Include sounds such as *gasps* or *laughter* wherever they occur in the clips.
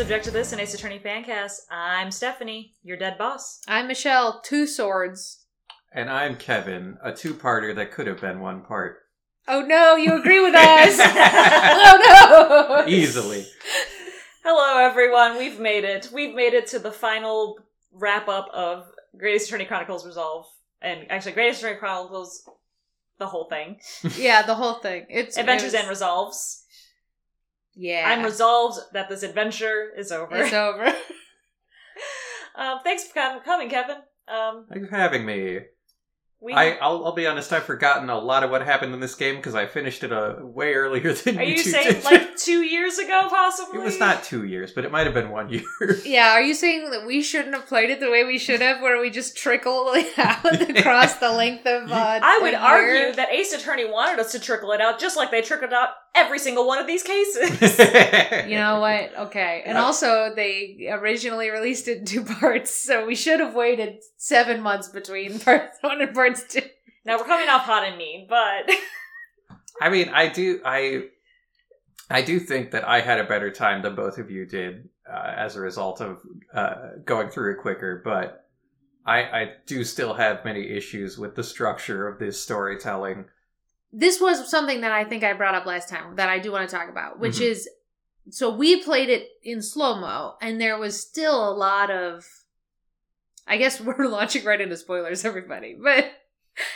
This is Object to This, an Ace Attorney fancast. I'm Stephanie, your dead boss. I'm Michelle, two swords. And I'm Kevin, a two-parter that could have been one part. Oh no, you agree with *laughs* us! oh no! Easily. Hello, everyone. We've made it. We've made it to the final wrap up of Great Ace Attorney Chronicles Resolve. And actually, Great Ace Attorney Chronicles, the whole thing. Yeah, the whole thing. It's Adventures it's- and Resolves. Yeah. I'm resolved that this adventure is over. It's over. *laughs* um, thanks for com- coming, Kevin. Um, Thanks for having me. we I, I'll, I'll be honest, I've forgotten a lot of what happened in this game because I finished it uh, way earlier *laughs* than you. are you two saying did. like two years ago, possibly? it was not two years, but it might have been one year. *laughs* yeah, are you saying that we shouldn't have played it the way we should have, where we just trickle it out across the length of uh, I would a argue year? that Ace Attorney wanted us to trickle it out, just like they trickled out every single one of these cases. *laughs* You know what? Okay. And also, they originally released it in two *laughs* parts, so we should have waited seven months between *laughs* parts one and parts two. now we're coming off hot and mean, but I mean, I do, I, I do think that I had a better time than both of you did uh, as a result of uh, going through it quicker, but I, I do still have many issues with the structure of this storytelling. This was something that I think I brought up last time that I do want to talk about, which Mhm. is so we played it in slow mo, and there was still a lot of. I guess *laughs* we're launching right into spoilers, everybody. *laughs* But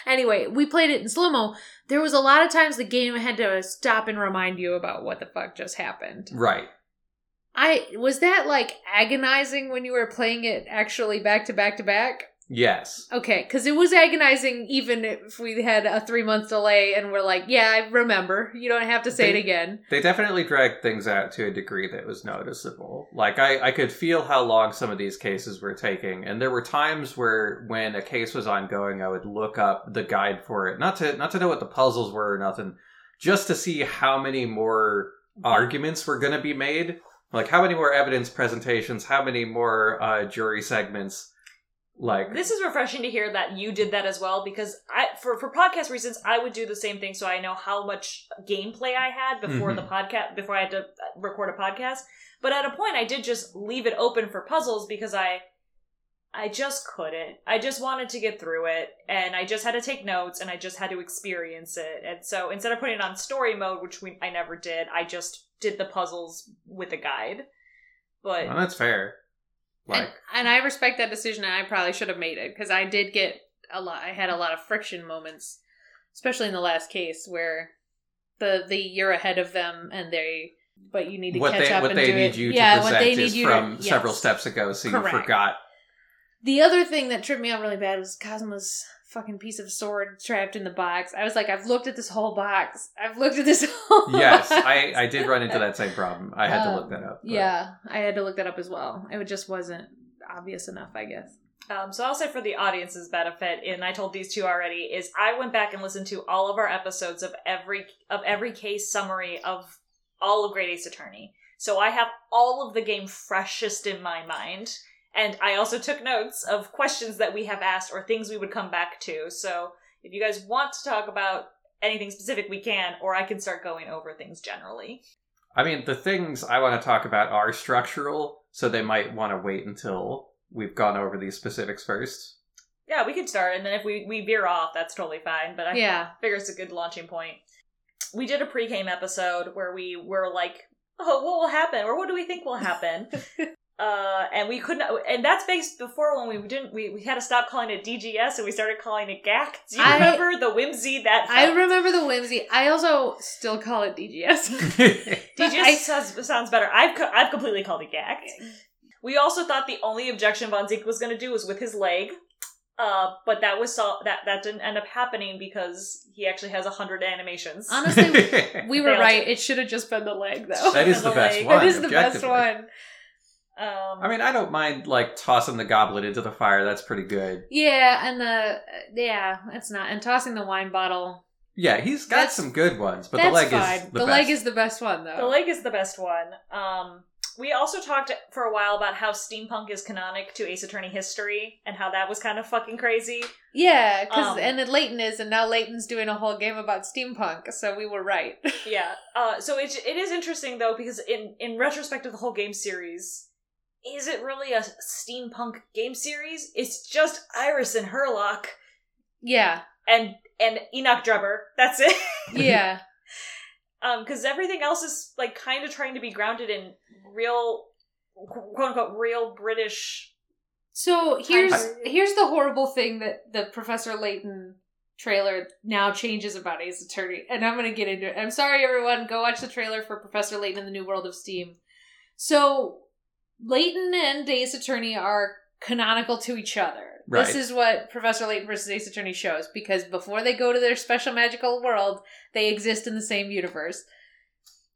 anyway, we played it in slow mo. There was a lot of times the game had to stop and remind you about what the fuck just happened. Right. I was that like agonizing when you were playing it actually back to back to back. Yes. Okay, because it was agonizing even if we had a three month delay and we're like, yeah, I remember. You don't have to say They- it again. They definitely dragged things out to a degree that was noticeable. Like I, I could feel how long some of these cases were taking, and there were times where when a case was ongoing, I would look up the guide for it, not to not to know what the puzzles were or nothing, just to see how many more arguments were going to be made, like how many more evidence presentations, how many more uh, jury segments. Like this is refreshing to hear that you did that as well because I for for podcast reasons I would do the same thing so I know how much gameplay I had before Mhm. the podcast before I had to record a podcast. But at a point I did just leave it open for puzzles because I I just couldn't. I just wanted to get through it and I just had to take notes and I just had to experience it. And so instead of putting it on story mode, which we I never did, I just did the puzzles with a guide. But well, that's fair. Like and, and I respect that decision, and I probably should have made it because I did get a lot. I had a lot of friction moments, especially in the last case where the the you're ahead of them and they, but you need to what catch they up what and they do need it. you to yeah, what present they need is you from to, several yes. steps ago, so Correct. you forgot. The other thing that tripped me out really bad was Kazuma's fucking piece of sword trapped in the box. I was like, I've looked at this whole box. I've looked at this *laughs* whole. yes, box. I, I did run into that same problem. I had to look Um, that up. but- Yeah, I had to look that up as well. It just wasn't obvious enough, I guess. Um, so I'll say for the audience's benefit, and I told these two already, is I went back and listened to all of our episodes of every of every case summary of all of Great Ace Attorney. So I have all of the game freshest in my mind, and I also took notes of questions that we have asked or things we would come back to. So if you guys want to talk about anything specific, we can, or I can start going over things generally. I mean, the things I want to talk about are structural, so they might want to wait until we've gone over these specifics first. Yeah, we could start, and then if we we veer off, that's totally fine. But I Yeah. figure it's a good launching point. We did a pre-game episode where we were like, "Oh, what will happen? Or what do we think will happen?" *laughs* uh, and we couldn't. And that's based before when we didn't. We, we had to stop calling it DGS and we started calling it GAC. Do you I- remember the whimsy that? I felt? remember the whimsy. I also still call it DGS. *laughs* DGS I- sounds, sounds better. I've co- I've completely called it GAC. We also thought the only objection Von Zieks was going to do was with his leg. Uh, but that was sol- that that didn't end up happening because he actually has a hundred animations. Honestly, *laughs* we were They all right. do. It should have just been the leg, though. that is *laughs* the the best leg. one. That is the best one. Um, I mean, I don't mind like tossing the goblet into the fire. That's pretty good. Yeah, and the yeah, it's not. And tossing the wine bottle. Yeah, he's got That's- some good ones, but the leg fine. is the, the best. leg is the best one, though. the leg is the best one. Um, we also talked for a while about how steampunk is canonic to Ace Attorney history and how that was kind of fucking crazy. Yeah, because Um, and then Layton is, and now Layton's doing a whole game about steampunk, so we were right. *laughs* Yeah. Uh, so it it is interesting though because in in retrospect of the whole game series, is it really a steampunk game series? It's just Iris and Herlock yeah, and and Enoch Drebber. That's it. *laughs* yeah, um, because everything else is like kind of trying to be grounded in real, quote unquote, real British. So here's Time- here's the horrible thing that the Professor Layton trailer now changes about Ace Attorney, and I'm gonna get into it. I'm sorry, everyone. Go watch the trailer for Professor Layton in the New World of Steam. So Layton and Ace Attorney are canonical to each other. This is what Professor Layton versus Ace Attorney shows because before they go to their special magical world, they exist in the same universe.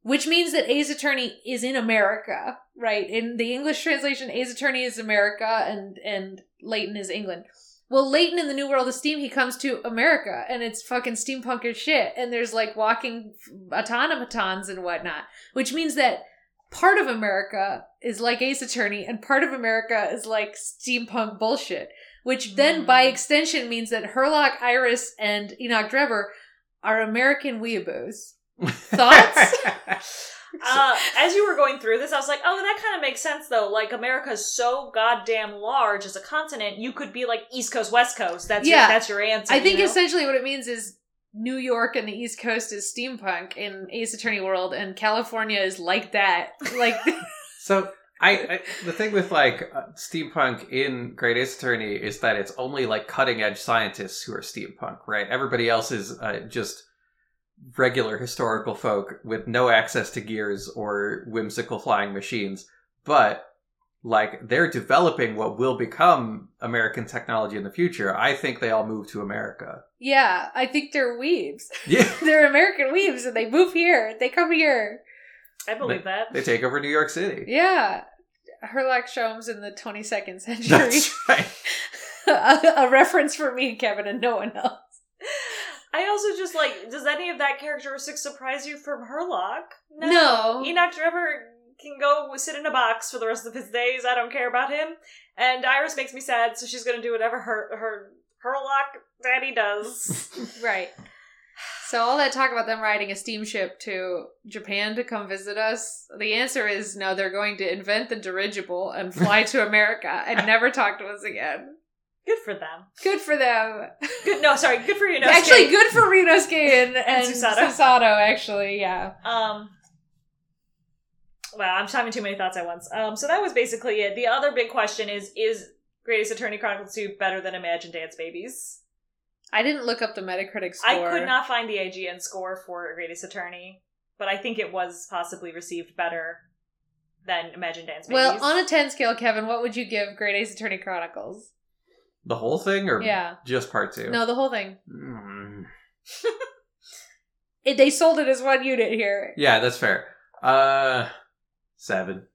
Which means that Ace Attorney is in America, right? In the English translation, Ace Attorney is America and and Layton is England. Well, Layton in the New World of Steam, he comes to America and it's fucking steampunk as shit. And there's like walking automatons and whatnot, which means that part of America is like Ace Attorney and part of America is like steampunk bullshit. Which then, Mm. by extension, means that Herlock, Iris, and Enoch Drebber are American weeaboos. Thoughts? *laughs* Uh, as you were going through this, I was like, oh, that kind of makes sense though. Like America's so goddamn large as a continent, you could be like East Coast, West Coast. That's Yeah. your, that's your answer. I think you know? essentially what it means is New York and the East Coast is steampunk in Ace Attorney world, and California is like that. Like, *laughs* So I, I the thing with like uh, steampunk in Great Ace Attorney is that it's only like cutting edge scientists who are steampunk, right? Everybody else is uh, just regular historical folk with no access to gears or whimsical flying machines, but like they're developing what will become American technology in the future. I think they all move to America. yeah, I think they're weaves. *laughs* Yeah. *laughs* they're American weaves and they move here. They come here. I believe that. They take over New York City. Yeah. Herlock Sholmes in the 22nd century. That's *laughs* right. a, a reference for me, Kevin, and no one else. I also just like, does any of that characteristic surprise you from Herlock? No. Enoch Drebber can go sit in a box for the rest of his days. I don't care about him. And Iris makes me sad, so she's gonna do whatever her her Herlock daddy does. *laughs* Right. So all that talk about them riding a steamship to Japan to come visit us, the answer is no, they're going to invent the dirigible and fly to America and *laughs* never talk to us again. Good for them. Good for them. Good. No, sorry. Good for you. No, actually, good for Ryunosuke and, and Susato. Susato, actually, yeah. Um. Wow, I'm having too many thoughts at once. Um. So that was basically it. The other big question is: Is Great Ace Attorney Chronicles 2 better than Imagine Dance Babies? I didn't look up the Metacritic score. I could not find the IGN score for Great Ace Attorney, but I think it was possibly received better than Imagine Dance Babies. Well, on a 10 scale, Kevin, what would you give Great Ace Attorney Chronicles? The whole thing, or Yeah. just part two? No, the whole thing. Mm. *laughs* It, they sold it as one unit here. Yeah, that's fair. Uh, seven.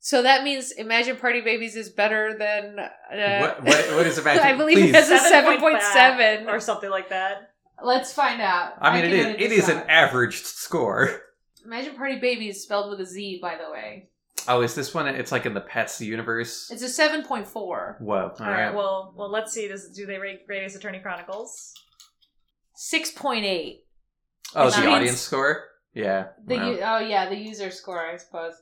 So that means Imagine Party Babiez is better than. Uh, what, what? What is *laughs* Imagine? I believe Please. it has a 7.7. or something like that. Let's find out. I mean, it can is. It this an out. average score. Imagine Party Babiez spelled with a Z, by the way. Oh, is this one? It's like in the Pets universe. It's a 7.4. Whoa! All All right. right. Well, well, let's see. Does do they rate Great Ace Attorney Chronicles? 6.8. oh, the means- audience score. Yeah. The wow. u- oh yeah, the user score, I suppose.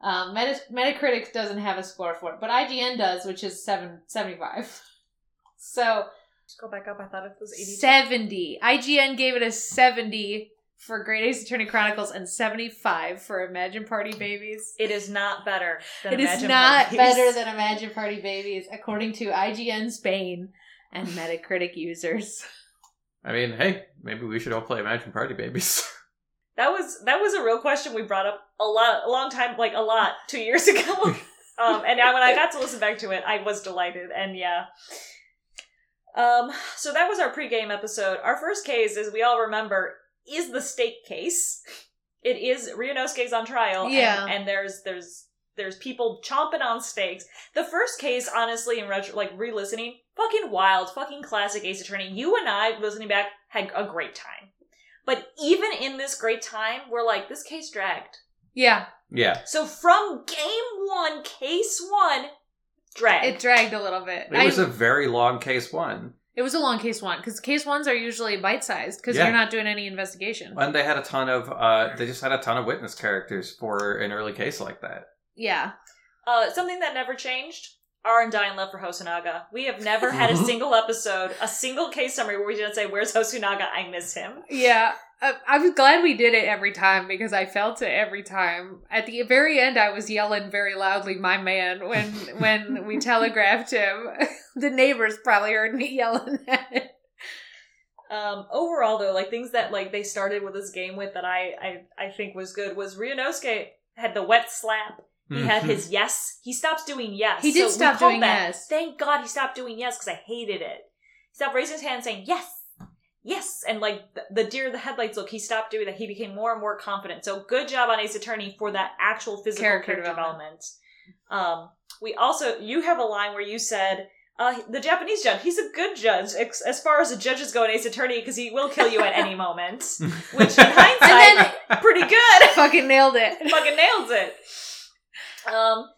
Um, Meta- Metacritic doesn't have a score for it, but IGN does, which is seven seventy five. *laughs* So Just go back up. I thought it was eighty. seventy. IGN gave it a seventy for Great Ace Attorney Chronicles and seventy five for Imagine Party Babiez. It is not better. Than It is Imagine not Party better than Imagine Party Babiez, according to IGN Spain and Metacritic users. *laughs* I mean, hey, maybe we should all play Imagine Party Babiez. *laughs* That was that was a real question we brought up a lot, a long time, like a lot, two years ago. *laughs* um, and now when I got to listen back to it, I was delighted. And yeah. Um, so that was our pregame episode. Our first case, as we all remember, is the stake case. It is Ryunosuke's on trial. and- Yeah. And, there's there's there's people chomping on steaks. The first case, honestly, in retro, like re-listening, fucking wild, fucking classic Ace Attorney. You and I, listening back, had a great time. But even in this great time, we're like, this case dragged. Yeah, Yeah. So from game one, case one, drag. it dragged a little bit. It was I- a very long case one. it was a long case one because case ones are usually bite sized because Yeah. you're not doing any investigation. And they had a ton of uh they just had a ton of witness characters for an early case like that. Yeah, Uh, something that never changed. Our Undying Love for Hosonaga. We have never had a *laughs* single episode, a single case summary where we didn't say, "Where's Hosonaga? I miss him." yeah. I, I was glad we did it every time because I felt it every time. At the very end, I was yelling very loudly, "My man!" when when we *laughs* telegraphed him. *laughs* the neighbors probably heard me yelling at it. Um, overall, though, like things that like they started with this game with that I I, I think was good was Ryunosuke had the wet slap. He had his yes. He stopped doing yes. He did we stop called doing that- yes. Thank God he stopped doing yes because I hated it. He stopped raising his hand and saying yes, yes, and like the, the deer in the headlights look. He stopped doing that. He became more and more confident. So good job on Ace Attorney for that actual physical Character character, development. development. Um, we also you have a line where you said. Uh, the Japanese judge, he's a good judge ex- as far as the judges go in Ace Attorney because he will kill you at any *laughs* moment. *laughs* Which in hindsight, And pretty good. *laughs* Fucking nailed it. Fucking nails it. Um,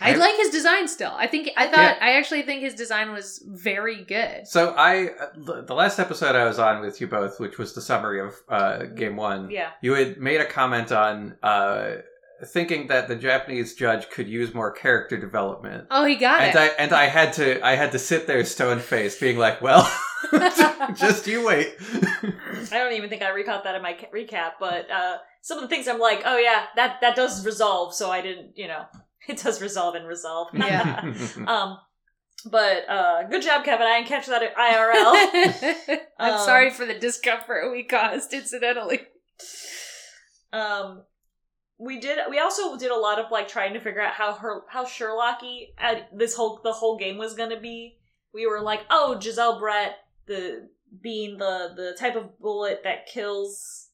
I like his design still. I think I thought Yeah. I actually think his design was very good. So I, uh, the last episode I was on with you both, which was the summary of uh, game one, yeah. you had made a comment on uh, thinking that the Japanese judge could use more character development, Oh, he got and it. I and I had to I had to sit there stone faced, being like, "Well, *laughs* just you wait." *laughs* I don't even think I recaught that in my ca- recap, but uh, some of the things I'm like, oh yeah, that that does resolve. So I didn't, you know, *laughs* it does resolve and resolve. Yeah. um, but uh, good job, Kevin. I didn't catch that at IRL. I'm Um, sorry for the discomfort we caused incidentally. um, we did. We also did a lot of like trying to figure out how her how Sherlocky uh, this whole the whole game was going to be. We were like, oh, Giselle Brett, the being the the type of bullet that kills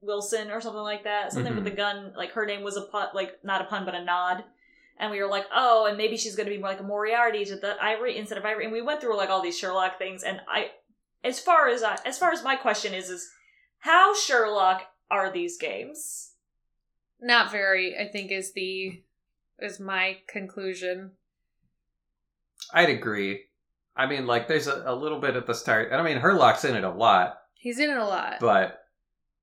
Wilson or something like that. Something with Mhm. the gun. Like her name was a pun, like not a pun, but a nod. And we were like, oh, and maybe she's going to be more like a Moriarty to the Ivory instead of Ivory. And we went through like all these Sherlock things. And I, as far as I, as far as my question is, is how Sherlock are these games? Not very, I think is the is my conclusion. I'd agree. I mean, like, there's a, a little bit at the start, and I mean, Herlock's in it a lot, He's in it a lot. but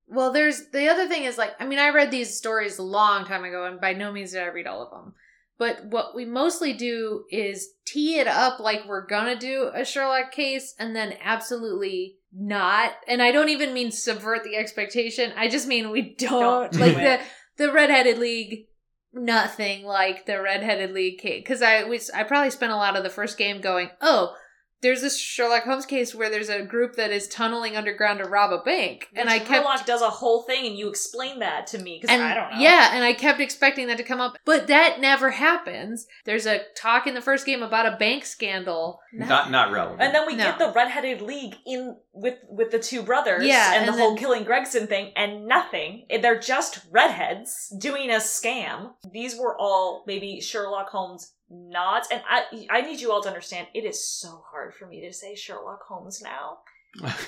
Well, there's the other thing is like I mean I read these stories a long time ago and by no means did I read all of them. But what we mostly do is tee it up like we're gonna do a Sherlock case and then absolutely not. And I don't even mean subvert the expectation. I just mean we don't, Don't do like it. the the redheaded league nothing like the redheaded league cuz I was I probably spent a lot of the first game going, "Oh, there's this Sherlock Holmes case where there's a group that is tunneling underground to rob a bank." And I Which kept Sherlock does a whole thing, and you explain that to me because I don't know. yeah, and I kept expecting that to come up, but that never happens. There's a talk in the first game about a bank scandal. not not relevant. And then we No. get the redheaded league in with with the two brothers, Yeah, and, the and whole killing Gregson thing, and nothing. They're just redheads doing a scam. These were all maybe Sherlock Holmes nods, and I I need you all to understand. It is so hard for me to say Sherlock Holmes now.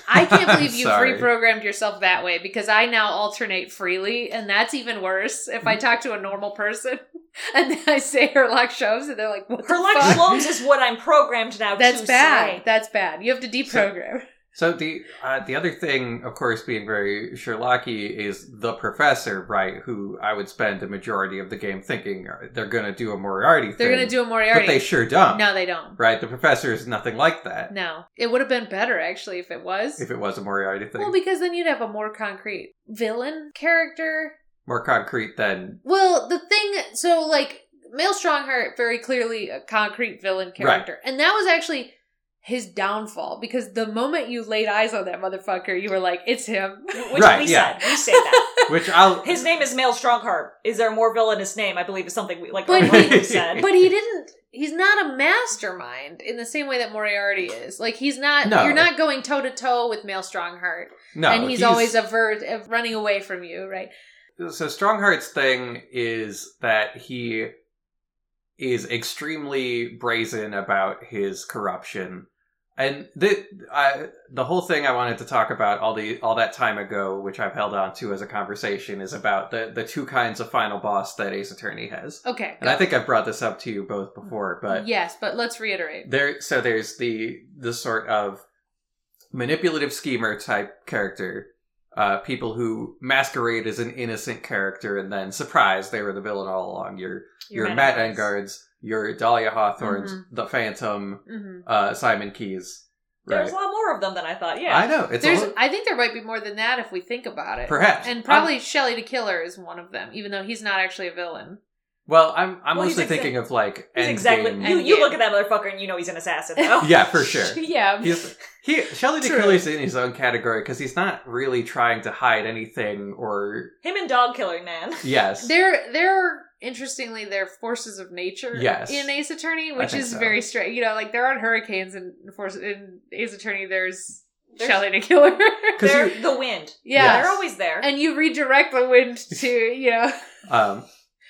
I can't *laughs* believe you've reprogrammed yourself that way because I now alternate freely, and that's even worse. If I talk to a normal person *laughs* and then I say Herlock Sholmes, and they're like, "What the Herlock fuck?" Sholmes is what I'm programmed now That's to bad. say. That's bad. You have to deprogram. So the uh, the other thing, of course, being very Sherlocky is the professor, right? Who I would spend a majority of the game thinking uh, they're going to do a Moriarty thing. They're gonna do a Moriarty. but they sure don't. no, they don't. Right? The professor is nothing like that. No, it would have been better actually if it was. If it was a Moriarty thing, well, because then you'd have a more concrete villain character more concrete than Well, the thing, so like Mael Stronghart, very clearly a concrete villain character, and that was actually his downfall because the moment you laid eyes on that motherfucker, you were like, "It's him." Which Right, we yeah. said. We say that. *laughs* which I'll His name is Mael Stronghart. Is there a more villainous name? I believe is something we like. But he- said. but he didn't. He's not a mastermind in the same way that Moriarty is. Like he's not. No. You're not going toe to toe with Mael Stronghart, no, and he's, always avert of uh, running away from you, right? so Stronghart's thing is that he is extremely brazen about his corruption. And the I, the whole thing I wanted to talk about all the all that time ago, which I've held on to as a conversation, is about the the two kinds of final boss that Ace Attorney has. Okay. And I think I've brought this up to you both before, but yes, but let's reiterate. there so there's the the sort of manipulative schemer type character uh people who masquerade as an innocent character and then surprise they were the villain all along your your, matt at Arms. engards your dahlia hawthorns Mhm. the phantom hmm uh simon Keyes There's a lot more of them than I thought. Yeah. i know it's There's, I think there might be more than that if we think about it. perhaps And probably Shelley de Killer is one of them, even though he's not actually a villain. well i'm i'm Well, mostly exa- thinking of like exactly. You, you look at that motherfucker and you know he's an assassin, though. *laughs* yeah for sure *laughs* yeah. He's he Shelley. Killer's in his own category because he's not really trying to hide anything or Him and Dog Killing Man. yes. *laughs* There are interestingly, they're forces of nature. Yes. in Ace Attorney, which is so. very strange. You know, like there aren't hurricanes in force in Ace Attorney. There's, There's- Shelley de Killer. *laughs* 'Cause They're you- the wind. yeah, They're always there. and you redirect the wind *laughs* to you know. Um,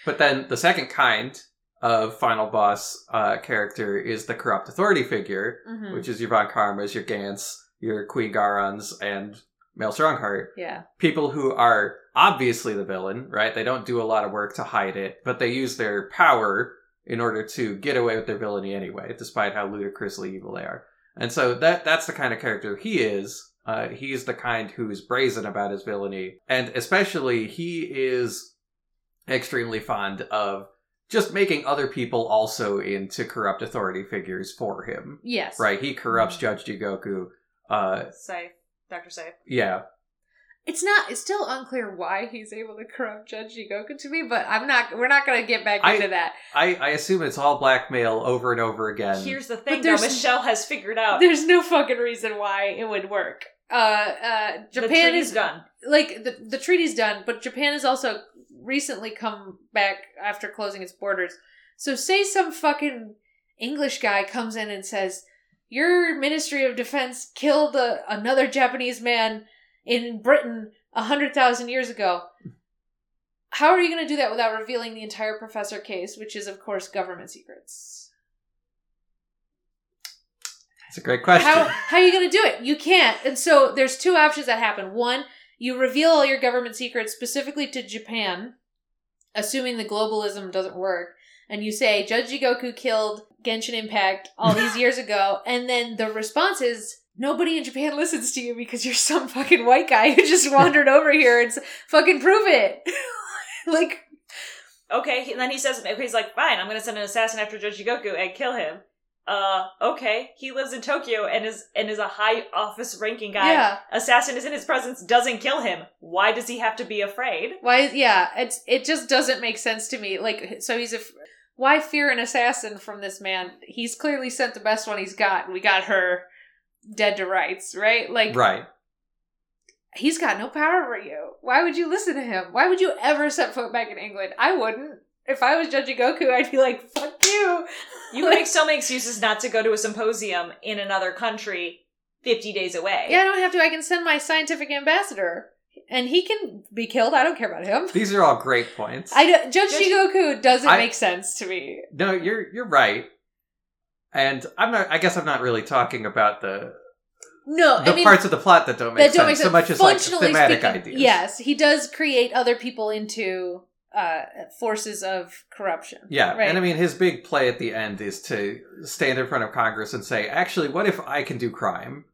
but then the second kind of final boss uh, character is the corrupt authority figure, Mhm. which is your Von Karmas, your Gants, your Queen Garons, and Mael Stronghart. yeah, People who are obviously the villain, right? They don't do a lot of work to hide it, but they use their power in order to get away with their villainy anyway, despite how ludicrously evil they are. And so that that's the kind of character he is. Uh, he's the kind who's brazen about his villainy, and especially he is extremely fond of just making other people also into corrupt authority figures for him. yes, Right? He corrupts Judge Jigoku. Uh, Safe. Dr. Safe. yeah, It's not. It's still unclear why he's able to corrupt Judge Jigoku to me, but I'm not. We're not going to get back I- into that. I, I assume it's all blackmail over and over again. Here's the thing, though. Michelle has figured out There's no fucking reason why it would work. Uh, uh, Japan treaty's is done. like the the treaty's done, but Japan has also recently come back after closing its borders. So say some fucking English guy comes in and says, "Your Ministry of Defense killed a, another Japanese man in Britain a hundred thousand years ago." How are you going to do that without revealing the entire professor case, which is, of course, government secrets? That's a great question. How how are you going to do it? You can't. And so there's two options that happen. One, you reveal all your government secrets specifically to Japan, assuming the globalism doesn't work, and you say Judge Jigoku killed Genshin Impact all these *laughs* years ago, and then the response is nobody in Japan *laughs* listens to you because you're some fucking white guy who just wandered over here and fucking prove it. *laughs* like Okay, and then he says, okay, he's like, fine, I'm going to send an assassin after Judge Goku and kill him. Uh, okay. He lives in Tokyo and is and is a high office ranking guy. yeah. Assassin is in his presence, doesn't kill him. Why does he have to be afraid? Why? Yeah, it's it just doesn't make sense to me. Like, so he's a. Why fear an assassin from this man? He's clearly sent the best one he's got. And we got her dead to rights, right? Like, right. he's got no power over you. Why would you listen to him? Why would you ever set foot back in England? I wouldn't. If I was judging Goku, I'd be like, "Fuck you." You Like- make *laughs* so many excuses not to go to a symposium in another country 50 days away. Yeah, I don't have to. I can send my scientific ambassador, and he can be killed. I don't care about him. These are all great points. I don't, Judge Judge- Jigoku doesn't I- make sense to me. no, you're you're right. And I'm not. I guess I'm not really talking about the No, the I mean, parts of the plot that don't make that don't make sense so much as like thematic speaking, ideas. Yes, he does create other people into uh, forces of corruption. Yeah, Right. and I mean his big play at the end is to stand in front of Congress and say, "Actually, what if I can do crime?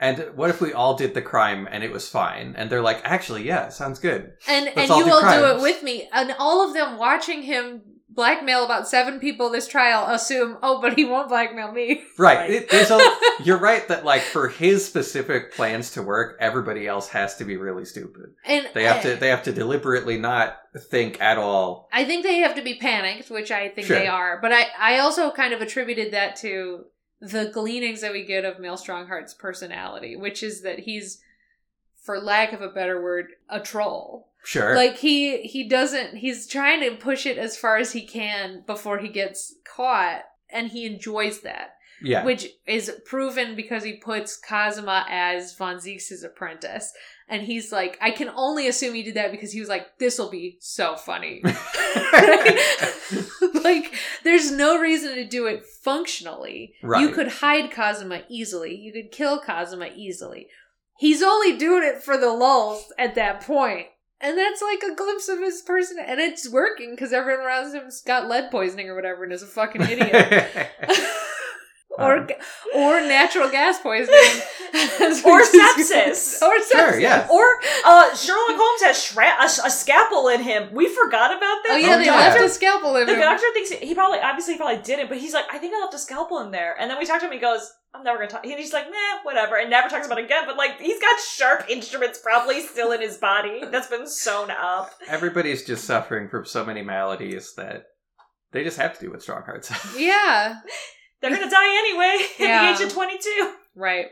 And what if we all did the crime and it was fine?" And they're like, "Actually, yeah, sounds good." and Let's and all you do will do it with me. And all of them watching him blackmail about seven people this trial assume, oh, but he won't blackmail me. Right. Right. It, there's a. you're right that like for his specific plans to work, everybody else has to be really stupid. And They have I- to. They have to deliberately not think at all. I think they have to be panicked, which I think Sure. they are. But I, I also kind of attributed that to the gleanings that we get of Mael Stronghart's personality, which is that he's, for lack of a better word, a troll. Sure. Like he he doesn't he's trying to push it as far as he can before he gets caught, and he enjoys that. Yeah. which is proven because he puts Kazuma as Von Zieks' apprentice. And he's like, I can only assume he did that because he was like, this will be so funny. *laughs* *laughs* like, there's no reason to do it functionally. Right. You could hide Kazuma easily. You could kill Kazuma easily. He's only doing it for the lulz at that point. And that's like a glimpse of his person. And it's working because everyone around him's got lead poisoning or whatever and is a fucking idiot. *laughs* *laughs* or Um. or natural gas poisoning. *laughs* Or sepsis. *laughs* or sepsis. Sure, yeah. Or uh, Sherlock Holmes has shra- a, a scalpel in him. We forgot about that. Oh yeah, Oh, they yeah. left a scalpel in there. The him. doctor thinks he probably, obviously, he probably didn't, but he's like, I think I left a scalpel in there. And then we talked to him. He goes, "I'm never gonna talk." And he's like, "Nah, whatever," and never talks about it again. But like, he's got sharp instruments probably still in his body that's been sewn up. Everybody's just suffering from so many maladies that they just have to do what strong hearts have. Yeah, *laughs* They're gonna die anyway *laughs* at Yeah. the age of 22. right.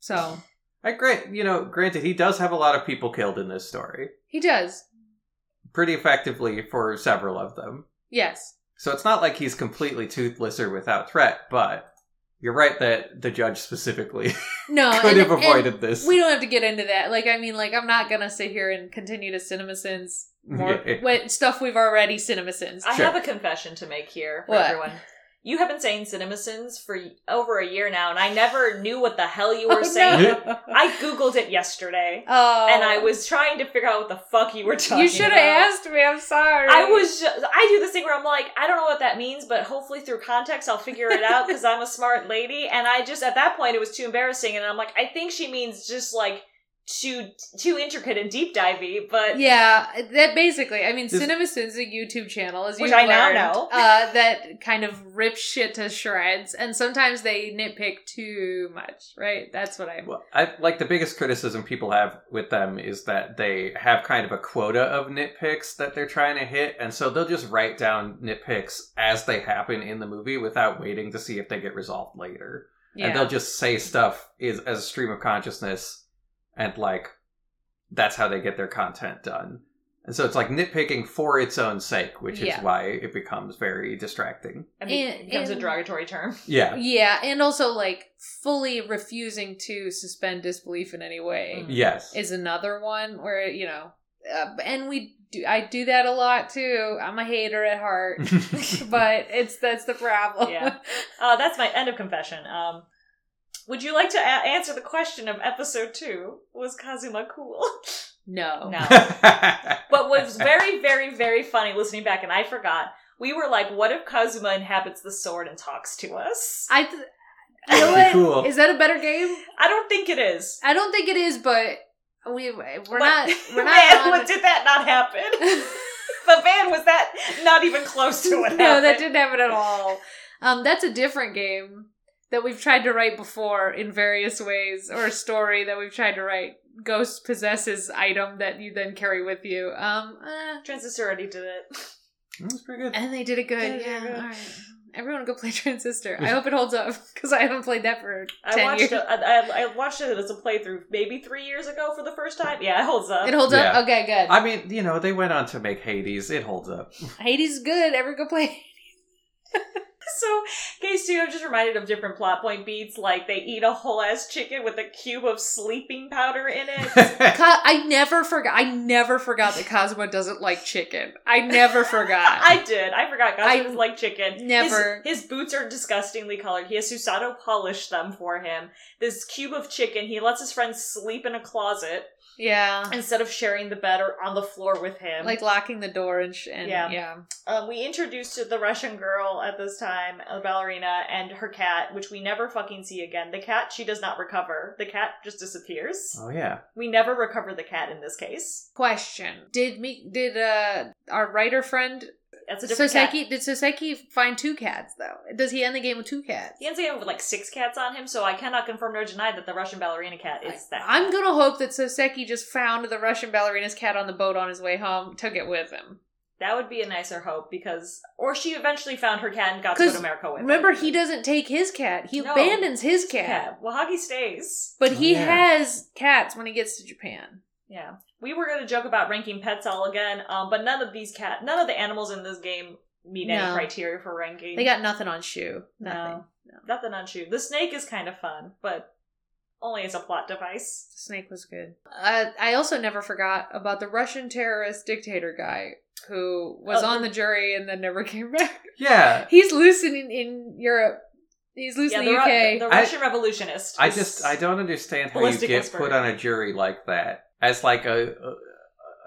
So I grant, you know, granted, he does have a lot of people killed in this story, he does. pretty effectively for several of them. Yes. So it's not like he's completely toothless or without threat, but you're right that the judge specifically *laughs* No, could and- have and avoided this. We don't have to get into that. Like, I mean, like, I'm not gonna sit here and continue to cinema sins more *laughs* Yeah. stuff we've already cinema sins. I Sure. have a confession to make here for What? everyone. You have been saying CinemaSins for over a year now, and I never knew what the hell you oh, were Oh, saying. no. I googled it yesterday, Oh, and I was trying to figure out what the fuck you were talking. You should have asked me. I'm sorry. I was. Just, I do this thing where I'm like, I don't know what that means, but hopefully through context I'll figure it out because I'm a smart lady. And I just at that point it was too embarrassing, and I'm like, I think she means just like too too intricate and deep divey. But Yeah, that basically. I mean, This- CinemaSins, a YouTube channel, as you Which I now know. uh, that kind of rips shit to shreds, and sometimes they nitpick too much. Right? That's what I. Well, I like the biggest criticism people have with them is that they have kind of a quota of nitpicks that they're trying to hit, and so they'll just write down nitpicks as they happen in the movie without waiting to see if they get resolved later. Yeah. And they'll just say stuff is as a stream of consciousness, and like that's how they get their content done. And so it's like nitpicking for its own sake, which Yeah. is why it becomes very distracting. I mean, And- it becomes a derogatory term. Yeah. Yeah, and also like fully refusing to suspend disbelief in any way Mm. Yes. is another one where you know, uh, and we do. I do that a lot too. I'm a hater at heart, *laughs* *laughs* but it's that's the problem. Yeah. Uh, that's my end of confession. Um, would you like to a- answer the question of episode two? Was Kazuma cool? *laughs* no. No. *laughs* But was *laughs* very, very, very funny listening back, and I forgot. We were like, what if Kazuma inhabits the sword and talks to us? I. Th- you know That'd what? cool. Is that a better game? I don't think it is. I don't think it is, but we we're But- not we're Man, not. what on- did that not happen? but man, was that not even close to what no, happened? that didn't happen at all. Um, that's a different game that we've tried to write before in various ways, or a story that we've tried to write. Ghost possesses item that you then carry with you. Um, eh. Transistor already did it. That was pretty good. and they did it good. Did it yeah, good. all right. Everyone go play *laughs* Transistor. I hope it holds up because I haven't played that for I ten watched years. it. I, I, I watched it as a playthrough maybe three years ago for the first time. Yeah, it holds up. It holds Yeah. up. Okay, good. I mean, you know, they went on to make Hades. It holds up. Hades is good. Everyone go play. *laughs* So, case two, I'm just reminded of different plot point beats. Like they eat a whole ass chicken with a cube of sleeping powder in it. *laughs* I never forgot. I never forgot that Kazuma doesn't like chicken. I never forgot. *laughs* I did. I forgot. He was like chicken. never- His, his boots are disgustingly colored. He has Susato polish them for him. This cube of chicken. He lets his friends sleep in a closet yeah, instead of sharing the bed or on the floor with him. like locking the door and, sh- and Yeah. yeah. Um, we introduced the Russian girl at this time, a ballerina, and her cat, which we never fucking see again. The cat, she does not recover. The cat just disappears. oh yeah. We never recover the cat in this case. Question: Did me did uh our writer friend That's a different cat. Soseki did Soseki find two cats though? Does he end the game with two cats? He ends up with like six cats on him, so I cannot confirm nor deny that the Russian ballerina cat is that. I'm cat. gonna hope that Soseki just found the Russian ballerina's cat on the boat on his way home, took it with him. That would be a nicer hope because, or she eventually found her cat and got to go 'Cause to America with. Him. Remember, it. he doesn't take his cat; he No. abandons his cat. cat. Wagahai stays. But Oh, he yeah. has cats when he gets to Japan. Yeah, we were gonna joke about ranking pets all again, um, but none of these cat, none of the animals in this game meet No. any criteria for ranking. They got nothing on Shu. No. Nothing. Nothing on Shu. The snake is kind of fun, but only as a plot device. The snake was good. Uh, I also never forgot about the Russian terrorist dictator guy who was Oh, on the- the jury and then never *laughs* came back. Yeah. He's loose in, in Europe. He's loose Yeah, in the, the, Ru- UK. the I- Russian revolutionist. I just I don't understand how you get whisper. put on a jury like that as like a,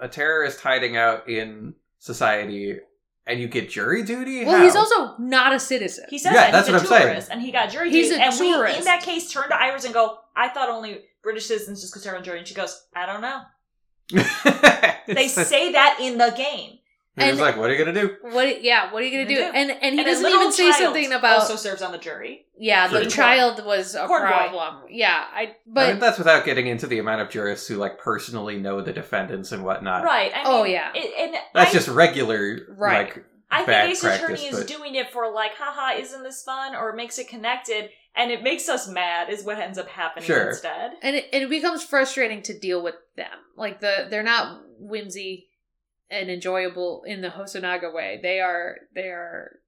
a a terrorist hiding out in society, and you get jury duty. well, How? he's also not a citizen. He says Yeah, that that's he's what a I'm saying. and he got jury He's duty. a and we, in that case, turn to Iris and go, "I thought only British citizens just could serve on jury." And she goes, "I don't know." *laughs* They say that in the game, He was like, "What are you gonna do?" What? Yeah. What are you gonna do? Gonna do. And and he and doesn't even say something about. also serves on the jury. yeah, the Corn. child was a Corn boy. problem. Yeah, I. I But mean, that's without getting into the amount of jurists who like personally know the defendants and whatnot. Right. I oh, mean, Oh, yeah. it- and That's I, just regular, Right. like I think Ace practice, Attorney is but- doing it for like, haha, isn't this fun? Or makes it connected, and it makes us mad. Is what ends up happening Sure. instead. and it, and it becomes frustrating to deal with them. Like the they're not whimsy and enjoyable in the Hosonaga way. They are they are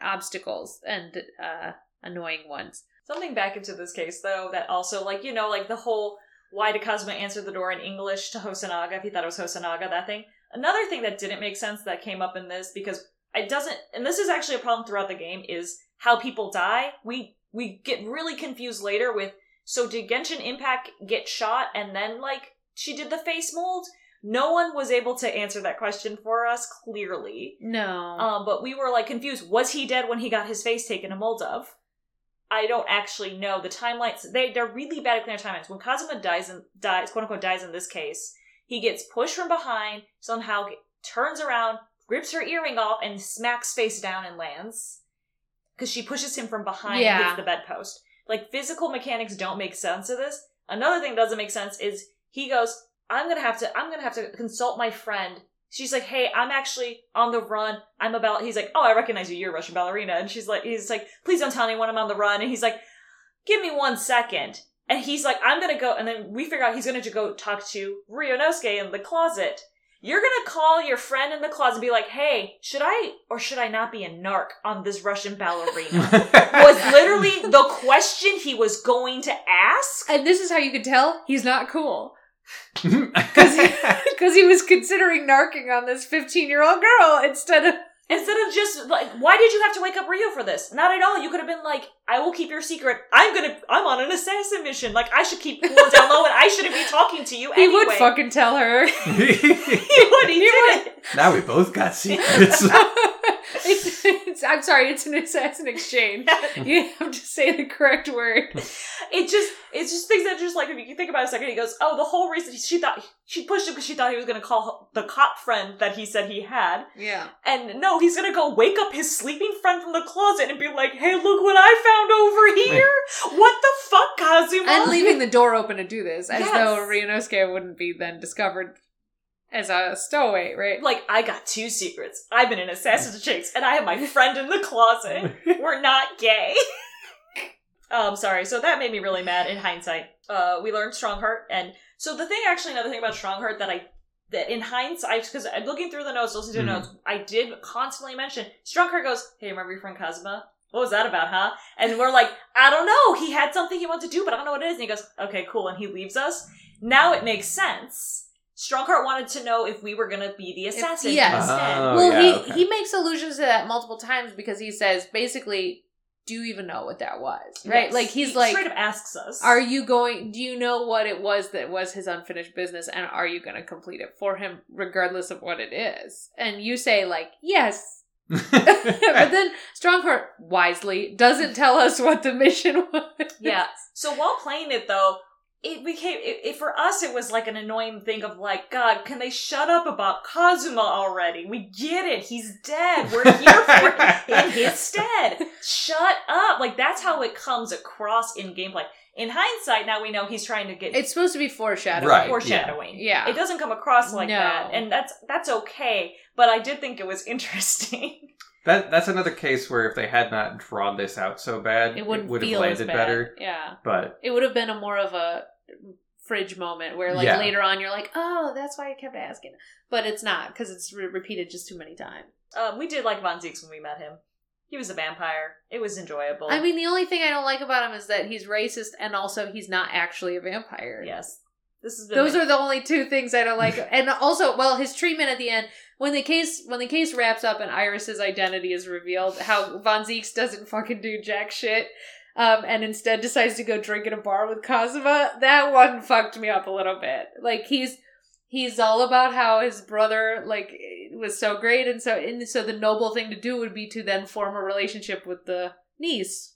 obstacles and uh annoying ones. Something back into this case though that also like you know like the whole why did Kazuma answer the door in English to Hosonaga if he thought it was Hosonaga that thing. Another thing that didn't make sense that came up in this because it doesn't and this is actually a problem throughout the game is how people die. We we get really confused later with so did Genshin Impact get shot and then like she did the face mold? No one was able to answer that question for us clearly. No. Um, but we were like confused. Was he dead when he got his face taken a mold of? I don't actually know. The timelines they they're really bad at clear timelines. When Kazuma dies and dies, quote unquote dies in this case, he gets pushed from behind, somehow turns around, grips her earring off, and smacks face down and lands. Because she pushes him from behind Yeah. and hits the bedpost. Like physical mechanics don't make sense of this. Another thing that doesn't make sense is he goes, I'm gonna have to I'm gonna have to consult my friend she's like, "Hey, I'm actually on the run. I'm about." He's like, "Oh, I recognize you. You're a Russian ballerina." And she's like, "He's like, please don't tell anyone I'm on the run." And he's like, "Give me one second. And he's like, "I'm gonna go." And then we figure out he's gonna go talk to Ryunosuke in the closet. You're gonna call your friend in the closet and be like, "Hey, should I or should I not be a narc on this Russian ballerina?" *laughs* was literally the question he was going to ask. and this is how you could tell he's not cool. Because Because *laughs* *laughs* he was considering narking on this 15 year old girl instead of. *laughs* Instead of just like, why did you have to wake up Rio for this? Not at all. You could have been like, I will keep your secret. I'm gonna, I'm on an assassin mission. Like, I should keep cool and down low, and I shouldn't be talking to you He anyway. would fucking tell her. He would. He, did. now we both got secrets. it's, it's, I'm sorry, it's an assassin exchange. *laughs* You have to say the correct word. It just, it's just things that just like, if you think about it a second, he goes, oh, the whole reason she thought she pushed him because she thought he was gonna call the cop friend that he said he had, Yeah. and no, he's gonna go wake up his sleeping friend from the closet and be like, hey, look what I found over *laughs* here. what the fuck, Kazuma? And leaving the door open to do this, as Yes. though Ryunosuke wouldn't be then discovered as a stowaway, right? Like, I got two secrets. I've been in Assassin's Chicks, and I have my *laughs* friend in the closet. *laughs* We're not gay. *laughs* um, I'm sorry. So that made me really mad in hindsight. Uh, we learned Stronghart, and so the thing, actually, another thing about Stronghart that I, that in hindsight, because I'm looking through the notes, listening to the Mhm. notes, I did constantly mention Stronghart goes, "Hey, remember your friend Kazuma? What was that about, huh?" And we're like, "I don't know. He had something he wanted to do, but I don't know what it is." And he goes, "Okay, cool," and he leaves us. Now it makes sense. Stronghart wanted to know if we were gonna be the assassin yes. instead. Oh, well, yeah, he okay. he makes allusions to that multiple times because he says basically, "Do you even know what that was?" Right? Yes. Like he's He like, straight up asks us, "Are you going? Do you know what it was that was his unfinished business, and are you going to complete it for him, regardless of what it is?" And you say like, "Yes." *laughs* but then Stronghart wisely doesn't tell us what the mission *laughs* was. Yeah. So while playing it though, it became it, it for us it was like an annoying thing of like, God, can they shut up about Kazuma already? We get it. He's dead. We're *laughs* here for him in his stead. Shut up. Like that's how it comes across in gameplay. In hindsight, now we know he's trying to get It's supposed to be foreshadowing. Right. foreshadowing. Yeah. It doesn't come across like No. that. And that's that's okay. But I did think it was *laughs* interesting. That that's another case where if they had not drawn this out so bad, It wouldn't would have feel as landed bad. better. Yeah. But It would have been a more of a fridge moment where, like, Yeah. later on you're like, oh, that's why I kept asking. But it's not because it's re- repeated just too many times. um, we did like Von Zieks when we met him. He was a vampire. It was enjoyable. I mean, the only thing I don't like about him is that he's racist and also he's not actually a vampire. yes. This is Those are the only two things I don't like. *laughs* and also, well, his treatment at the end when the case when the case wraps up and Iris's identity is revealed, how Von Zieks doesn't fucking do jack shit. Um, and instead decides to go drink at a bar with Kazuma. That one fucked me up a little bit. Like he's he's all about how his brother like was so great, and so and so the noble thing to do would be to then form a relationship with the niece.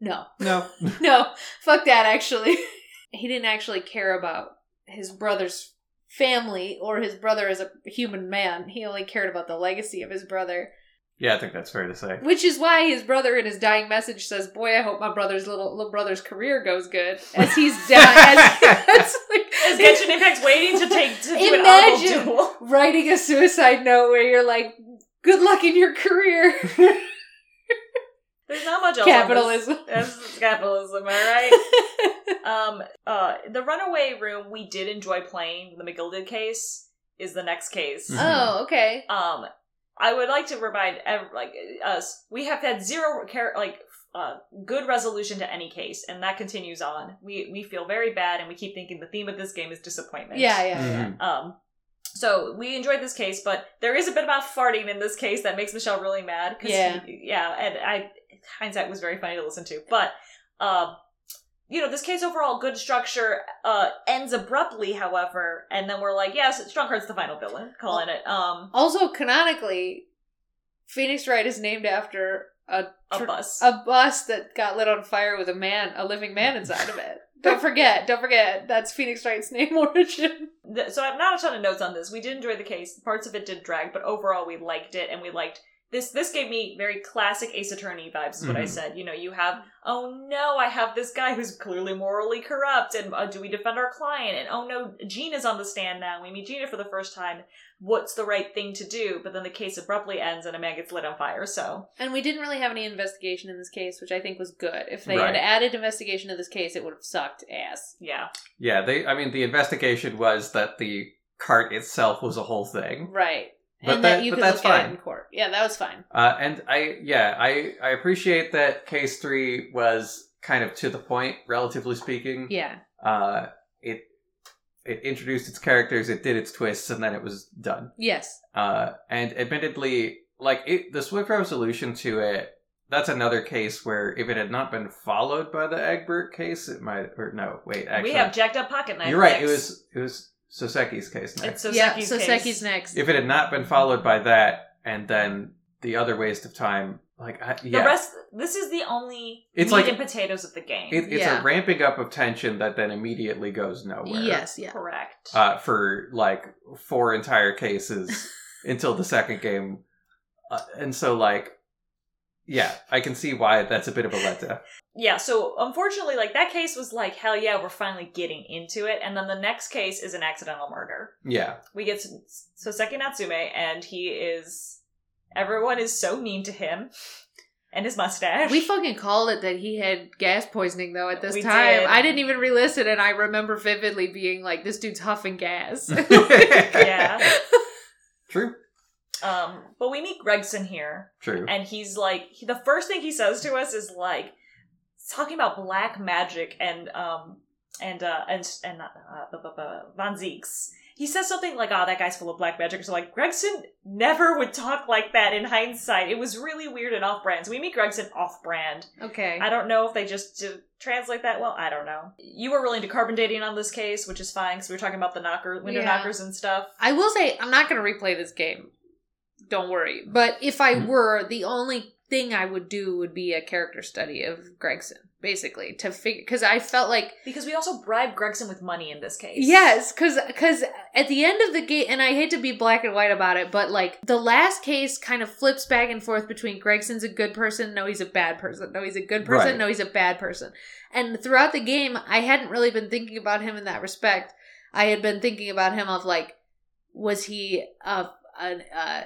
No, No. *laughs* no, fuck that. Actually, *laughs* he didn't actually care about his brother's family or his brother as a human man. He only cared about the legacy of his brother, Yeah, I think that's fair to say. which is why his brother in his dying message says, "Boy, I hope my brother's little little brother's career goes good." As he's *laughs* dying, as, as, like, Is Genshin Impact's waiting to take to do Imagine. an audible duel. writing a suicide note where you're like, "Good luck in your career." *laughs* There's not much else. Capitalism. On this. That's capitalism, am I right? *laughs* um, uh, the Runaway Room we did enjoy playing. The McGilded case is the next case. Mhm. oh, okay. Um, I would like to remind ev- like us, we have had zero char- like uh, good resolution to any case, and that continues on. We we feel very bad, and we keep thinking the theme of this game is disappointment. Yeah, yeah, yeah. Mhm. Um, so we enjoyed this case, but there is a bit about farting in this case that makes Michelle really mad. 'cause Yeah. he- yeah, and I hindsight was very funny to listen to, but um. You know, this case overall, good structure, uh, ends abruptly, however, and then we're like, yes, Stronghart's the final villain, calling it, um, Also, canonically, Phoenix Wright is named after a a bus. a bus that got lit on fire with a man, a living man inside of it. *laughs* Don't forget, don't forget, that's Phoenix Wright's name *laughs* origin. So I have not a ton of notes on this. We did enjoy the case. Parts of it did drag, but overall we liked it, and we liked this. This gave me very classic Ace Attorney vibes. Is what I Mhm. said. You know, you have oh no, I have this guy who's clearly morally corrupt, and uh, do we defend our client? And oh no, Gina's on the stand now. We meet Gina for the first time. What's the right thing to do? But then the case abruptly ends, and a man gets lit on fire. So And we didn't really have any investigation in this case, which I think was good. If they Right. had added investigation to this case, it would have sucked ass. yeah, Yeah, they. I mean, the investigation was that the cart itself was a whole thing, Right. But and that, that- you but could that's look at fine. it in court. Yeah, that was fine. uh, and I. Yeah, I. I appreciate that case three was kind of to the point, relatively speaking. Yeah. Uh, it it introduced its characters, it did its twists, and then it was done. Yes. Uh, and admittedly, like it, the swift resolution to it, that's another case where if it had not been followed by the Egbert case, it might. Or no, wait, actually, we have jacked up pocket knife. you're right. It was it was Soseki's case next. It's yeah, Soseki's case. Next. if it had not been followed by that, and then the other waste of time, like I, The rest. This is the only It's meat like- and potatoes of the game. it, it's Yeah. a ramping up of tension that then immediately goes nowhere. yes, yeah. Correct. uh, for like four entire cases *laughs* until the second game, uh, and so like, yeah, I can see why that's a bit of a letdown. yeah, so unfortunately, like that case was like, hell yeah, we're finally getting into it. And then the next case is an accidental murder. Yeah, We get Soseki Natsume, and he is. Everyone is so mean to him and his mustache. We fucking called it that he had gas poisoning though at this We time. did. I didn't even re-listen and I remember vividly being like, this dude's huffing gas. *laughs* *laughs* yeah. true, Um, but we meet Gregson here, true. and he's like, he, the first thing he says to us is like, talking about black magic and um and uh and and uh, bu- bu- bu- Von Zieks. He says something like, "Oh, that guy's full of black magic." So like, Gregson never would talk like that in hindsight. It was really weird and off-brand. So we meet Gregson off-brand. okay. I don't know if they just did translate that well. I don't know. You were really into carbon dating on this case, which is fine because we were talking about the knocker window Yeah. knockers and stuff. I will say I'm not going to replay this game. Don't worry. But if I Mhm. were, the only thing I would do would be a character study of Gregson, basically, to figure because I felt like Because we also bribed Gregson with money in this case. Yes, because because at the end of the game, and I hate to be black and white about it, but like the last case kind of flips back and forth between Gregson's a good person, no, he's a bad person, no, he's a good person, Right. no, he's a bad person, and throughout the game, I hadn't really been thinking about him in that respect. I had been thinking about him of like, was he a an uh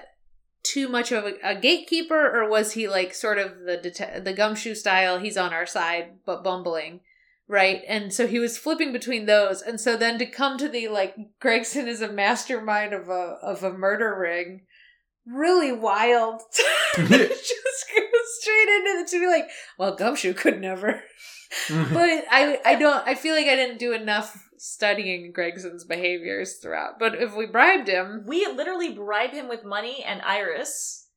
too much of a, a gatekeeper, or was he like sort of the det- the gumshoe style? He's on our side, but bumbling right and so he was flipping between those and so then to come to the like gregson is a mastermind of a of a murder ring really wild. *laughs* *laughs* just go straight into the to be like, well, Gumshoe could never. Mm-hmm. but I I don't I feel like I didn't do enough studying Gregson's behaviors throughout. But if we bribed him, We literally bribe him with money and Iris.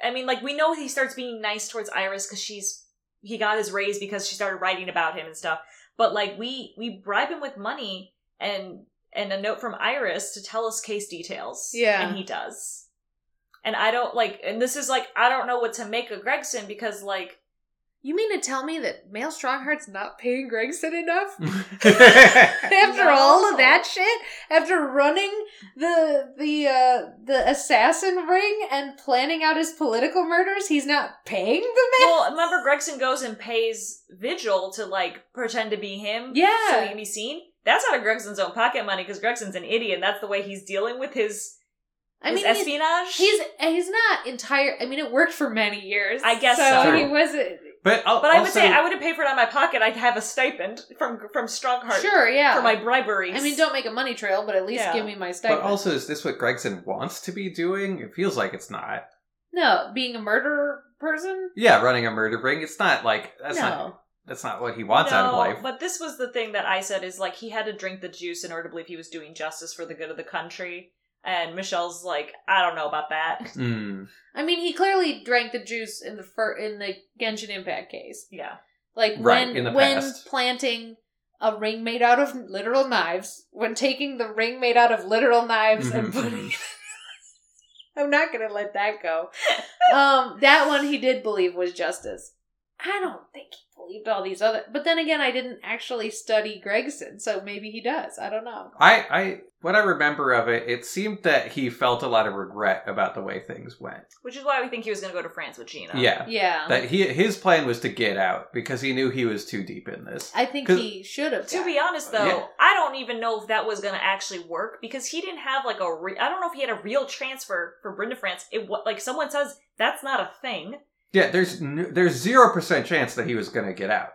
I mean, like we know he starts being nice towards Iris because she's he got his raise because she started writing about him and stuff. But like we we bribe him with money and and a note from Iris to tell us case details. Yeah. and he does. And I don't like, and this is like I don't know what to make of Gregson because like you mean to tell me that Mael Stronghart's not paying Gregson enough? *laughs* After No. all of that shit, after running the the uh the assassin ring and planning out his political murders, he's not paying the man. well, remember Gregson goes and pays Vigil to like pretend to be him. Yeah. so he can be seen. That's out of Gregson's own pocket money because Gregson's an idiot. and That's the way he's dealing with his, I his mean, he's, espionage. he's he's not entire. I mean, it worked for many years. I guess so. so. He wasn't but al- but I would also- say I wouldn't pay for it out of my pocket. I'd have a stipend from from Stronghart sure. Yeah. for my bribery. I mean, don't make a money trail, but at least Yeah. give me my stipend. But also, is this what Gregson wants to be doing? It feels like it's not. no, being a murderer person. Yeah, running a murder ring. It's not like that's no. not that's not what he wants out of life. But this was the thing that I said is like he had to drink the juice in order to believe he was doing justice for the good of the country. And Michelle's like, I don't know about that. Mm. I mean, he clearly drank the juice in the fir- in the Genshin Impact case. Yeah. Like Right, when in the when past. planting a ring made out of literal knives, when taking the ring made out of literal knives and Mhm, putting *laughs* I'm not gonna let that go. um, that one he did believe was justice. I don't think he believed all these other but then again I didn't actually study Gregson, so maybe he does. I don't know. I, I, what I remember of it, it seemed that he felt a lot of regret about the way things went. Which is why we think he was going to go to France with Gina. Yeah, Yeah. that he his plan was to get out because he knew he was too deep in this. I think he should have. To be honest, though, Yeah. I don't even know if that was going to actually work because he didn't have like a. Re- I don't know if he had a real transfer for Brenda France. It wa- like someone says that's not a thing. Yeah, there's n- there's zero percent chance that he was going to get out.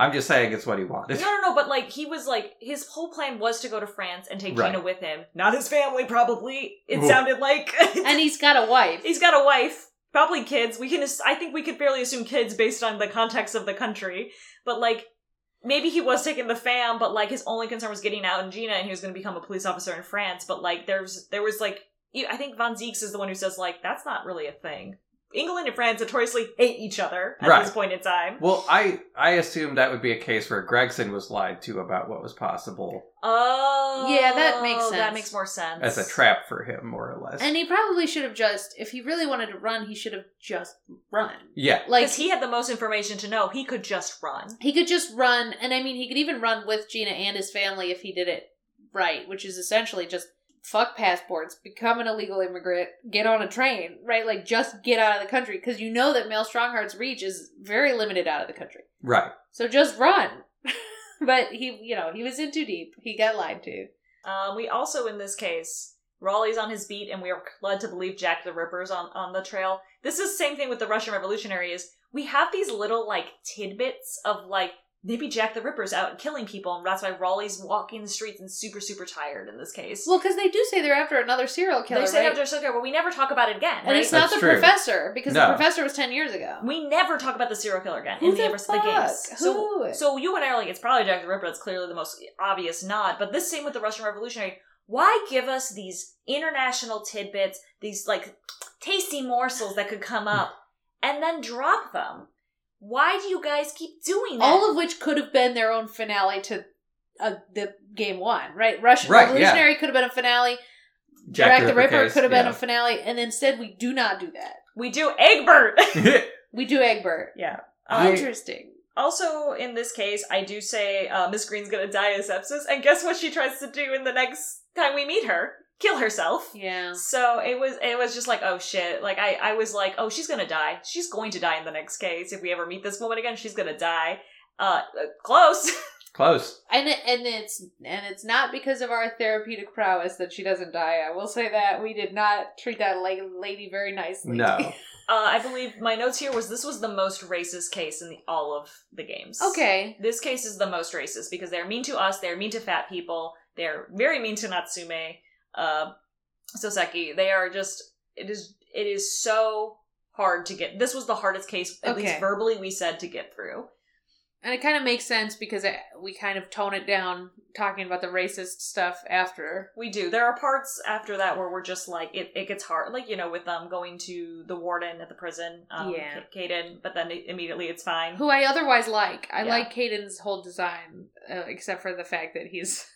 I'm just saying it's what he wanted. No, no, no. But like he was like his whole plan was to go to France and take Right. Gina with him. Not his family, probably. It Ooh. sounded like. *laughs* and he's got a wife. he's got a wife, probably kids. We can. ass- I think we could fairly assume kids based on the context of the country. But like. Maybe he was taking the fam, but like his only concern was getting out in Gina, and he was going to become a police officer in France. But like, there's there was like, I think Von Zieks is the one who says like that's not really a thing. England and France notoriously hate each other at Right. this point in time. Well, I I assume that would be a case where Gregson was lied to about what was possible Oh, Yeah, that makes That makes more sense as a trap for him, more or less. And he probably should have just, if he really wanted to run, he should have just run. yeah, Like Because he had the most information to know he could just run. he could just run, and I mean, he could even run with Gina and his family if he did it right, which is essentially just fuck passports, become an illegal immigrant, get on a train, right? Like just get out of the country because you know that Mael Stronghart's reach is very limited out of the country. right. So just run. *laughs* but he, you know, he was in too deep. He got lied to. Um, we also, in this case, Raleigh's on his beat, and we are led to believe Jack the Ripper's on, on the trail. This is the same thing with the Russian Revolutionary is we have these little, like, tidbits of, like, maybe Jack the Ripper's out killing people, and that's why Raleigh's walking the streets and super, super tired in this case. Well, because they do say they're after another serial killer, they say right? after killer. but we never talk about it again, and right? it's not That's the true. professor because No. the professor was ten years ago. we never talk about the serial killer again Who in the, the rest of the fuck? games. So, Who? so you and I are like, it's probably Jack the Ripper. That's clearly the most obvious nod. But this same with the Russian Revolutionary. Why give us these international tidbits, these like tasty morsels that could come up, and then drop them? Why do you guys keep doing that? All of which could have been their own finale to uh, the game one, right? Russian Right, Revolutionary could have been a finale. Jack, the Ripper case, could have been yeah. a finale, and instead we do not do that. we do Egbert. *laughs* *laughs* We do Egbert. yeah. I- Interesting. Also, in this case, I do say uh, Miss Green's gonna die of sepsis, and guess what she tries to do in the next time we meet her? Kill herself. Yeah. So it was it was just like oh shit like I I was like oh she's gonna die she's going to die in the next case if we ever meet this woman again she's gonna die uh uh, close *laughs* Close. And it, and it's and it's not because of our therapeutic prowess that she doesn't die. I will say that we did not treat that la- lady very nicely. No. *laughs* uh I believe my notes here was this was the most racist case in the, all of the games okay. this case is the most racist because they're mean to us they're mean to fat people they're very mean to Natsume uh Soseki they are just it is it is so hard to get. This was the hardest case, at Okay. least verbally, we said to get through. And it kind of makes sense because it, we kind of tone it down talking about the racist stuff after. We do. There are parts after that where we're just like it. It gets hard, like you know, with um going to the warden at the prison, um, Yeah. Kaden. But then immediately it's fine. Who I otherwise like. I Yeah. like Caden's whole design, uh, except for the fact that he's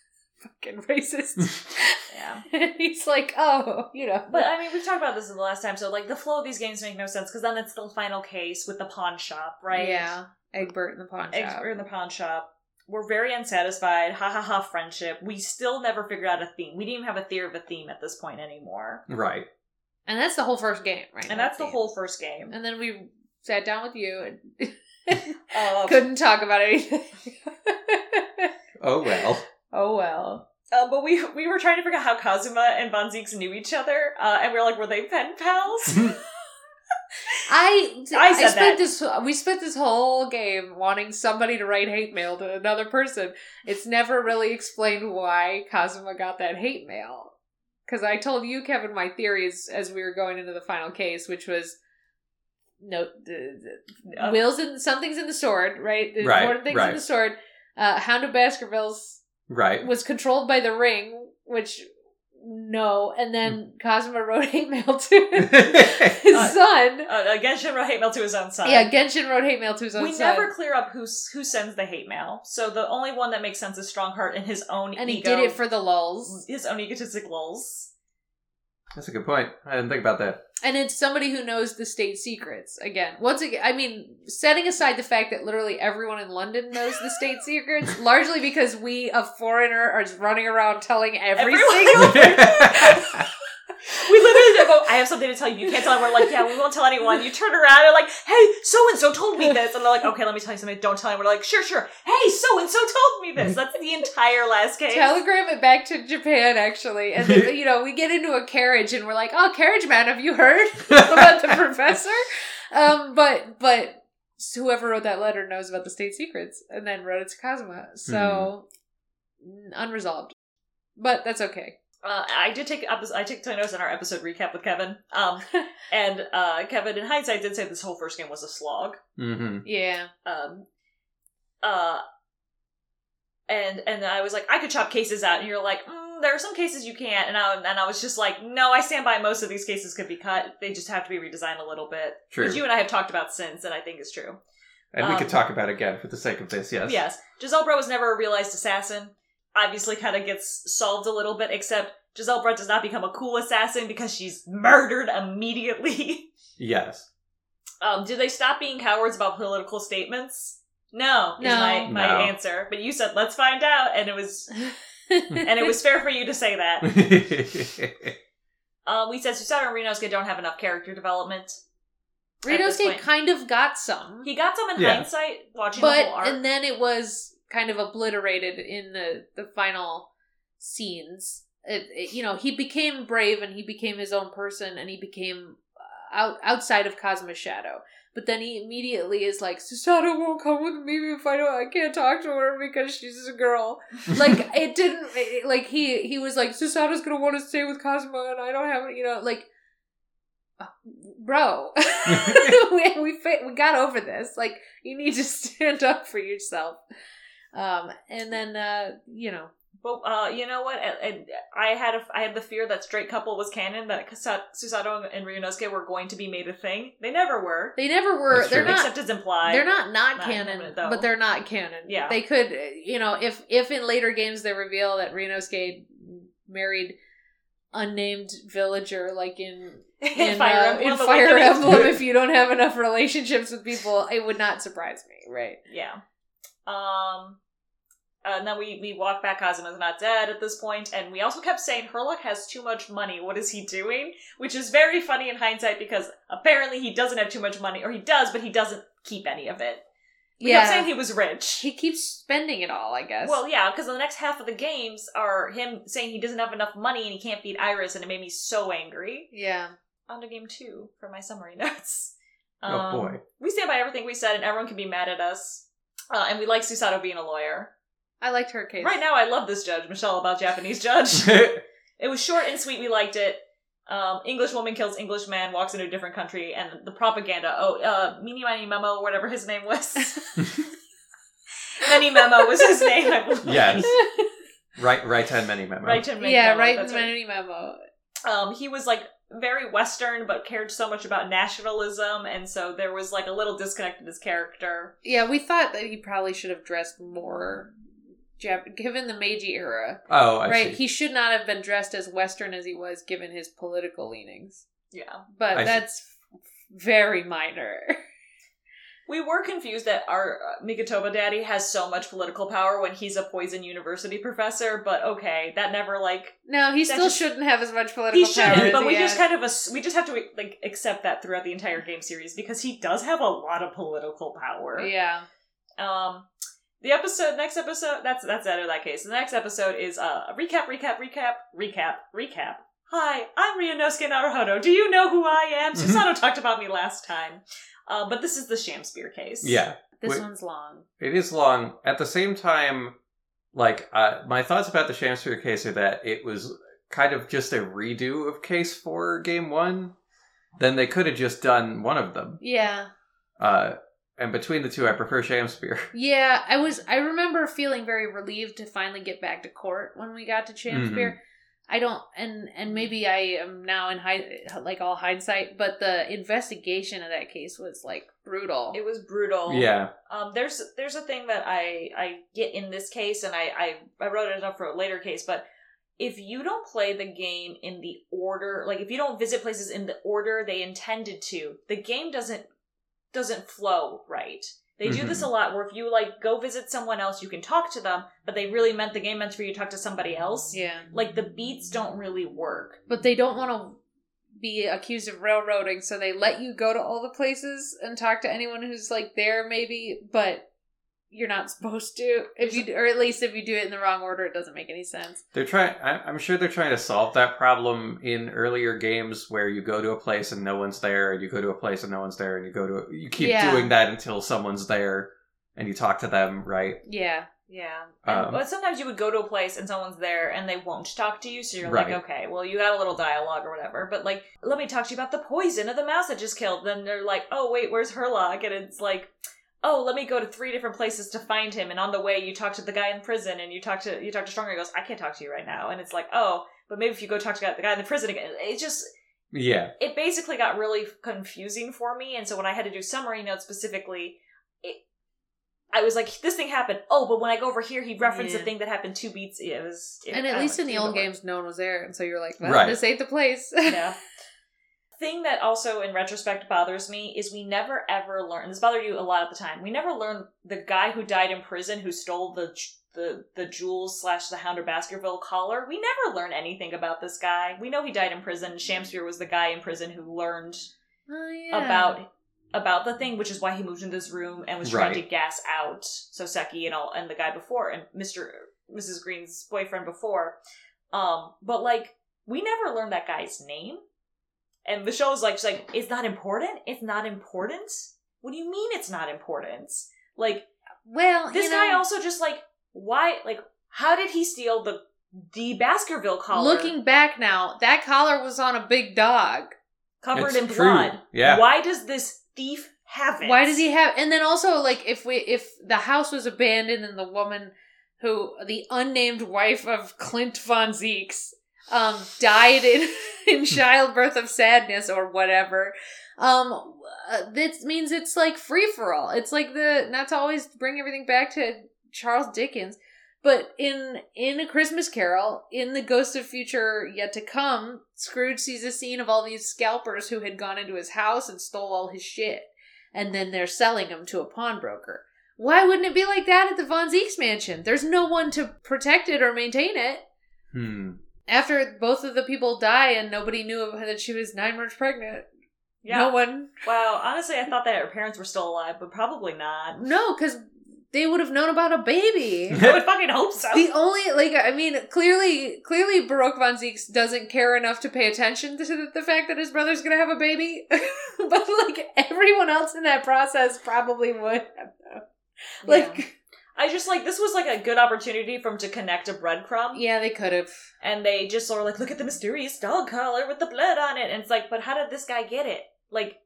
fucking *laughs* racist. *laughs* Yeah. and *laughs* he's like, oh, you know. But I mean, we've talked about this in the last time. So like the flow of these games make no sense because then it's the final case with the pawn shop, right? Yeah. Egbert in the pawn Eggs shop. are in the pawn shop. We're very unsatisfied. Ha ha ha! Friendship. We still never figured out a theme. We didn't even have a theory of a theme at this point anymore. Right. And that's the whole first game, right? And that's the That whole first game. game. And then we sat down with you and Uh, couldn't talk about anything. Oh well. Oh well. uh, but we we were trying to figure out how Kazuma and Von Zieks knew each other, uh, and we were like, were they pen pals? *laughs* I I said spent that. this we spent this whole game wanting somebody to write hate mail to another person. It's never really explained why Kazuma got that hate mail. Because I told you, Kevin, my theories as we were going into the final case, which was no the, the, Uh, wheels in something's in the sword, right? The Right, important things in the sword. Uh, Hound of Baskervilles Right. was controlled by the ring, which no, and then cosmo wrote *laughs* hate mail to *laughs* his Uh, son. uh, Genshin wrote hate mail to his own son. Yeah, Genshin wrote hate mail to his own son. we son. never clear up who's who sends the hate mail. So the only one that makes sense is Stronghart and his own and he did it for the lulls. his own egotistic lulls. That's a good point. I didn't think about that. And it's somebody who knows the state secrets. Again, once again, I mean, setting aside the fact that literally everyone in London knows the state *laughs* secrets, largely because we, a foreigner, are running around telling every Everyone. single. *laughs* *laughs* We literally go, I have something to tell you. You can't tell. And we're like, yeah, we won't tell anyone. You turn around and like, hey, so and so told me this, and they're like, okay, let me tell you something. Don't tell anyone. We're like, sure, sure. Hey, so and so told me this. That's the entire last case. Telegram it back to Japan, actually. And then, you know, we get into a carriage and we're like, oh, carriage man, have you heard *laughs* about the professor? Um, but, but whoever wrote that letter knows about the state secrets and then wrote it to Kazuma. So, n- unresolved. But that's okay. Uh, I did take epi- I took notes in our episode recap with Kevin. Um, *laughs* and uh, Kevin, in hindsight, did say this whole first game was a slog. hmm Yeah. Um, uh, and and I was like, I could chop cases out, and you're like, mm, there are some cases you can't. And I and I was just like, no, I stand by. Most of these cases could be cut. They just have to be redesigned a little bit, True. which you and I have talked about since, and I think is true. and we um, could talk about it again for the sake of this, yes. Yes, Giselle Bro was never a realized assassin. Obviously, kind of gets solved a little bit, except Giselle Bro does not become a cool assassin because she's murdered immediately. *laughs* Yes. um, did they stop being cowards about political statements? No, is No. my, my No. answer. But you said let's find out, and it was *laughs* and it was fair for you to say that. Um, *laughs* we said Susato and Ryunosuke don't have enough character development. at this Ryunosuke kind of got some. He got some in Yeah. hindsight watching but the whole arc. and then it was kind of obliterated in the the final scenes. It, it- you know he became brave and he became his own person and he became uh, out outside of Kazuma's shadow. But then he immediately is like Susato won't come with me if I don't I can't talk to her because she's a girl. *laughs* Like it didn't it- like he he was like Susato's gonna want to stay with Kazuma and I don't have you know like uh, bro. *laughs* *laughs* We we, fa- we got over this. Like you need to stand up for yourself um and then uh you know But uh, you know what? I, I- I had a, I had the fear that straight couple was canon that Kasa- Susato and Ryunosuke were going to be made a thing. They never were, they never were That's they're true. not except as implied. they're not not Not canon canon, though. but they're not canon Yeah. they could you know if if in later games they reveal that Ryunosuke married unnamed villager like *laughs* in in Fire uh, Emblem in Fire Emblem if you don't have enough relationships with people it would not surprise me right Yeah. Um. uh, and then we we walk back. Kazuma's not dead at this point, and we also kept saying Herlock has too much money. What is he doing? Which is very funny in hindsight because apparently he doesn't have too much money, or he does, but he doesn't keep any of it. We kept saying he was rich. he keeps spending it all i guess Well, yeah, because the next half of the games are him saying he doesn't have enough money and he can't beat Iris, and it made me so angry. yeah On to game two for my summary *laughs* notes. Oh, Um, boy. We stand by everything we said, and everyone can be mad at us. Uh, and we like Susato being a lawyer. i liked her case Right now, I love this judge, Michelle, about Japanese judge. *laughs* it was short and sweet. We liked it. Um, English woman kills English man, walks into a different country, and the propaganda. Oh, uh, Meeny Miny Memo, whatever his name was. *laughs* *laughs* Many Memo was his name, I believe. Yes. Right, right hand many memo. Right to Many yeah, Memo, Yeah, right. that's Many memo. um, he was like very Western, but cared so much about nationalism, and so there was like a little disconnect in his character. Yeah, we thought that he probably should have dressed more. Jap- given the Meiji era, Oh, I right? see. He should not have been dressed as Western as he was, given his political leanings. Yeah, But I see. that's very minor. *laughs* we were confused that our uh, Mikotoba daddy has so much political power when he's a poison university professor, but okay, that never like no, he That still just- shouldn't have as much political he power. shouldn't, as but he we just had. kind of ass- we just have to like accept that throughout the entire game series because he does have a lot of political power. yeah. Um, the episode, next episode, that's that's out of that case. The next episode is uh, a recap, recap, recap, recap, recap. Hi, I'm Ryunosuke Naruhodo. Do you know who I am? Mhm. Susato talked about me last time. Uh, but this is the Shamspear case. Yeah, This Wait. one's long. it is long. At the same time, like uh, my thoughts about the Shamspear case are that it was kind of just a redo of Case Four Game One. Then they could have just done one of them. Yeah. Uh, and between the two, I prefer Shamspear. *laughs* Yeah, I was. I remember feeling very relieved to finally get back to court when we got to Shakespeare. I don't, and and maybe I am now in high, like all hindsight, but the investigation of that case was like brutal. It was brutal. Yeah, Um, there's there's a thing that I I get in this case, and I I, I wrote it up for a later case, but if you don't play the game in the order, like if you don't visit places in the order they intended to, the game doesn't doesn't flow right. They do this mm-hmm. a lot where if you like go visit someone else, you can talk to them, but they really meant the game meant for you to talk to somebody else. yeah, Like the beats don't really work. but they don't want to be accused of railroading, so they let you go to all the places and talk to anyone who's like there, maybe, but you're not supposed to. If you, or at least if you do it in the wrong order, it doesn't make any sense. they're trying. I'm sure they're trying to solve that problem in earlier games where you go to a place and no one's there, and you go to a place and no one's there, and you go to a, you keep Yeah. doing that until someone's there, and you talk to them, right? Yeah, Yeah. Um, but sometimes you would go to a place and someone's there and they won't talk to you, so you're Right. like, okay, well, you got a little dialogue or whatever. But like, let me talk to you about the poison of the mouse that just killed. Then they're like, oh, wait, where's Herlock? And it's like, oh, let me go to three different places to find him. And on the way, you talk to the guy in prison and you talk to you talk to Stronger. He goes, I can't talk to you right now. And it's like, oh, but maybe if you go talk to the guy in the prison again, it just Yeah, it basically got really confusing for me and so when i had to do summary notes specifically it i was like this thing happened oh but when i go over here he referenced Yeah. the thing that happened two beats it was it- and at don't least in the old games, no one was there, and so you're like, well, Right. this ain't the place. work. yeah *laughs* thing that also in retrospect bothers me is we never ever learn this bothered you a lot at the time we never learned the guy who died in prison who stole the the the jewels slash the Hound of Baskerville collar. We never learn anything about this guy. We know he died in prison. Shamspear was the guy in prison who learned Oh, yeah. about about the thing, which is why he moved into this room and was trying to gas out Soseki and all and the guy before and Mr. Mrs. Green's boyfriend before. Um, but like we never learned that guy's name. And the show is like, she's like, it's not important. It's not important. What do you mean it's not important? Like well, this you guy know, also just like why like how did he steal the the Baskerville collar looking back now, that collar was on a big dog. covered It's in true. blood? Yeah. Why does this thief have it? Why does he have? And then also, like, if we if the house was abandoned and the woman who the unnamed wife of Klint von Zieks um died in *laughs* in childbirth of sadness or whatever. Um uh, this means it's like free for all it's like the not to always bring everything back to charles dickens but in in a christmas carol in the ghost of future yet to come scrooge sees a scene of all these scalpers who had gone into his house and stole all his shit and then they're selling him to a pawnbroker. Why wouldn't it be like that at the von Zieks mansion? There's no one to protect it or maintain it. Hmm. After both of the people die and nobody knew that she was nine months pregnant. Yeah. No one, Wow, honestly, I thought that her parents were still alive, but probably not. no, because they would have known about a baby. *laughs* I would fucking hope so. the only, like, I mean, clearly, clearly, Barok von Zieks doesn't care enough to pay attention to the, the fact that his brother's gonna have a baby, *laughs* but like everyone else in that process probably would. have known. Like, I just like this was like a good opportunity for him to connect a breadcrumb. Yeah, they could have. And they just sort of like, look at the mysterious dog collar with the blood on it. And it's like, but how did this guy get it? Like,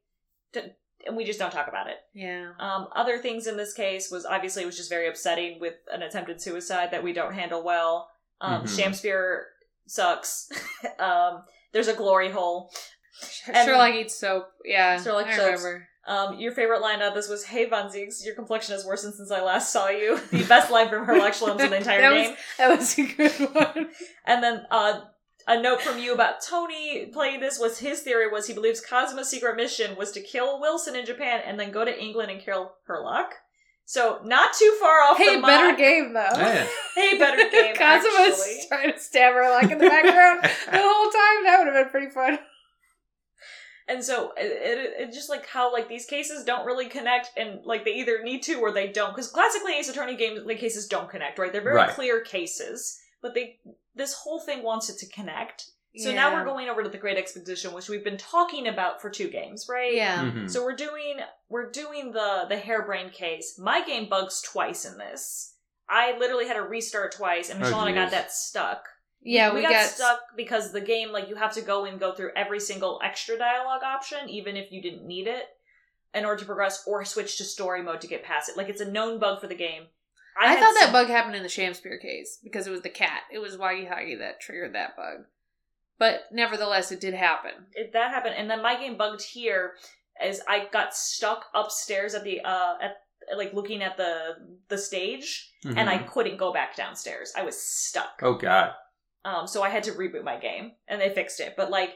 d- and we just don't talk about it. Yeah. Um, other things in this case was obviously it was just very upsetting with an attempted suicide that we don't handle well. Um, Mhm. Shakespeare sucks. *laughs* um, there's a glory hole. And- Sherlock eats soap. Yeah. Sherlock I soaps. remember. Um, your favorite line out of this was, "Hey Von Zieks, your complexion has worsened since I last saw you." *laughs* The best line from Herlock Sholmes in the entire That game. was- That was a good one. *laughs* And then uh, a note from you about Tony playing this was his theory was he believes Kazuma's secret mission was to kill Wilson in Japan and then go to England and kill Herlock. So not too far off. hey, the better mark. game though. Yeah. *laughs* Hey, better game. Kazuma's actually. trying to stab her like in the background the whole time. That would have been pretty fun. And so it, it, it just like how like these cases don't really connect, and like they either need to or they don't. Because classically, Ace Attorney games like cases don't connect, right? They're very Right. clear cases, but they this whole thing wants it to connect. So now we're going over to the Great Exposition, which we've been talking about for two games, right? Yeah. Mhm. So we're doing we're doing the the harebrained case. My game bugs twice in this. I literally had to restart twice, and Oh, Michelle and I got that stuck. Yeah, we, we, got, got, stuck because the game like you have to go and go through every single extra dialogue option, even if you didn't need it, in order to progress, or switch to story mode to get past it. Like it's a known bug for the game. I, had thought that bug happened in the Shamspear case because it was the cat. It was Waggy Huggy that triggered that bug. But nevertheless, it did happen. it, that happened, and then my game bugged here as I got stuck upstairs at the uh at like looking at the the stage, and I Mhm. couldn't go back downstairs. I was stuck. Oh god. Um, so I had to reboot my game, and they fixed it, but like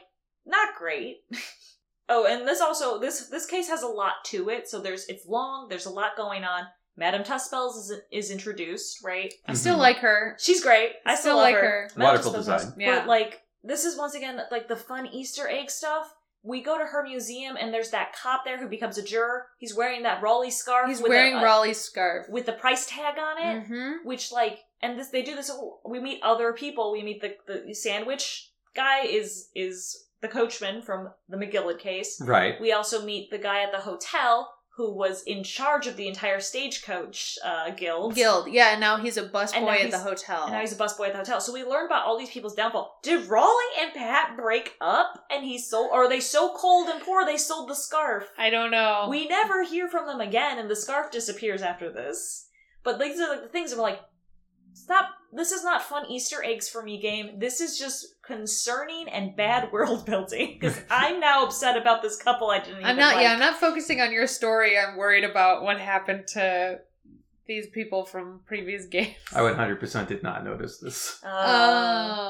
not great. *laughs* oh, and this also this this case has a lot to it. So there's it's long. There's a lot going on. Madame Tusspells is is introduced, right? I still Mhm. like her. She's great. I still, love like her. her. Madame Wonderful Tusspells design. is- Yeah. But like this is once again like the fun Easter egg stuff. We go to her museum, and there's that cop there who becomes a juror. He's wearing that Raleigh scarf. He's with wearing a, a- Raleigh's scarf. with the price tag on it Mm-hmm. which like and this they do this we meet other people we meet the the sandwich guy is is the coachman from the McGilded case Right. we also meet the guy at the hotel who was in charge of the entire stagecoach uh guild Guild. Yeah, and now he's a busboy And at the hotel. and now he's a busboy at the hotel. So we learn about all these people's downfall. Did Raleigh and Pat break up and he sold, or are they so cold and poor they sold the scarf? I don't know. We never hear from them again, and the scarf disappears after this. But these are like the things that we're like, stop. This is not fun Easter eggs for me game. This is just concerning and bad *laughs* world building. Because *laughs* I'm now upset about this couple I didn't. I'm not. Like. Yeah, I'm not focusing on your story. I'm worried about what happened to these people from previous *laughs* games. I 100% did not notice this. Uh,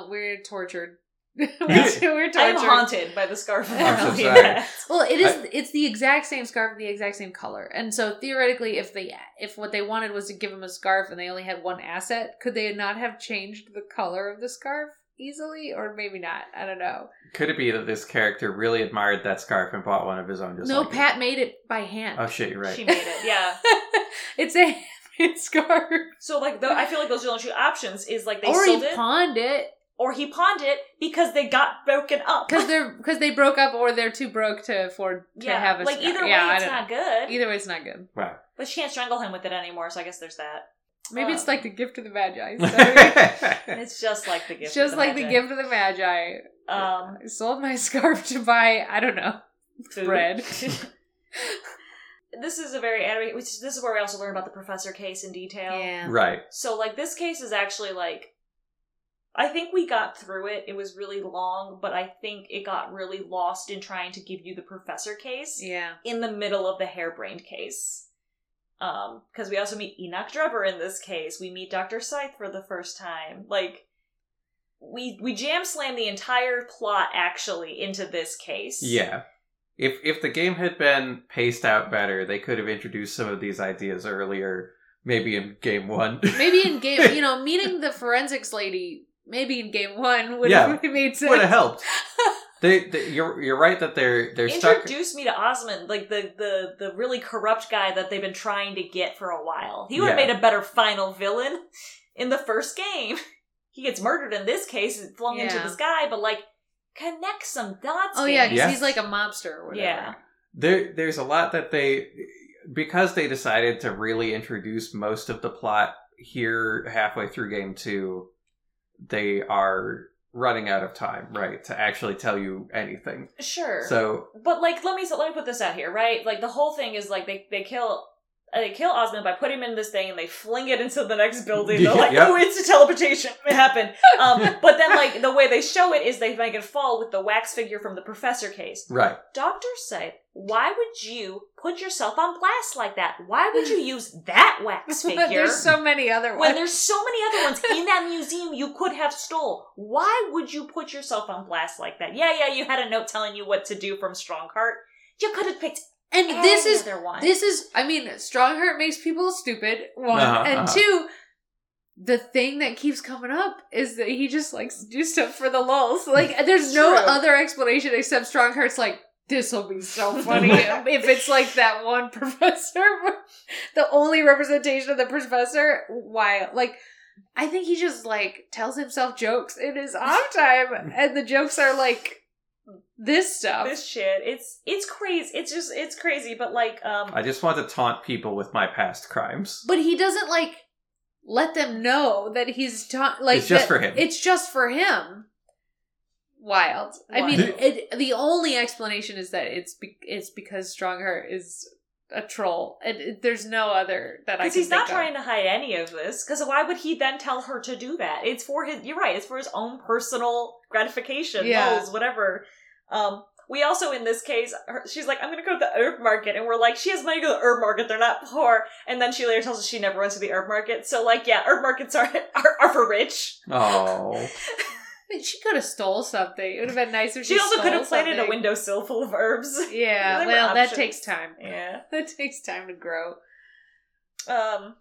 Oh, we're tortured. *laughs* Yeah. we're. I am haunted by the scarf. of I'm so *laughs* Raleigh. sorry. Well, it is. it's the exact same scarf, the exact same color, and so theoretically, if they if what they wanted was to give him a scarf and they only had one asset, could they not have changed the color of the scarf easily, or maybe not? I don't know. Could it be that this character really admired that scarf and bought one of his own just no, like it? Pat made it by hand. Oh shit, you're right. She made it. Yeah. *laughs* it's a handmade scarf, So like, the, I feel like those are the only two options. Is like they or sold he it, pawned it or he pawned it because they got broken up. because *laughs* they're because they broke up, or they're too broke to afford to yeah, have a like either way, I it's don't good. Either way, it's not good. Right. But she can't strangle him with it anymore, so I guess there's that. Maybe Uh, it's like the gift of the magi. *laughs* So *laughs* It's just like the gift. just of like the gift of the magi. Um, I sold my scarf to buy, I don't know, food. bread. this is a very anime. Which this is where we also learn about the professor case in detail. yeah. right. So like this case is actually like I think we got through it. It was really long, but I think it got really lost in trying to give you the professor case Yeah. in the middle of the harebrained case. Um, because we also meet Enoch Drebber in this case. We meet Dr. Scythe for the first time. Like we we jam slam the entire plot actually into this case. Yeah. If if the game had been paced out better, they could have introduced some of these ideas earlier, maybe in game one. Maybe in *laughs* game, you know, meeting the forensics lady, maybe in game one would Yeah. have made sense. would have *laughs* helped. *laughs* They, they, you're you're right that they're they're stuck. Me to Osmond, like the, the the really corrupt guy that they've been trying to get for a while. He would have Yeah. made a better final villain in the first game. *laughs* He gets murdered in this case and flung into the sky, but like connect some dots. Oh yeah, because Yes. he's like a mobster or whatever. Yeah. There there's a lot that they because they decided to really introduce most of the plot here halfway through game two, they are running out of time, right, to actually tell you anything. Sure. So But like, let me let me put this out here, right? Like the whole thing is like they they kill. uh, They kill Osmond by putting him in this thing, and they fling it into the next building. *laughs* They're like, Yep. "Oh, it's a teleportation! It happened." Um, *laughs* but then, like the way they show it is they make it fall with the wax figure from the professor case. right. Doctors say, "Why would you put yourself on blast like that? Why would you use that wax *laughs* figure?" There's so many other when ones. there's so many other ones in that *laughs* museum you could have stole. Why would you put yourself on blast like that? Yeah, yeah, you had a note telling you what to do from Stronghart. You could have picked and this any is other one. this is I mean, Stronghart makes people stupid. One Uh-huh, and uh-huh. two. The thing that keeps coming up is that he just likes to do stuff for the lulz. Like, there's no other explanation except Stronghart's like, this will be so *laughs* funny if it's like that one *laughs* professor, the only representation of the professor. Why? Like, I think he just like tells himself jokes in his off *laughs* time, and the jokes are like this stuff. this shit. It's it's crazy. It's just it's crazy. But like, um, I just want to taunt people with my past crimes. but he doesn't like let them know that he's ta- like It's just that- for him. It's just for him. Wild. I mean, it, the only explanation is that it's be- it's because Stronghart is a troll, and it, there's no other that I because he's not think of. trying to hide any of this. Because why would he then tell her to do that? It's for his. You're right. It's for his own personal gratification. Yeah. lulz, whatever. Um. We also, in this case, her, she's like, I'm gonna go to the herb market. And we're like, she has money to go to the herb market. They're not poor. And then she later tells us she never went to the herb market. So, like, yeah, herb markets are, *laughs* are, are for rich. Oh, *laughs* I mean, she could have stole something. It would have been nice if she, She also stole could have planted a something. windowsill full of herbs. *laughs* Yeah, well, that takes time. Yeah. *laughs* That takes time to grow. Um,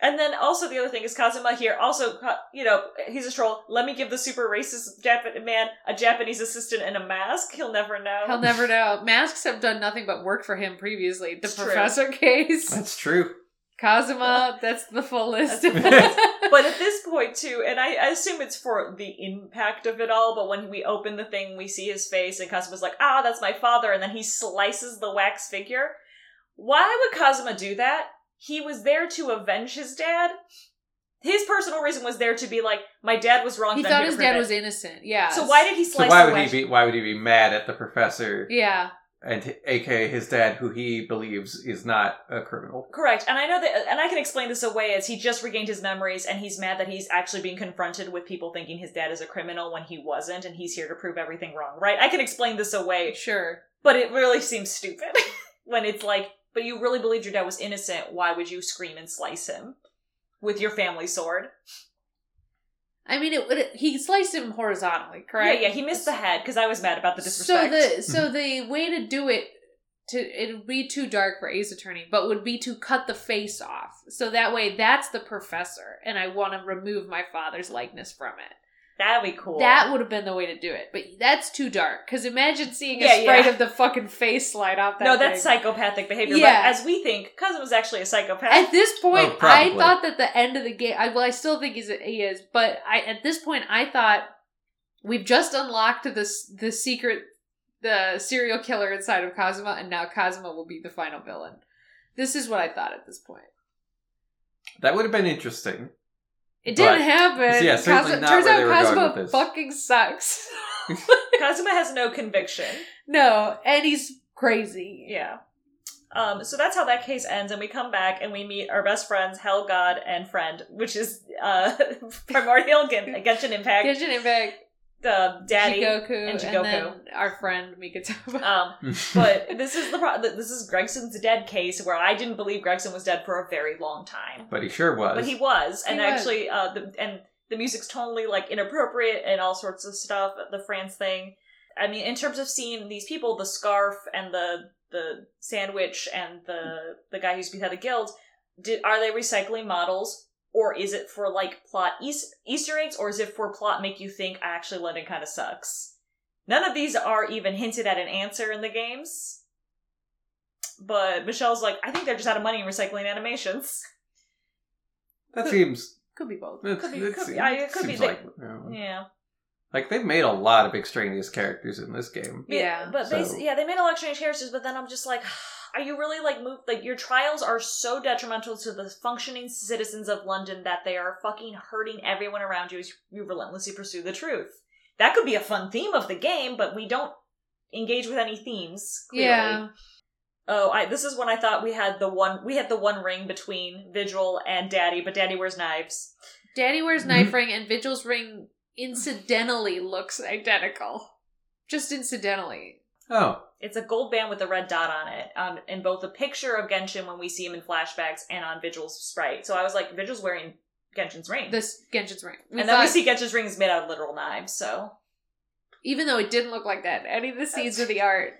and then also the other thing is Kazuma here. Also, you know, he's a troll. Let me give the super racist Jap- man a Japanese assistant and a mask. He'll never know. He'll never *laughs* know. Masks have done nothing but work for him previously. The It's true. professor case, that's true. Kazuma. That's the full list. That's- *laughs* But at this point too, and I, I assume it's for the impact of it all. But when we open the thing, we see his face, and Kazuma's like, "Ah, that's my father," and then he slices the wax figure. Why would Kazuma do that? He was there to avenge his dad. His personal reason was there to be like, "My dad was wrong." he thought his dad prove was innocent. Yeah. So why did he So slice? why the would he be? Why would he be mad at the professor Yeah. And aka his dad, who he believes is not a criminal? Correct. And I know that, and I can explain this away as he just regained his memories and he's mad that he's actually being confronted with people thinking his dad is a criminal when he wasn't and he's here to prove everything wrong, right? I can explain this away, Sure. but it really seems stupid *laughs* when it's like, but you really believed your dad was innocent. Why would you scream and slice him with your family sword? I mean, it would. He sliced him horizontally, correct? Yeah, yeah, he missed the head because I was mad about the disrespect. So the *laughs* so the way to do it to it would be too dark for Ace Attorney, but would be to cut the face off. So that way, that's the professor, and I want to remove my father's likeness from it. That'd be cool. That would have been the way to do it, but that's too dark. Because imagine seeing a Yeah, sprite yeah. of the fucking face slide off that. no, that's thing. psychopathic behavior. Yeah. But as we think, Kazuma's actually a psychopath. At this point, Oh, I thought that the end of the game. I, well, I still think he's, he is, but I at this point I thought we've just unlocked this the secret, the serial killer inside of Kazuma, and now Kazuma will be the final villain. This is what I thought at this point. That would have been interesting. It didn't But- happen. yeah, certainly Kazuma, not turns where out they were going with this. fucking sucks. *laughs* Kazuma has no conviction. no, and he's crazy. Yeah. Um, so that's how that case ends, and we come back and we meet our best friends, Hell God and Friend, which is uh, *laughs* Primordial Gen- Genshin Impact, Genshin Impact, uh, Daddy. Jigoku, and and, Jigoku. then our friend Mikotoba. *laughs* Um, *laughs* but this is the pro- this is Gregson's dead case, where I didn't believe Gregson was dead for a very long time, but he sure was. but he was, and was. actually, uh, the and the music's totally like inappropriate and all sorts of stuff. The France thing. I mean, in terms of seeing these people, the scarf and the the sandwich and the the guy who's beheaded the guild, did are they recycling models? Or is it for like plot Easter eggs, or is it for plot make you think actually London kind of sucks? None of these are even hinted at an answer in the games. But Michelle's like, I think they're just out of money in recycling animations. that seems. Could be both. It, Could be- it could be- seems, yeah, it could be seems they- like you know, Yeah. like they've made a lot of extraneous characters in this game. Yeah, but they so- yeah they made a lot of strange characters, but then I'm just like, *sighs* are you really like move like your trials are so detrimental to the functioning citizens of London that they are fucking hurting everyone around you as you relentlessly pursue the truth. That could be a fun theme of the game, but we don't engage with any themes. Clearly. Yeah. Oh, I this is when I thought we had the one we had the one ring between Vigil and Daddy, but Daddy wears knives. Daddy wears knife mm-hmm. ring, and Vigil's ring incidentally looks identical. Just incidentally. Oh, It's a gold band with a red dot on it, um, in both a picture of Genshin when we see him in flashbacks and on Vigil's sprite. So I was like, Vigil's wearing Genshin's ring. This Genshin's ring. We and then we see Genshin's ring is made out of literal knives, so. even though it didn't look like that, any of the scenes of the art.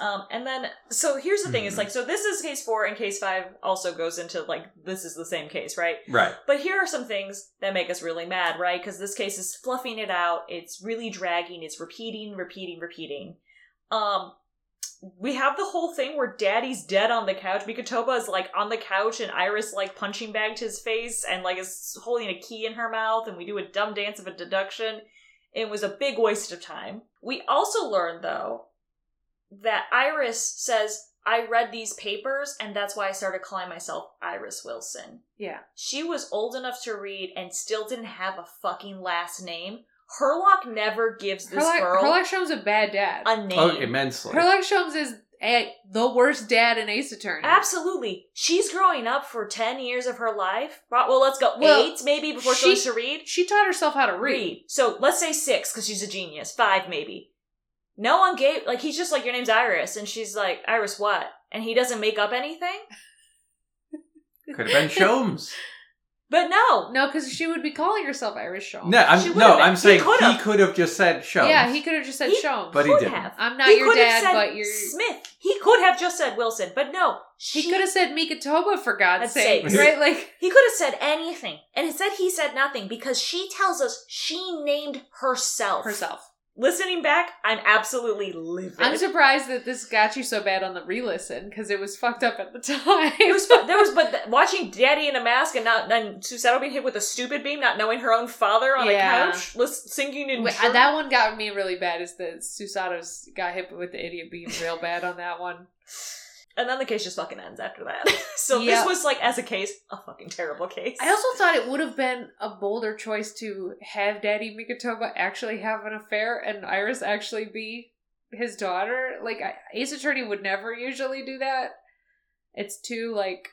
Um, and then, so here's the thing: is *clears throat* like, so this is case four, and case five also goes into like this is the same case, right? right. But here are some things that make us really mad, right? Because this case is fluffing it out. It's really dragging. It's repeating, repeating, repeating. Um, we have the whole thing where Daddy's dead on the couch. Mikotoba is like on the couch, and Iris like punching bagged his face and like is holding a key in her mouth, and we do a dumb dance of a deduction. It was a big waste of time. We also learned though that Iris says. I read these papers, and that's why I started calling myself Iris Wilson Yeah. she was old enough to read and still didn't have a fucking last name. Herlock never gives this Herlock, girl Herlock Sholmes a bad dad. a oh, name. Oh, immensely. Herlock Sholmes is a, the worst dad in Ace Attorney. Absolutely. She's growing up for 10 years of her life. Well, well, let's go. Well, Eight, maybe, before she she- learns to read. She taught herself how to read. Read. So let's say six, because she's a genius. Five, maybe. No one gave, like, he's just like, your name's Iris. And she's like, Iris what? And he doesn't make up anything? Could have been Sholmes. *laughs* But no. No, because she would be calling herself Iris Sholmes. No, She I'm would've no, been. I'm He saying could've. he could have just said Sholmes. Yeah, he could have just said He- Sholmes. But he could didn't. have. I'm not He your could have dad, said but you're. Smith. He could have just said Wilson, but no. He she- could have said Mikotoba for God's That's sake, safe. right? Like, He could have said anything. And instead he said nothing because she tells us she named herself. herself. Listening back, I'm absolutely livid. I'm surprised that this got you so bad on the re-listen because it was fucked up at the *laughs* time. it was there was but th- watching Daddy in a mask and not and Susato being hit with a stupid beam, not knowing her own father on Yeah. a couch, lis- singing in Wait, uh, German. that one got me really bad. Is that Susato's got hit with the idiot beam real bad on that one? *sighs* *laughs* and then the case just fucking ends after that. *laughs* so Yeah. this was like as a case, a fucking terrible case. I also thought it would have been a bolder choice to have Daddy Mikotoba actually have an affair and Iris actually be his daughter. Like I, Ace Attorney would never usually do that. It's too like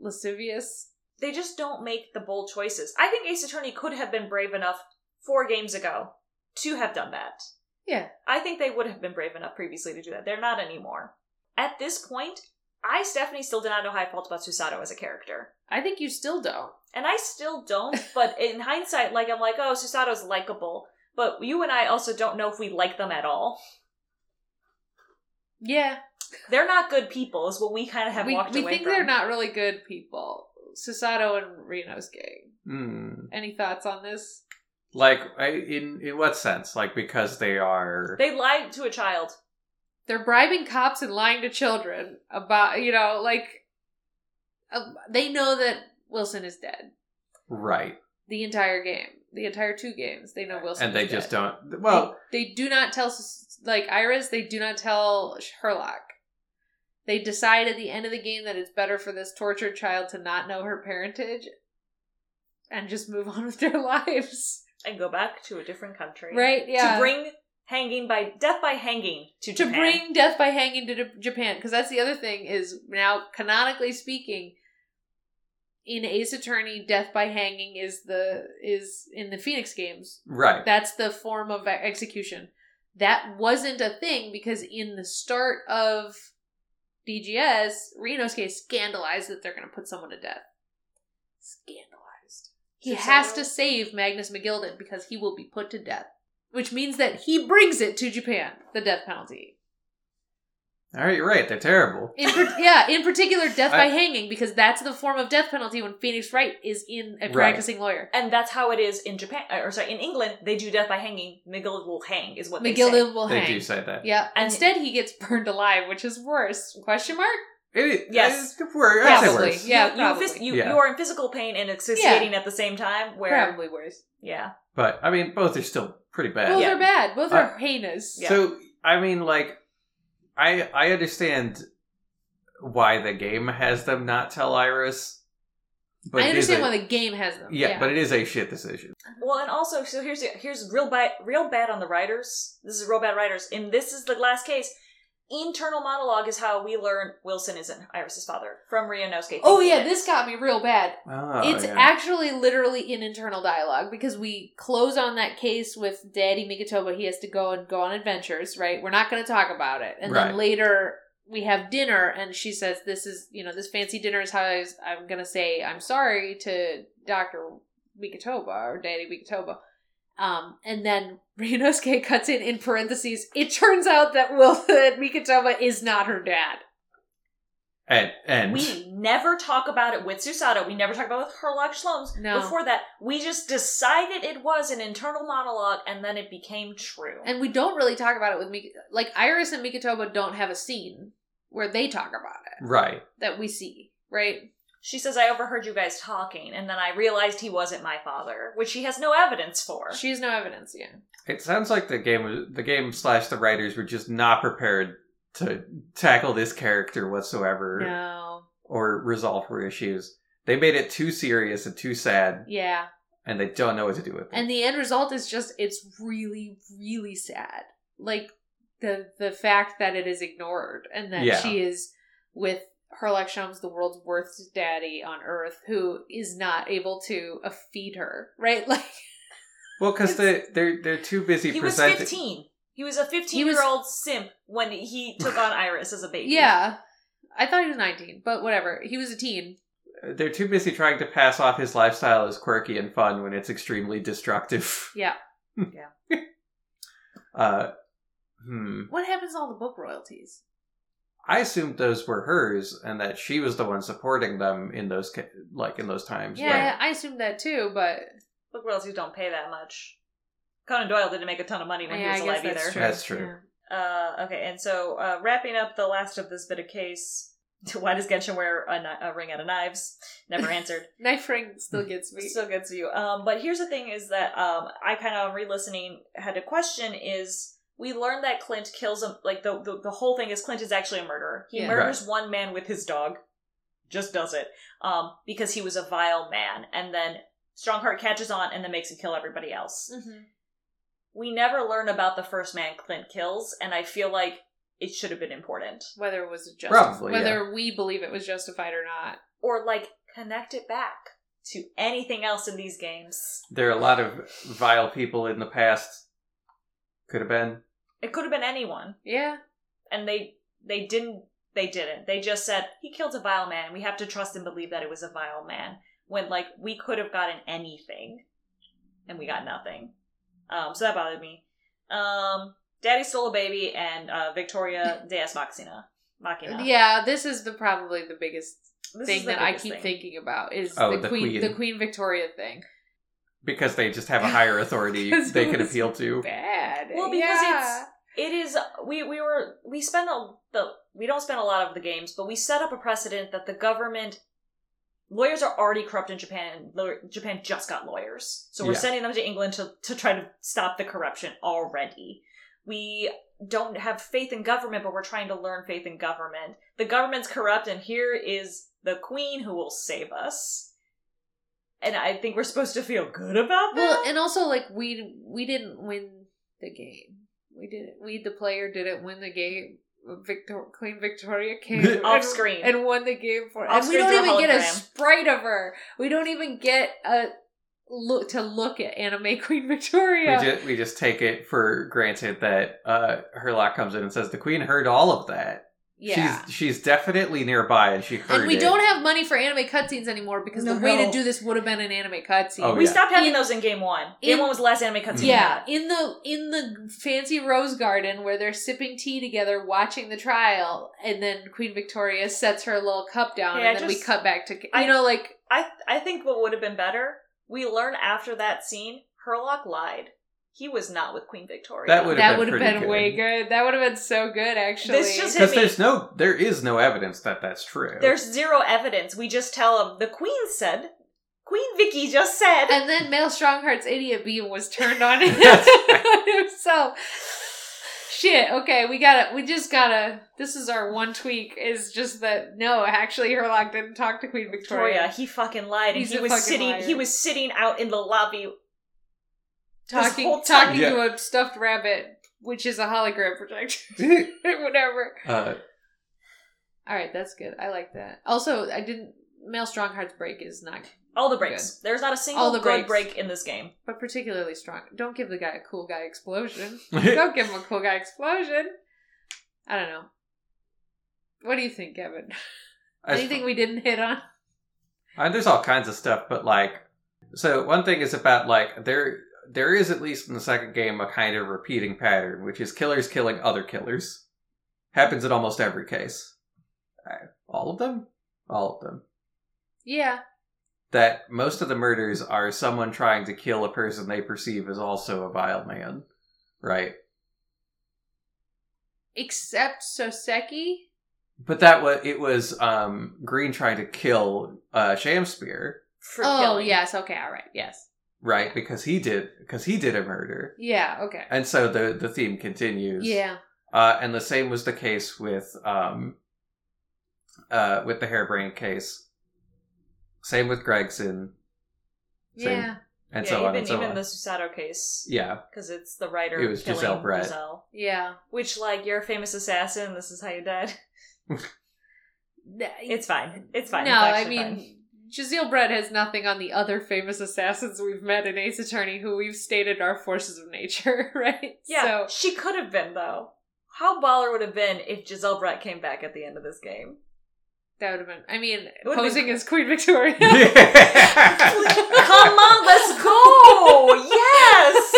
lascivious. they just don't make the bold choices. I think Ace Attorney could have been brave enough four games ago to have done that. Yeah. I think they would have been brave enough previously to do that. They're not anymore. At this point, I, Stephanie, still did not know how I felt about Susato as a character. I think you still don't. And I still don't, *laughs* but in hindsight, like, I'm like, oh, Susato's likable. But you and I also don't know if we like them at all. Yeah. They're not good people, is what we kind of have we walked we away think they're not really good people. Susato and Reno's gang. Hmm. Any thoughts on this? Like, I, in in what sense? Like because they are. They lied to a child. They're bribing cops and lying to children about, you know, like uh, they know that Wilson is dead. right, The entire game, the entire two games, they know Wilson. and they is just dead. don't. Well, they, they do not tell like Iris. They do not tell Herlock. They decide at the end of the game that it's better for this tortured child to not know her parentage and just move on *laughs* with their lives. And go back to a different country. Right? Yeah. To bring hanging by death by hanging to to Japan. bring death by hanging to Japan because that's the other thing is now canonically speaking in Ace Attorney death by hanging is the is in the Phoenix games. Right. that's the form of e- execution. That wasn't a thing because in the start of DGS Reno's case scandalized that they're going to put someone to death. Scandalized. He So has to save Magnus McGilded because he will be put to death which means that he brings it to Japan the death penalty All right, you're right. They're terrible. in par- *laughs* yeah, in particular, death I- by hanging, because that's the form of death penalty when Phoenix Wright is in a Right. practicing lawyer. And that's how it is in Japan, uh, or sorry, in England, they do death by hanging. McGill will hang, is what they say. McGilded will They do say that. Yeah. And- Instead, he gets burned alive, which is worse. Question mark? It, Yes. It's worse. I'd Probably. worse. Yeah, you, you, probably. phys- you, Yeah. you are in physical pain and asphyxiating at the same time. Where, Probably worse. yeah, But I mean, both are still pretty bad. Both Yeah. are bad. Both Uh, are heinous. Yeah. So I mean, like, I I understand why the game has them not tell Iris. I it is understand a- why the game has them. yeah, but it is a shit decision. Well, and also, so here's here's real bad, real bad on the writers. This is real bad writers, and this is the last case. Internal monologue is how we learn Wilson isn't Iris's father from Ryunosuke. oh yeah, it this got me real bad. Oh, it's yeah. actually literally in internal dialogue because we close on that case with Daddy Mikotoba. He has to go and go on adventures, right? We're not going to talk about it. And Right. then later we have dinner, and she says, "This is, you know, this fancy dinner is how I was, I'm going to say I'm sorry to Doctor Mikotoba or Daddy Mikotoba." Um, and then *laughs* Ryunosuke cuts in in parentheses. It turns out that Will *laughs* that Mikotoba is not her dad. and and We never talk about it with Susato. We never talk about it with Herlock Sholmes. No. Before that, we just decided it was an internal monologue, and then it became true. And we don't really talk about it with Mik like Iris and Mikotoba don't have a scene where they talk about it right. that we see, right? She says, "I overheard you guys talking, and then I realized he wasn't my father," which she has no evidence for. She has no evidence, yeah. It sounds like the game the game slash the writers were just not prepared to tackle this character whatsoever No. or resolve her issues. They made it too serious and too sad, Yeah. and they don't know what to do with it. And the end result is just it's really, really sad. Like the the fact that it is ignored and that Yeah. she is with Herlock Sholmes, the world's worst daddy on Earth, who is not able to uh, feed her, right? *laughs* Like well, because they they're they're too busy he was fifteen. He was a fifteen-year-old simp when he took on Iris as a baby. Yeah. I thought he was 19, but whatever. He was a teen. They're too busy trying to pass off his lifestyle as quirky and fun when it's extremely destructive. Yeah. *laughs* Uh, hmm. What happens to all the book royalties? I assumed those were hers, and that she was the one supporting them in those ca- like in those times. Yeah, I assumed that too, but book royalties don't pay that much. Conan Doyle didn't make a ton of money when yeah, he I was guess alive that's either. true. That's true. Uh, okay, and so uh, wrapping up the last of this bit of case. *laughs* Why does Genshin wear a, kni- a ring out of knives? Never *laughs* answered. Knife ring still gets me. Still gets you. Um, but here's the thing: is that um, I kind of re-listening had a question. Is we learn that Klint kills him. Like the, the the whole thing is Klint is actually a murderer. He Yeah. murders one man with his dog. Just does it. Um, because he was a vile man, and then Stronghart catches on and then makes him kill everybody else. Mhm. We never learn about the first man Klint kills, and I feel like it should have been important. Whether it was justified, Probably, whether we believe it was justified or not. Or like connect it back to anything else in these games. There are a lot of vile people in the past. Could have been. It could have been anyone. Yeah, and they they didn't they didn't they just said he killed a vile man we have to trust and believe that it was a vile man when like we could have gotten anything and we got nothing um so that bothered me um daddy stole a baby and uh victoria *laughs* deus machina machina yeah. This is the probably the biggest This thing the that I keep thing. thinking about is Oh, the, the queen, queen. the Queen Victoria thing. Because they just have a higher authority *laughs* they can appeal to. Bad. Well, because yeah. it is we we were we spend a the we don't spend a lot of the games but we set up a precedent that the government lawyers are already corrupt in japan Law- japan just got lawyers so we're Yeah. sending them to england to, to try to stop the corruption already we don't have faith in government but we're trying to learn faith in government the government's corrupt and here is the queen who will save us and i think we're supposed to feel good about that Well, and also like we we didn't win the game. We didn't. We the player didn't win the game. Victor Queen Victoria came *laughs* Off and- screen. and won the game for. Off and we don't through a even get a sprite of her. We don't even get a look to look at anime *laughs* Queen Victoria. We just we just take it for granted that uh Herlock comes in and says the queen heard all of that. Yeah. She's she's definitely nearby and she heard and we it. don't have money for anime cutscenes anymore because No, the way no. to do this would have been an anime cutscene. Oh, we yeah. stopped having In- those in game one game in- one was the last anime cutscene we Yeah, had. in the in the fancy rose garden where they're sipping tea together, watching the trial, and then Queen Victoria sets her little cup down, Hey, I and then we just- cut back to you I- know like I I think what would have been better, we learn after that scene, Herlock lied. He was not with Queen Victoria. That would- that been would have been good. way good. That would have been so good, actually. This just- because there's no there is no evidence that that's true. There's zero evidence. We just tell him the Queen said. Queen Vicky just said. and then Mael Stronghart's idiot beam was turned on *laughs* him- That's *laughs* on himself. Shit. Okay, we gotta. We just gotta. This is our one tweak. Is just that no, actually, Herlock didn't talk to Queen Victoria. Victoria, he fucking lied, and He's he a was sitting. liar. He was sitting out in the lobby. Talking talking Yeah. to a stuffed rabbit, which is a hologram projector. *laughs* *laughs* Whatever. uh, All right, that's good. I like that. Also, I didn't. Mael Stronghart's break is not, All the breaks. There's not a single All the good breaks. break in this game. but particularly strong. Don't give the guy a cool guy explosion. *laughs* Don't give him a cool guy explosion. I don't know. What do you think, Kevin? Anything we didn't hit on? Uh, there's all kinds of stuff, but like, so one thing is about like there there is at least in the second game a kind of repeating pattern, which is killers killing other killers. Happens in almost every case. Uh, All of them, all of them. Yeah. That most of the murders are someone trying to kill a person they perceive as also a vile man, right? Except Soseki. But that was it was um Green trying to kill uh Shamspear, For Oh killing. yes. Okay. All right. Yes. Right? Because he did because he did a murder. Yeah. Okay. And so the the theme continues. Yeah. Uh, and the same was the case with um, uh, with the hairbrain case. Same with Gregson, Same. Yeah. and yeah, so on even and so even on. the Susato case. Yeah, Because it's the writer It was killing Giselle Brett. Giselle. Yeah. Which, like, you're a famous assassin. This is how you died. *laughs* It's fine. It's fine. No, It's I mean, fine. Giselle Brett has nothing on the other famous assassins we've met in Ace Attorney who we've stated are forces of nature, *laughs* right? yeah, So, she could have been though. How baller would have been if Giselle Brett came back at the end of this game? that would have been, I mean, posing been- as Queen Victoria. *laughs* *laughs* Come on, let's go! Yes,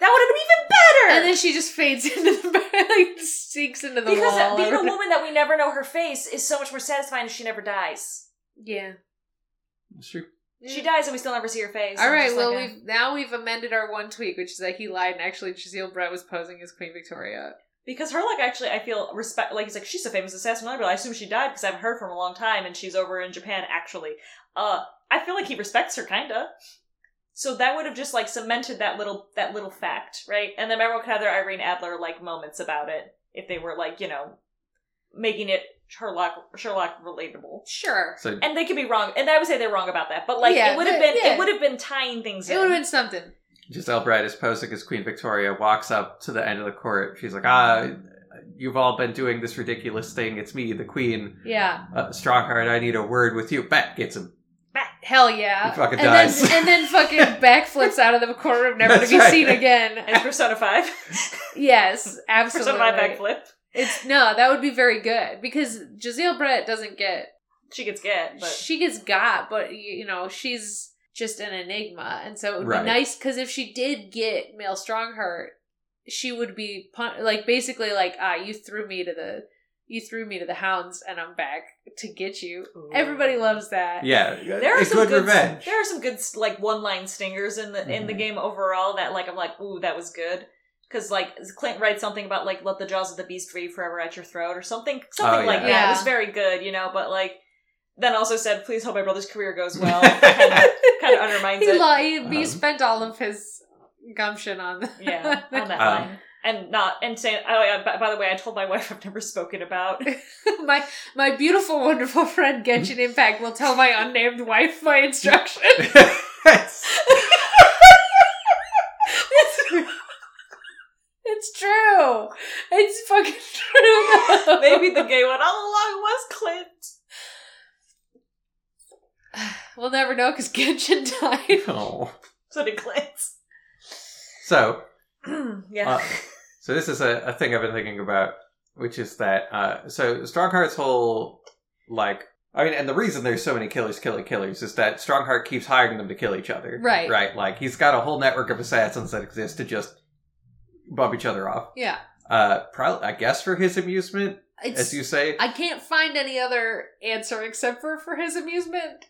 that would have been even better. and then she just fades *laughs* into the back, like, sinks into the because wall. being a woman that we never know her face is so much more satisfying if she never dies. Yeah. That's true. She dies and we still never see her face. All I'm right, just well, like, we've now we've amended our one tweak, which is that he lied, and actually Giselle Brett was posing as Queen Victoria. Because her, like, actually, I feel respect. Like, he's like, she's a famous assassin, but I assume she died because I haven't heard from her in a long time, and she's over in Japan. Actually, uh, I feel like he respects her, kinda. So that would have just like cemented that little that little fact, right? And then everyone could have their Irene Adler like moments about it if they were like, you know, making it Sherlock Sherlock relatable. Sure. So And they could be wrong, and I would say they're wrong about that. But like, Yeah, it would have been yeah. it would have been tying things. It in. would have been something. Giselle Brett is posing as Queen Victoria, walks up to the end of the court. She's like, "Ah, you've all been doing this ridiculous thing. It's me, the Queen. Yeah. Uh, Stronghart, I need a word with you." Bat gets him. Hell yeah. He fucking and dies. Then, and then fucking *laughs* backflips out of the courtroom, never That's to be right. seen again. And Persona Five, *laughs* yes, absolutely. Persona Five backflip. It's no, that would be very good because Giselle Brett doesn't get She gets get, but she gets got, but you you know she's just an enigma, and so it would Right. be nice because if she did get Mael Stronghart, she would be pun- like basically like ah you threw me to the you threw me to the hounds and I'm back to get you. Everybody loves that. Yeah, there are it's some good, good revenge. There are some good like one line stingers in the in the Mhm. game overall that like I'm like ooh that was good because like Klint writes something about like let the jaws of the beast free forever at your throat or something something Oh, like yeah. that. It was very good, you know. But like then also said please hope my brother's career goes *laughs* well. kind of undermines he, it. lo- he, he Um, spent all of his gumption on yeah, *laughs* on that Um, line. And not and saying oh yeah. By, by the way, I told my wife I've never spoken about. *laughs* my my beautiful, wonderful friend Genshin Impact will tell my unnamed wife my instruction. *laughs* it's true. It's fucking true. though. Maybe the gay one all along was Klint. we'll never know because Genshin died. oh. So did Klint. So, *clears throat* yeah. Uh, so this is a, a thing I've been thinking about, which is that uh, so Stronghart's whole like I mean, and the reason there's so many killers killing killers is that Stronghart keeps hiring them to kill each other. Right. Right. Like he's got a whole network of assassins that exist to just bump each other off. Yeah, Uh, probably I guess for his amusement, it's. as you say. I can't find any other answer except for for his amusement.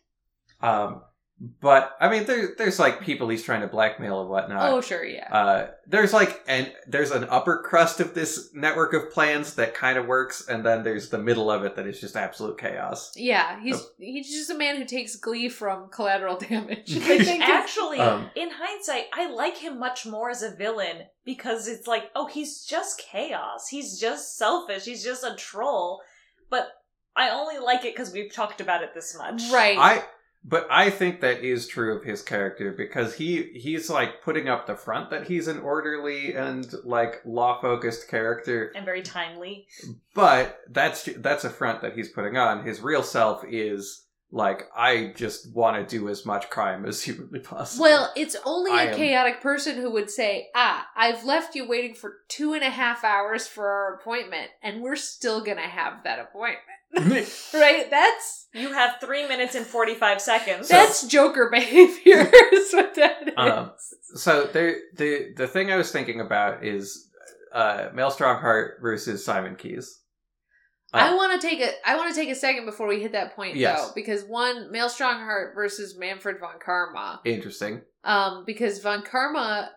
Um, but I mean, there, there's like people he's trying to blackmail and whatnot. oh, sure, yeah. Uh, there's like and there's an upper crust of this network of plans that kind of works, and then there's the middle of it that is just absolute chaos. yeah, he's Oh. he's just a man who takes glee from collateral *laughs* damage. I think *laughs* actually, Um, in hindsight, I like him much more as a villain because it's like, oh, he's just chaos. He's just selfish. He's just a troll. But I only like it because we've talked about it this much. right. I but I think that is true of his character because he he's like putting up the front that he's an orderly and like law focused character, And very timely. but that's that's a front that he's putting on. His real self is like I just want to do as much crime as humanly *laughs* possible. Well, it's only I a am- chaotic person who would say, Ah, I've left you waiting for two and a half hours for our appointment, and we're still gonna have that appointment. *laughs* right? That's You have three minutes and 45 seconds. So- that's Joker *laughs* behavior, is what that is. Um, so there the the thing I was thinking about is uh Mael Stronghart versus Simon Keyes. I want to take a I want to take a second before we hit that point Yes. though, because one Mael Stronghart versus Manfred von Karma, Interesting. um, because von Karma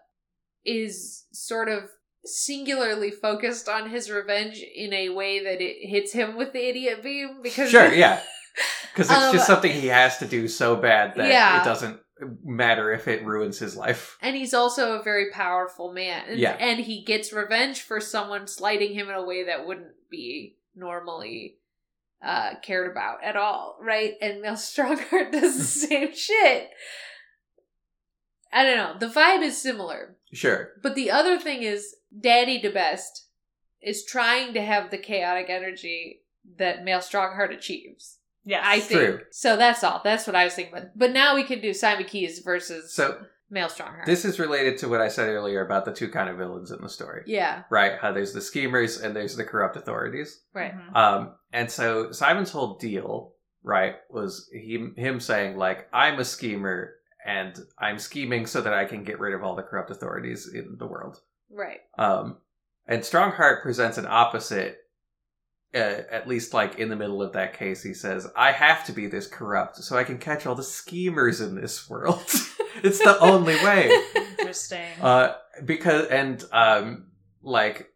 is sort of singularly focused on his revenge in a way that it hits him with the idiot beam because Sure, yeah. *laughs* Because it's Um, just something he has to do so bad that Yeah. it doesn't matter if it ruins his life. and he's also a very powerful man and, Yeah. and he gets revenge for someone slighting him in a way that wouldn't be normally uh cared about at all right and Mael Stronghart *laughs* does the *laughs* same shit i don't know the vibe is similar Sure. but the other thing is daddy Debeste is trying to have the chaotic energy that Mael Stronghart achieves. Yeah, I think. True. So that's all. That's what I was thinking. But, but now we can do Simon Keyes versus So Mael Stronghart. this is related to what I said earlier about the two kind of villains in the story. yeah, Right? How there's the schemers and there's the corrupt authorities. right. Mhm. Um, and so Simon's whole deal, right, was he, him saying like, "I'm a schemer, and I'm scheming so that I can get rid of all the corrupt authorities in the world." Right. Um, and Stronghart presents an opposite. Uh, at least, like in the middle of that case, he says, "I have to be this corrupt so I can catch all the schemers in this world. *laughs* it's the only way." *laughs* Interesting. Uh, because and um, like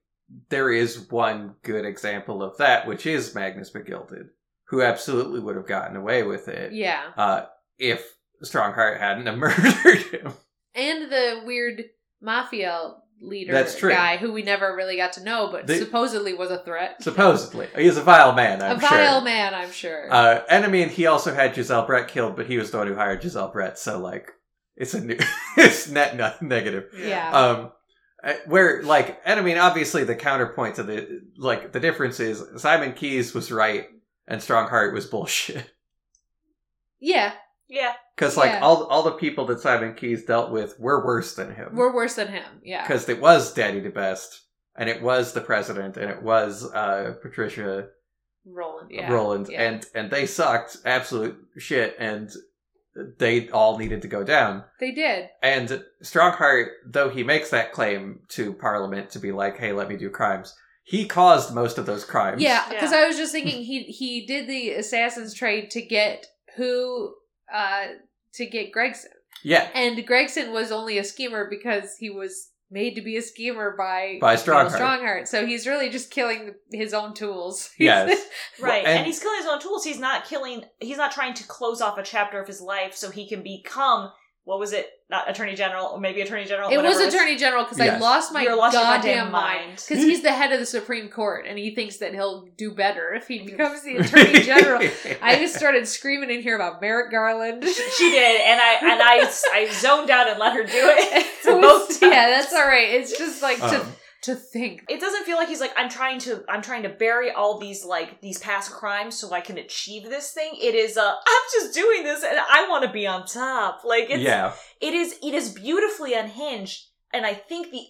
there is one good example of that, which is Magnus McGilded, who absolutely would have gotten away with it Yeah. uh, if Stronghart hadn't have *laughs* murdered him. And the weird mafia leader That's true. guy who we never really got to know, but The- supposedly was a threat. Supposedly, he's a vile man. I'm a vile sure. man, I'm sure. Uh, and I mean, he also had Giselle Brett killed, but he was the one who hired Giselle Brett, so like, it's a new, *laughs* it's net no- negative. yeah. Um, uh, where like, and I mean, obviously, the counterpoint to the like, the difference is Simon Keyes was right and Stronghart was bullshit. yeah. Yeah. Because like Yeah. all all the people that Simon Keyes dealt with were worse than him. We're worse than him. Yeah. because it was Daddy Debeste, and it was the president, and it was uh, Patricia Roland. Yeah. Roland, Yeah. and and they sucked absolute shit, and they all needed to go down. They did. And Stronghart, though he makes that claim to Parliament to be like, "Hey, let me do crimes," he caused most of those crimes. Yeah, Yeah. because I was just thinking he he did the assassin's trade to get who uh to get Gregson. yeah, And Gregson was only a schemer because he was made to be a schemer by By Bill Stronghart. Stronghart. So he's really just killing his own tools. *laughs* Yes. *laughs* Right. and- and, he's killing his own tools. He's not killing he's not trying to close off a chapter of his life so he can become what was it? Not Attorney General or maybe Attorney General. it was Attorney General because I lost my lost goddamn goddamn mind. mind. Because he's the head of the Supreme Court and he thinks that he'll do better if he *laughs* becomes the Attorney General. I just *laughs* started screaming in here about Merrick Garland. She did, and I and I I zoned out and let her do it. *laughs* It both was- yeah, that's all right. It's just like to Um, to think. It doesn't feel like he's like I'm trying to I'm trying to bury all these like these past crimes so I can achieve this thing. It is uh I'm just doing this and I want to be on top. Like it's yeah, it is it is beautifully unhinged and i think the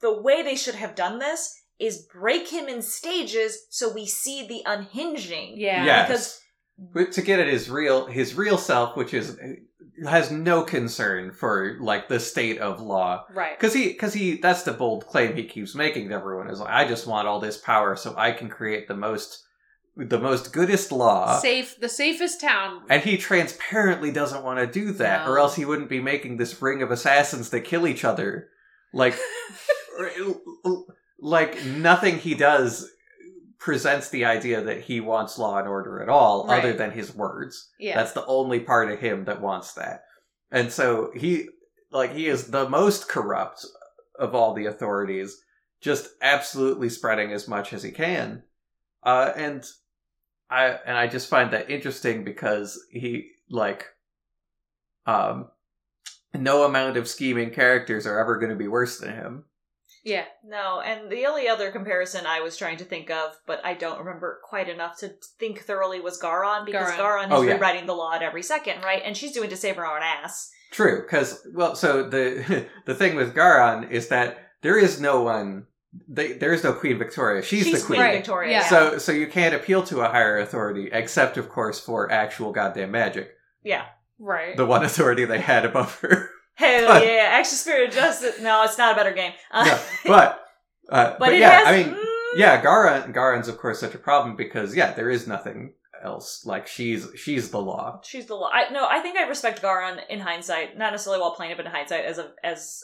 the way they should have done this is break him in stages so we see the unhinging Yeah. yes. because- But to get at his real his real self, which is has no concern for like the state of law, Right. because he because he that's the bold claim he keeps making to everyone is like, I just want all this power so I can create the most the most goodest law. Safe, the safest town. and he transparently doesn't want to do that, or else he wouldn't be making this ring of assassins that kill each other. Like, *laughs* like nothing he does presents the idea that he wants law and order at all, Right. other than his words. Yeah. That's the only part of him that wants that. And so he like he is the most corrupt of all the authorities, just absolutely spreading as much as he can. Uh and I and I just find that interesting because he like um no amount of scheming characters are ever going to be worse than him. Yeah. No, and the only other comparison I was trying to think of, but I don't remember quite enough to think thoroughly, was Ga'ran because Ga'ran. Ga'ran, oh, is Oh, yeah. rewriting the law at every second, right? And she's doing to save her own ass. True, because well, so the *laughs* the thing with Ga'ran is that there is no one. They, there is no Queen Victoria. She's, She's the queen. Right. Victoria. Yeah. So so you can't appeal to a higher authority, except of course for actual goddamn magic. yeah. Right. The one authority they had above her. *laughs* Hell But- yeah, Action Spirit of Justice. No, it's not a better game. Uh, No, *laughs* but uh, but, it yeah, has. I mean, mm, yeah, Ga'ran Ga'ran's of course such a problem because yeah, there is nothing else. Like she's she's the law. She's the law. I, no, I think I respect Ga'ran in hindsight, not necessarily while playing it, but in hindsight as a as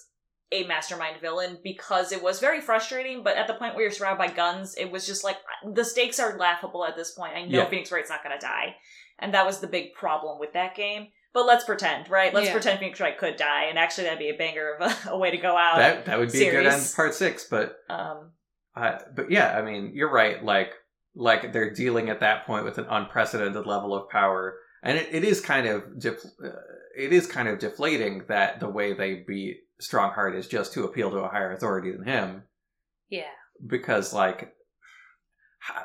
a mastermind villain because it was very frustrating. But at the point where you're surrounded by guns, it was just like the stakes are laughable at this point. I know Yeah. Phoenix Wright's not going to die, and that was the big problem with that game. But let's pretend, right? Let's Yeah. pretend Phoenix Wright could die, and actually that'd be a banger of a, *laughs* a way to go out. that that would be a good series. end part six, but um, Uh, but yeah, I mean, you're right. Like, like they're dealing at that point with an unprecedented level of power, and it, it is kind of def- uh, it is kind of deflating that the way they beat Stronghart is just to appeal to a higher authority than him, yeah. because like h-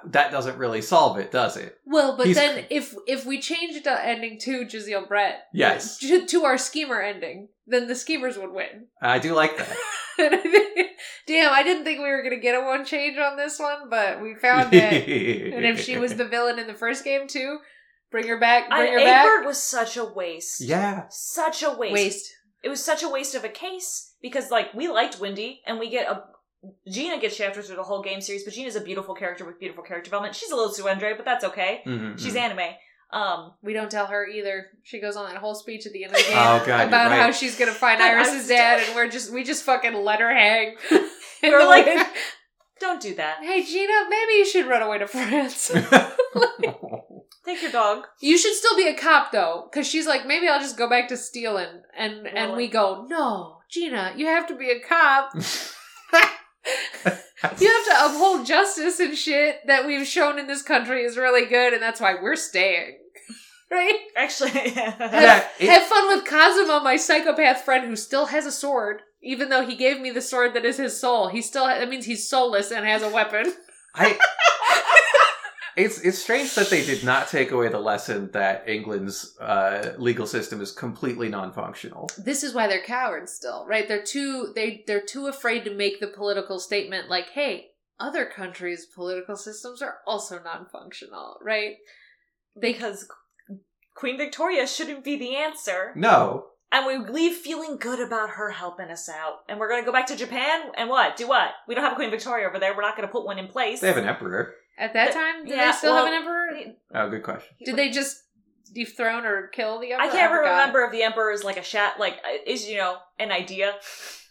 that doesn't really solve it, does it? Well, but He's then cr- if if we change the ending to Giselle Brett, Yes. *laughs* to, to our schemer ending, then the schemers would win. I do like that. *laughs* And I think- Damn, I didn't think we were gonna get a one change on this one, but we found it. and if she was *laughs* the villain in the first game too, bring her back. I, Bring her back. Was such a waste. yeah, such a waste. Waste. it was such a waste of a case because like we liked Wendy and we get a Gina gets shafted through the whole game series, but Gina's a beautiful character with beautiful character development. She's a little tsundere, but that's okay. Mhm, She's mhm. anime. Um We don't tell her either. She goes on that whole speech at the end of the *laughs* game Oh, God, about right. how she's gonna find *laughs* I- I'm Iris's still- dad, and we're just we just fucking let her hang. *laughs* We're like- way- don't do that. hey Gina, maybe you should run away to France. Take your dog. you should still be a cop though, because she's like, maybe I'll just go back to stealing, and and we go, no, Gina, you have to be a cop. *laughs* You have to uphold justice and shit that we've shown in this country is really good, and that's why we're staying. *laughs* Right? Actually *laughs* Yeah, it- Have fun with Kazuma, my psychopath friend who still has a sword, even though he gave me the sword that is his soul. He still ha- that means he's soulless and has a weapon. I. It's it's strange that they did not take away the lesson that England's uh, legal system is completely non-functional. This is why they're cowards still, right? They're too they they're too afraid to make the political statement like, "Hey, other countries' political systems are also non-functional," right? because Queen Victoria shouldn't be the answer. No, And we leave feeling good about her helping us out. And we're gonna go back to Japan and what? Do what? We don't have a Queen Victoria over there. We're not gonna put one in place. they have an emperor. At that But- time, did yeah, they still well, have an emperor? Oh, good question. Did they just dethrone or kill the emperor? I can't oh, forgot. remember if the emperor is like a shat, like is you know an idea.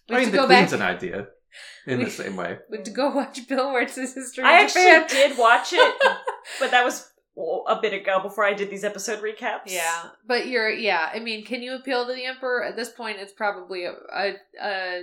We I mean, the go queen's back. an idea in We- the same way. *laughs* We have to go watch Bill Wurtz's history. I of actually Japan. did watch it, *laughs* but that was a bit ago before I did these episode recaps. Yeah, but you're yeah. I mean, can you appeal to the emperor at this point? It's probably a a, a,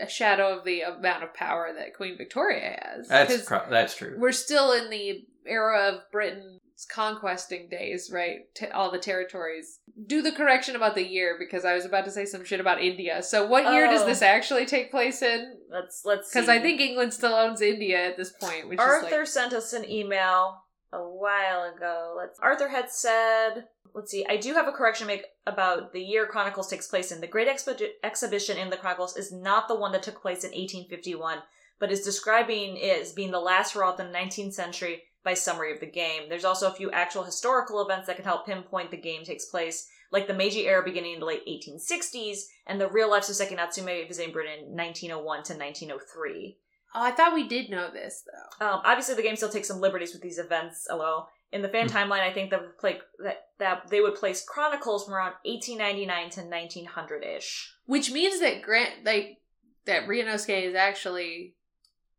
a shadow of the amount of power that Queen Victoria has. That's 'Cause cr- that's true. we're still in the era of Britain's conquesting days, right? T- all the territories. Do the correction about the year because I was about to say some shit about India. So, what year does Oh. this actually take place in? Let's let's Because. I think England still owns India at this point. Which Arthur is like, sent us an email a while ago. Let's Arthur had said, let's see, I do have a correction to make about the year Chronicles takes place in. The Great Expo- Exhibition in the Chronicles is not the one that took place in 1851, but is describing it as being the last hurrah of the 19th century by summary of the game. There's also a few actual historical events that can help pinpoint the game takes place, like the Meiji era beginning in the late 1860s and the real life Soseki Natsume visiting Britain 1901 to 1903. Oh, I thought we did know this though. Um, obviously, the game still takes some liberties with these events. Although in the fan Hmm. timeline, I think that like that that they would place Chronicles from around 1899 to 1900 ish. Which means that Grant like that Ryunosuke is actually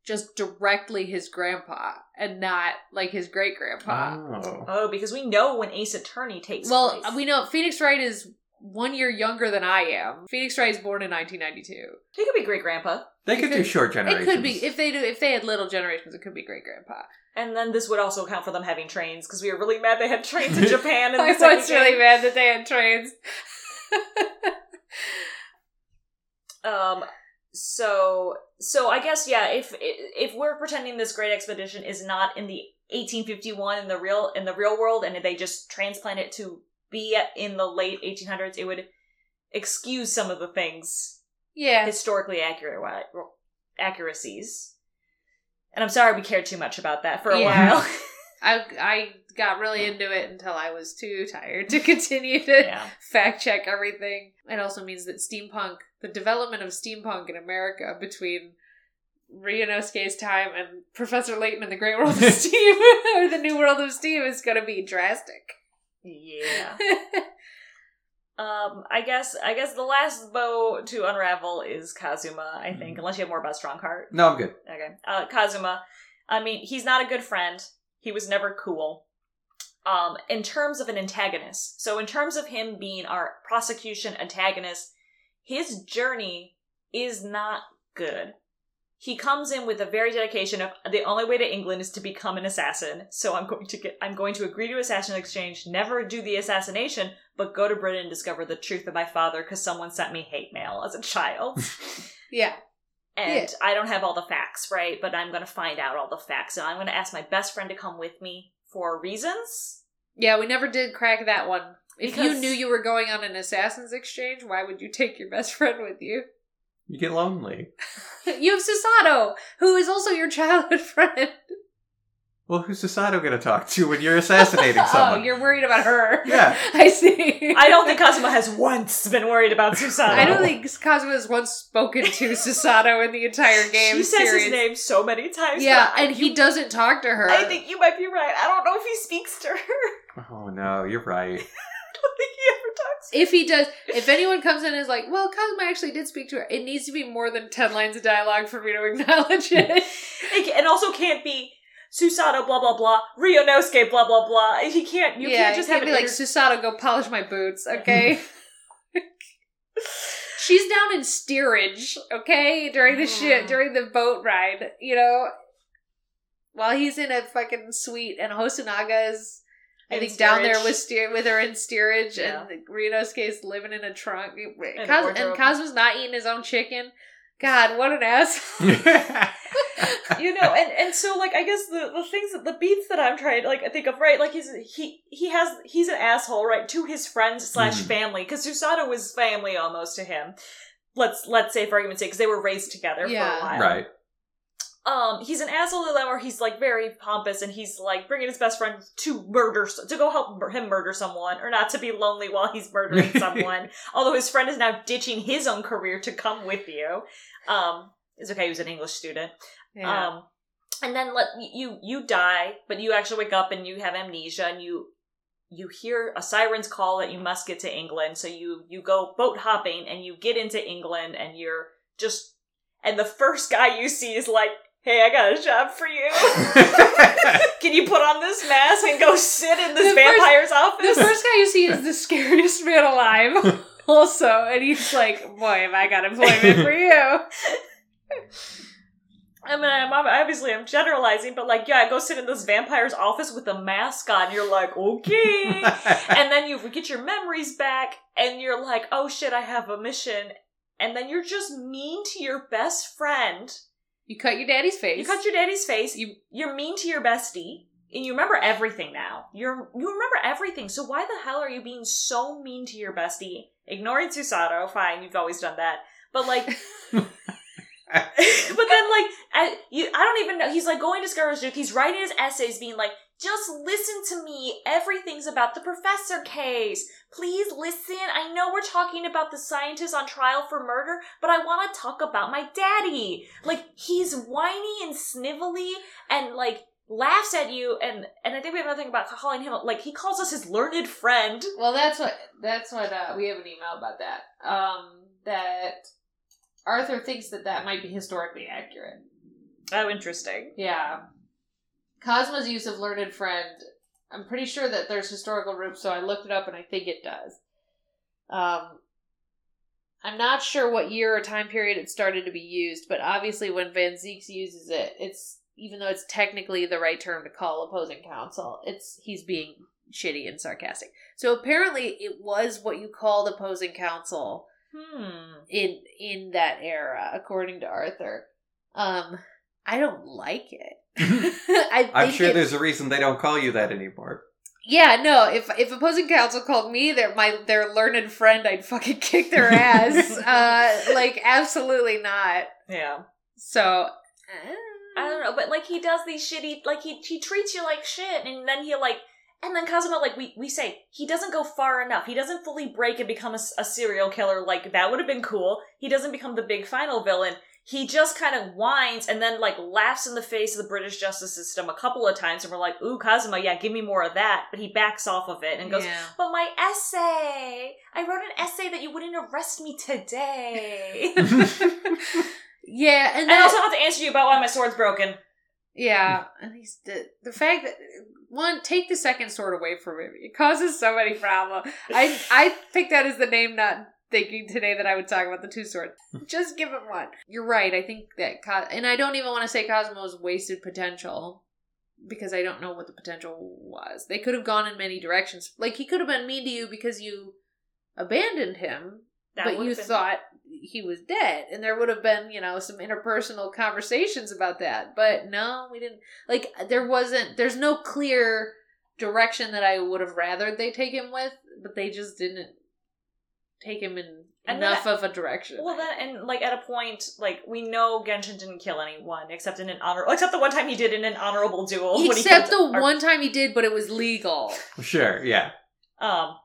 just directly his grandpa and not like his great grandpa. Oh. Oh, because we know when Ace Attorney takes well, place. we know Phoenix Wright is one year younger than I am. Phoenix Wright is born in 1992. he could be great grandpa, They could do short generations. It could be if they do if they had little generations, it could be great grandpa. and then this would also account for them having trains because we were really mad they had trains in *laughs* Japan. And *laughs* I was really mad that they had trains. *laughs* Um. So so I guess yeah. If if we're pretending this great expedition is not in the 1851 in the real in the real world, and they just transplant it to be in the late 1800s, it would excuse some of the things yeah, historically accurate accuracies. And I'm sorry we cared too much about that for a Yeah. while. *laughs* I I got really into it until I was too tired to *laughs* continue to yeah. fact check everything. It also means that steampunk, the development of steampunk in America between Ryunosuke's time and Professor Layton and the Great World of *laughs* Steam, or the New World of Steam, is going to be drastic. Yeah. *laughs* Um, I guess I guess the last bow to unravel is Kazuma. I think, Mhm. unless you have more about Stronghart. No, I'm good. Okay, uh, Kazuma. I mean, he's not a good friend. He was never cool. Um, in terms of an antagonist, so in terms of him being our prosecution antagonist, his journey is not good. He comes in with a very dedication of the only way to England is to become an assassin. So I'm going to get I'm going to agree to assassin exchange, never do the assassination, but go to Britain and discover the truth of my father because someone sent me hate mail as a child. *laughs* yeah. and Yeah. I don't have all the facts, right? But I'm going to find out all the facts, and I'm going to ask my best friend to come with me for reasons. Yeah, we never did crack that one. If you knew you were going on an assassin's exchange, why would you take your best friend with you? You get lonely. *laughs* You have Susato, who is also your childhood *laughs* friend. Well, who's Susato going to talk to when you're assassinating *laughs* oh, someone? you're worried about her. Yeah. I see. I don't think Kazuma has once been worried about Susato. I don't think Kazuma has once spoken to Susato in the entire game she says series. his name so many times. Yeah, but and he doesn't talk to her. I think you might be right. I don't know if he speaks to her. Oh no, you're right. *laughs* don't think he ever talks. if he does, if anyone comes in and is like, "Well, Kazuma actually did speak to her," it needs to be more than ten lines of dialogue for me to acknowledge it. *laughs* It and also can't be Susato blah blah blah Ryunosuke blah blah blah. He can't. You yeah, can't just have it be like Susato, go polish my boots, *laughs* okay? She's down in steerage, okay, during the shit, mm. during the boat ride, you know, while he's in a fucking suite, and Hosonaga is. I In think down there with steer with her in steerage, Yeah. and case living in a trunk. a Kaz- and Kazuma's not eating his own chicken. God, what an ass! *laughs* you know, and and so like I guess the the things that the beats that I'm trying to like I think of right like he's he he has he's an asshole right to his friends slash Mhm. family because Susato was family almost to him. Let's let's say for argument's sake because they were raised together Yeah. for a while. right. Um, he's an asshole to them where he's like very pompous and he's like bringing his best friend to murder to go help him murder someone or not to be lonely while he's murdering *laughs* someone. Although his friend is now ditching his own career to come with you. Um, it's okay. He was an English student. Yeah. Um, and then let you you die, but you actually wake up and you have amnesia, and you you hear a siren's call that you must get to England. So you you go boat hopping and you get into England, and you're just and the first guy you see is like, "Hey, I got a job for you. *laughs* Can you put on this mask and go sit in this The first- vampire's the office?" first guy you see is the scariest man alive. *laughs* Also, and he's like, "Boy, have I got employment for you." I mean, I'm obviously I'm generalizing, but like, yeah, go sit in this vampire's office with a mask on. You're like, okay. *laughs* and then you get your memories back and you're like oh shit i have a mission and then you're just mean to your best friend You cut your daddy's face. you cut your daddy's face. You you're mean to your bestie. And you remember everything now. You're you remember everything. So why the hell are you being so mean to your bestie? Ignoring susato. Fine you've always done that. But like *laughs* *laughs* but then like I, you, I don't even know. He's like going to Scarlet's Duke he's writing his essays being like just listen to me. Everything's about the professor case. Please listen. I know we're talking about the scientist on trial for murder but I want to talk about my daddy. Like he's whiny and snivelly and like laughs at you and and I think we have another thing about calling him like he calls us his learned friend. Well, that's what that's what uh, we have an email about that. Um, that Arthur thinks that that might be historically accurate. oh interesting. Yeah, Kazuma's use of learned friend. I'm pretty sure that there's historical roots, so I looked it up and I think it does. Um, I'm not sure what year or time period it started to be used, but obviously when Van Zieks uses it, it's even though it's technically the right term to call opposing counsel, it's he's being shitty and sarcastic. So apparently it was what you called opposing counsel hmm in in that era, according to Arthur. Um, I don't like it. *laughs* I I'm sure it- there's a reason they don't call you that anymore. yeah, no. If if opposing counsel called me their my their learned friend, I'd fucking *laughs* kick their ass. *laughs* uh, like absolutely not. yeah So I don't know, but like he does these shitty, like he he treats you like shit, and then he like, and then Kazuma, like we we say, he doesn't go far enough. He doesn't fully break and become a serial killer. Like that would have been cool. He doesn't become the big final villain. He just kind of whines and then like laughs in the face of the British justice system a couple of times, and we're like, "Ooh, Cosmo, yeah, give me more of that." But he backs off of it and goes, yeah. "But my essay, I wrote an essay that you wouldn't arrest me today." *laughs* yeah, and and then, I also have to answer you about why my sword's broken. yeah, and he's the the fact that one take the second sword away from him. It causes so many problems. I I picked that as the name, not thinking today that I would talk about the two swords. Hmm. Just give him one. You're right. I think that, Co- and I don't even want to say Cosmo's wasted potential because I don't know what the potential was. They could have gone in many directions. Like he could have been mean to you because you abandoned him, That but you been- thought he was dead, and there would have been you know some interpersonal conversations about that. But no, we didn't. Like there wasn't. There's no clear direction that I would have rathered they take him with, but they just didn't take him in And then enough of a direction. Well, then, and like at a point, like we know Genshin didn't kill anyone except in an honor, except the one time he did in an honorable duel. when he Except the killed Ar- one time he did, but it was legal. *laughs* Sure, yeah. um,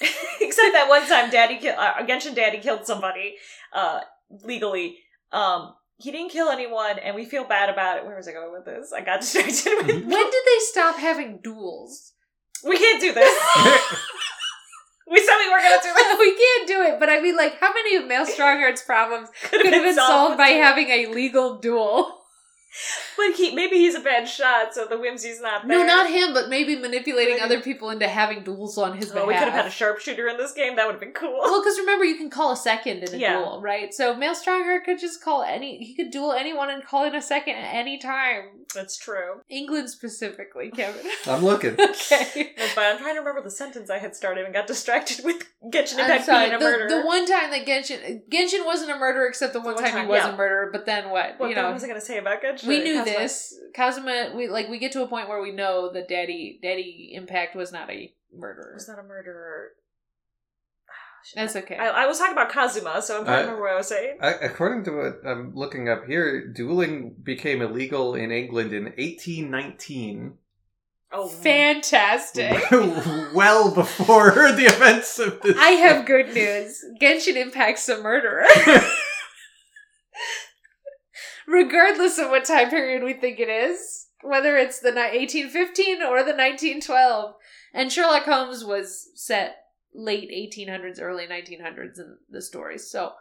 *laughs* except that one time, Daddy killed uh, Genshin Daddy killed somebody, uh, legally. Um, he didn't kill anyone, and we feel bad about it. Where was I going with this? I got *laughs* distracted with. When did they stop having duels? we can't do this. We said we weren't gonna do this. *laughs* we can't do it, but I mean, like, how many of Mael Stronghart's problems could have been solved by having a legal duel? *laughs* But he maybe he's a bad shot, so the whimsy's not there. No, not him, but maybe manipulating Maybe. other people into having duels on his Well, behalf. we could have had a sharpshooter in this game. That would have been cool. Well, because remember, you can call a second in a Yeah. duel, right? So Mael Stronghart could just call any. He could duel anyone and call in a second at any time. That's true. England specifically, Kevin. *laughs* I'm looking. *laughs* okay. That's fine. I'm trying to remember the sentence I had started and got distracted with Genshin I'm Impact sorry. being a The, murderer. the one time that Genshin Genshin wasn't a murderer, except the one, one time, time, he was yeah. a murderer. But then what? what you the- know, what was I going to say about Genshin? We knew Kazuma. this. Kazuma, we like we get to a point where we know that Daddy Daddy Impact was not a murderer. was not a murderer. That's okay. I, I was talking about Kazuma, so I'm trying to Uh, remember what I was saying. I, according to what I'm looking up here, dueling became illegal in England in 1819. Oh, Fantastic. *laughs* well before *laughs* the events of this. I have *laughs* good news. Genshin Impact's a murderer. Regardless of what time period we think it is, whether it's the 1815 or the 1912. And Sherlock Holmes was set late 1800s, early 1900s in the stories. So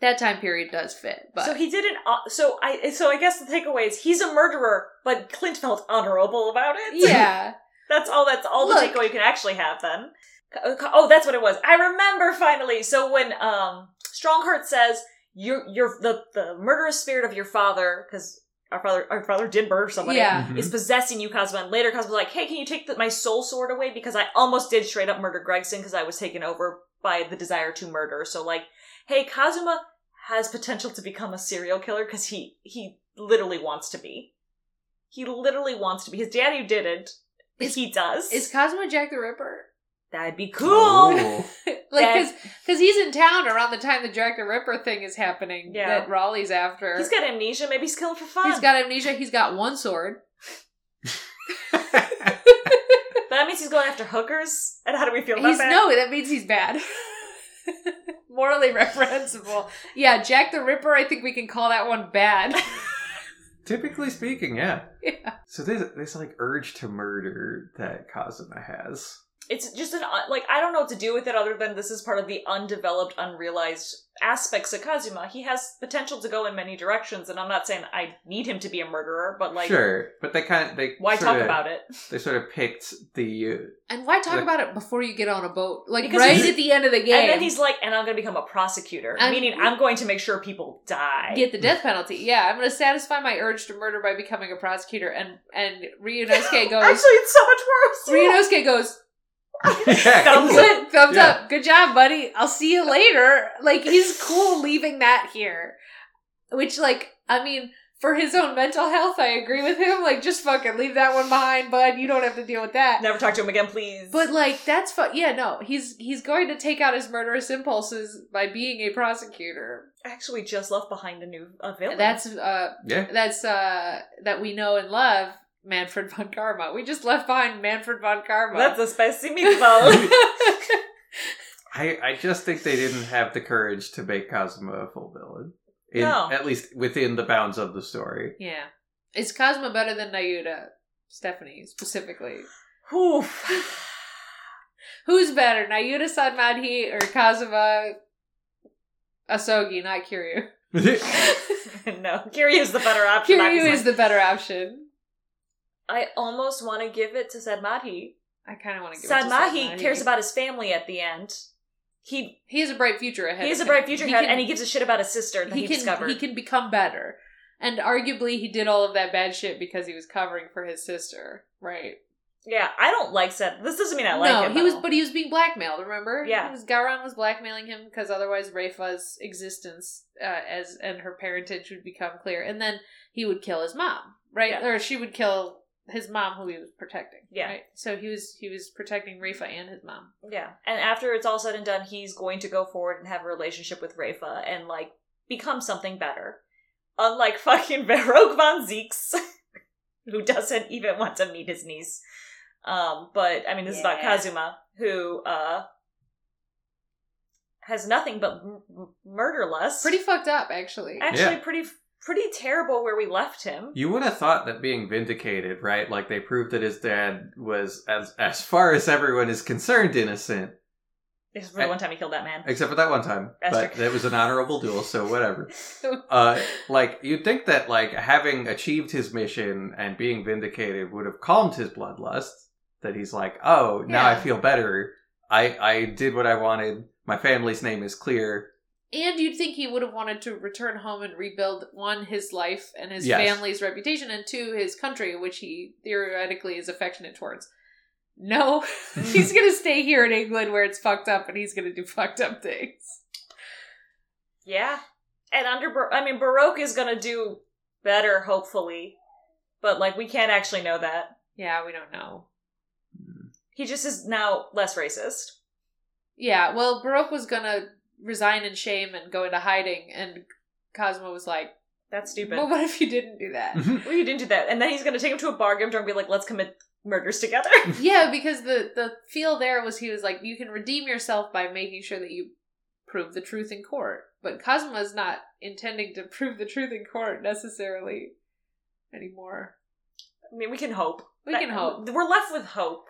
that time period does fit. But so he didn't. Uh, so I. So I guess the takeaway is he's a murderer, but Klint felt honorable about it. yeah. *laughs* That's all. That's all the takeaway you can actually have then. Oh, that's what it was. I remember finally. So when um Stronghart says you're you're the the murderous spirit of your father because our father our father did murder somebody. Yeah. Mhm. Is possessing you, Cosmo. And later, Cosmo's like, "Hey, can you take the, my soul sword away? Because I almost did straight up murder Gregson because I was taken over by the desire to murder. So, like, hey, Kazuma has potential to become a serial killer because he he literally wants to be. He literally wants to be. His daddy didn't. Is- he does. Is Cosmo Jack the Ripper? That'd be cool. Oh. *laughs* Like because because he's in town around the time the Jack the Ripper thing is happening. Yeah. that Raleigh's after. He's got amnesia. Maybe he's killing for fun. He's got amnesia. He's got one sword. *laughs* but that means he's going after hookers. And how do we feel about He's that? no, that means he's bad. *laughs* Morally reprehensible. Yeah, Jack the Ripper. I think we can call that one bad. Typically speaking, yeah. Yeah. So there's this like urge to murder that Kazuma has. It's just an uh, like I don't know what to do with it other than this is part of the undeveloped, unrealized aspects of Kazuma. He has potential to go in many directions, and I'm not saying I need him to be a murderer, but like, sure, but they kind of they why sorta- talk about it? They sort of picked the And why talk Like- about it before you get on a boat? Like Because right he's- at the end of the game. And then he's like, and I'm going to become a prosecutor, And- meaning I'm going to make sure people die. get the death penalty. Yeah, I'm going to satisfy my urge to murder by becoming a prosecutor. And and Ryunosuke *laughs* goes. Actually, it's so much worse. Ryunosuke goes. Yeah, Thumbs cool. Good, thumbs Yeah. up. Good job, buddy. I'll see you later. Like he's cool leaving that here. Which, like, I mean, for his own mental health, I agree with him. Like, just fucking leave that one behind, bud. You don't have to deal with that. Never talk to him again, please. But like, that's fun. Yeah, no, he's he's going to take out his murderous impulses by being a prosecutor. actually, just left behind a new a villain. That's uh, Yeah. that's uh, that we know and love. Manfred von Karma. We just left behind Manfred von Karma. that's a spicy *laughs* meatball. *laughs* I I just think they didn't have the courage to make Cosmo a full villain. In, No. At least within the bounds of the story. yeah. Is Cosmo better than Nayuta? Stephanie specifically. Whew. *sighs* Who's better, Nayuta Sahdmadhi or Kazuma Asogi, not Kiryu? *laughs* no, Kiryu is the better option. Kiryu is the better option. I almost want to give it to Sahdmadhi. I kind of want to give it to Sahdmadhi cares about his family at the end. He He has a bright future ahead. he has a bright future ahead, can- and he gives a shit about his sister that he, he can discovered. he can become better. And arguably, he did all of that bad shit because he was covering for his sister, right? yeah, I don't like Sad. This doesn't mean I like no, him. he was, but he was being blackmailed. Remember? Yeah. Was, Ga'ran was blackmailing him because otherwise Reifa's existence uh, as and her parentage would become clear, and then he would kill his mom, right? Yeah. Or she would kill his mom, who he was protecting. Yeah. Right? So he was he was protecting Reifa and his mom. Yeah, and after it's all said and done, he's going to go forward and have a relationship with Reifa and like become something better. Unlike *laughs* fucking Barok von Zieks, *laughs* who doesn't even want to meet his niece. Um, but I mean, this is about Kazuma, who uh has nothing but m- m- murder lust. Pretty fucked up, actually. actually Yeah. pretty pretty terrible where we left him. You would have thought that being vindicated, right? Like they proved that his dad was, as as far as everyone is concerned, innocent, This is the one time he killed that man. except for that one time. That's but it was an honorable duel, so whatever. *laughs* Uh, like you'd think that like having achieved his mission and being vindicated would have calmed his bloodlust. That he's like, oh, now I feel better. I I did what I wanted. My family's name is clear. And you'd think he would have wanted to return home and rebuild one his life and his Yes. family's reputation, and two his country, which he theoretically is affectionate towards. No, *laughs* he's mm. gonna stay here in England where it's fucked up, and he's gonna do fucked up things. Yeah. And under, Bar- I mean, Barok is gonna do better, hopefully. But, like, we can't actually know that. Yeah, we don't know. Mm. He just is now less racist. Yeah, well, Barok was gonna resign in shame and go into hiding, and Cosmo was like, That's stupid. "Well, what if you didn't do that?" *laughs* well, you didn't do that. And then he's gonna take him to a bar, give him drunk, and be like, let's commit murders together. *laughs* yeah, because the the feel there was he was like, you can redeem yourself by making sure that you prove the truth in court. But Cosmo's not intending to *laughs* prove the truth in court necessarily anymore. I mean, we can hope. We That- can hope. We're left with hope.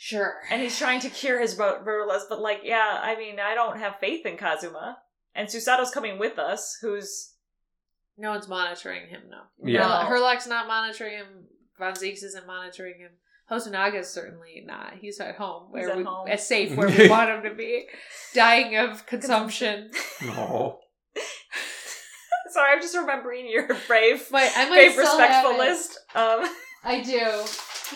Sure. And he's trying to cure his ro- but, like, yeah, I mean, I don't have faith in Kazuma. And Susato's coming with us, who's. No one's monitoring him, no. Yeah. Her- Herlock's not monitoring him. Von Zieks isn't monitoring him. Hosonaga's certainly not. He's at home, He's where at we, home. as safe where we *laughs* want him to be, dying of consumption. no. *laughs* Sorry, I'm just remembering your brave, But I might brave, respectful list. Um, I do.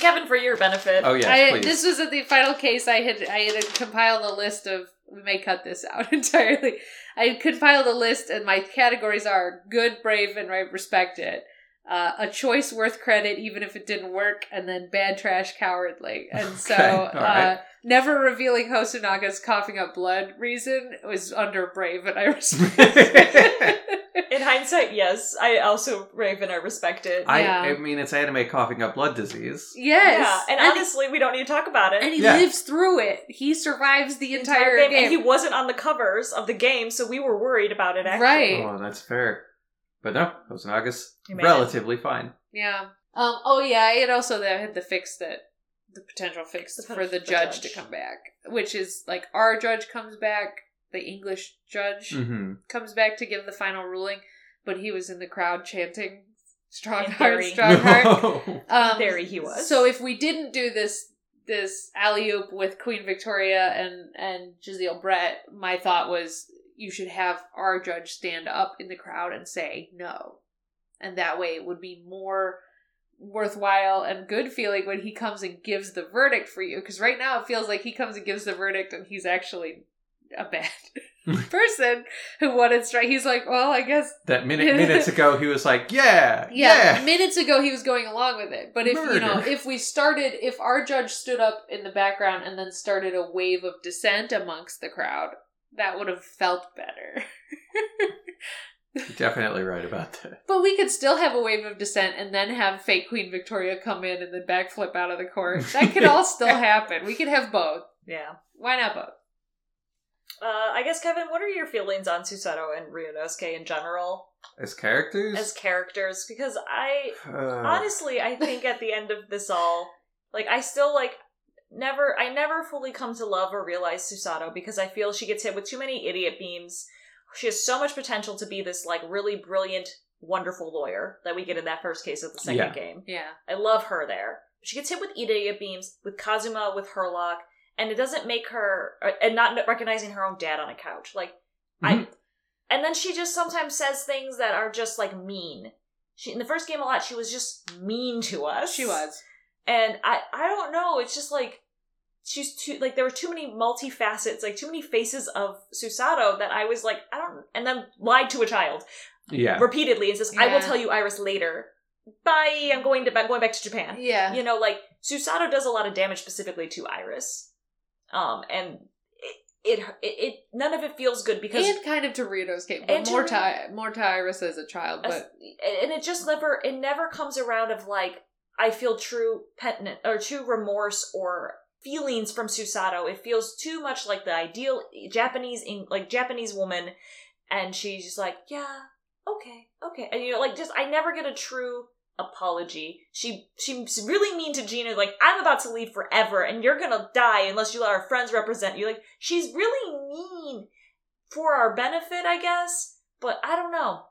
Kevin, for your benefit. Oh yes, I, please. this was at the final case. I had I had compiled a list of. We may cut this out *laughs* entirely. I compiled a list, and my categories are good, brave, and right respected. Uh, a choice worth credit even if it didn't work, and then bad trash cowardly. And so, Okay, all right. uh, never revealing Hosonaga's coughing up blood reason was under brave, and I respect. *laughs* In hindsight, yes, I also Raven. I respect it. I, Yeah. I mean, it's anime coughing up blood disease. yes, Yeah, and, honestly, we don't need to talk about it. and he Yeah. lives through it. He survives the The entire, game. and he wasn't on the covers of the game, so we were worried about it. Actually, Right. Oh, that's fair. But no, Hosonaga's He made it. relatively fine. Yeah. Um. Oh yeah. It also they had the fix that the potential fix The for the the judge, judge. to come back, which is like our judge comes back, the English judge hmm comes back to give the final ruling, but he was in the crowd chanting "Strong In heart, theory. strong *laughs* heart." Um, theory he was. So if we didn't do this this alley oop with Queen Victoria and and Jezaille Brett, my thought was you should have our judge stand up in the crowd and say no, and that way it would be more worthwhile and good feeling when he comes and gives the verdict for you. Because right now it feels like he comes and gives the verdict and he's actually a bad *laughs* person who wanted strike. He's like, well, I guess *laughs* that minute minutes ago, he was like, "Yeah, yeah, yeah." minutes ago he was going along with it. But if you know, if we started, if our judge stood up in the background and then started a wave of dissent amongst the crowd, that would have felt better. *laughs* Definitely right about that. but we could still have a wave of dissent and then have fake Queen Victoria come in and then backflip out of the court. *laughs* That could all still happen. We could have both. yeah. Why not both? Uh, I guess Kevin, what are your feelings on Susato and Ryunosuke in general As characters, as characters? Because I Uh, *sighs* honestly, I think at the end of this all, like I still like never, I never fully come to love or realize Susato because I feel she gets hit with too many idiot beams. She has so much potential to be this like really brilliant, wonderful lawyer that we get in that first case of the second Yeah. game. Yeah. I love her there. She gets hit with idiot beams, with Kazuma, with Herlock, and it doesn't make her, uh, and not recognizing her own dad on a couch. Like, I, Mhm. and then she just sometimes says things that are just like mean. She in the first game a lot, she was just mean to us. She was. and I, I don't know. It's just like she's too like there were too many multifacets, like too many faces of Susato that I was like I don't, and then lied to a child yeah, repeatedly and says I will tell you Iris later. Bye. I'm going to I'm going back to Japan Yeah. you know like susato does a lot of damage specifically to iris um and it it, it, it none of it feels good because and kind of to Rito's game, but And more Ri- to more to Iris as a child, as- but and it just never it never comes around of like i feel true penitence or true remorse or feelings from susato. It feels too much like the ideal japanese like japanese woman. And she's just like yeah okay okay. And you know like just i never get a true apology. She she's really mean to gina like i'm about to leave forever and you're gonna die unless you let our friends represent you. Like she's really mean for our benefit i guess but i don't know.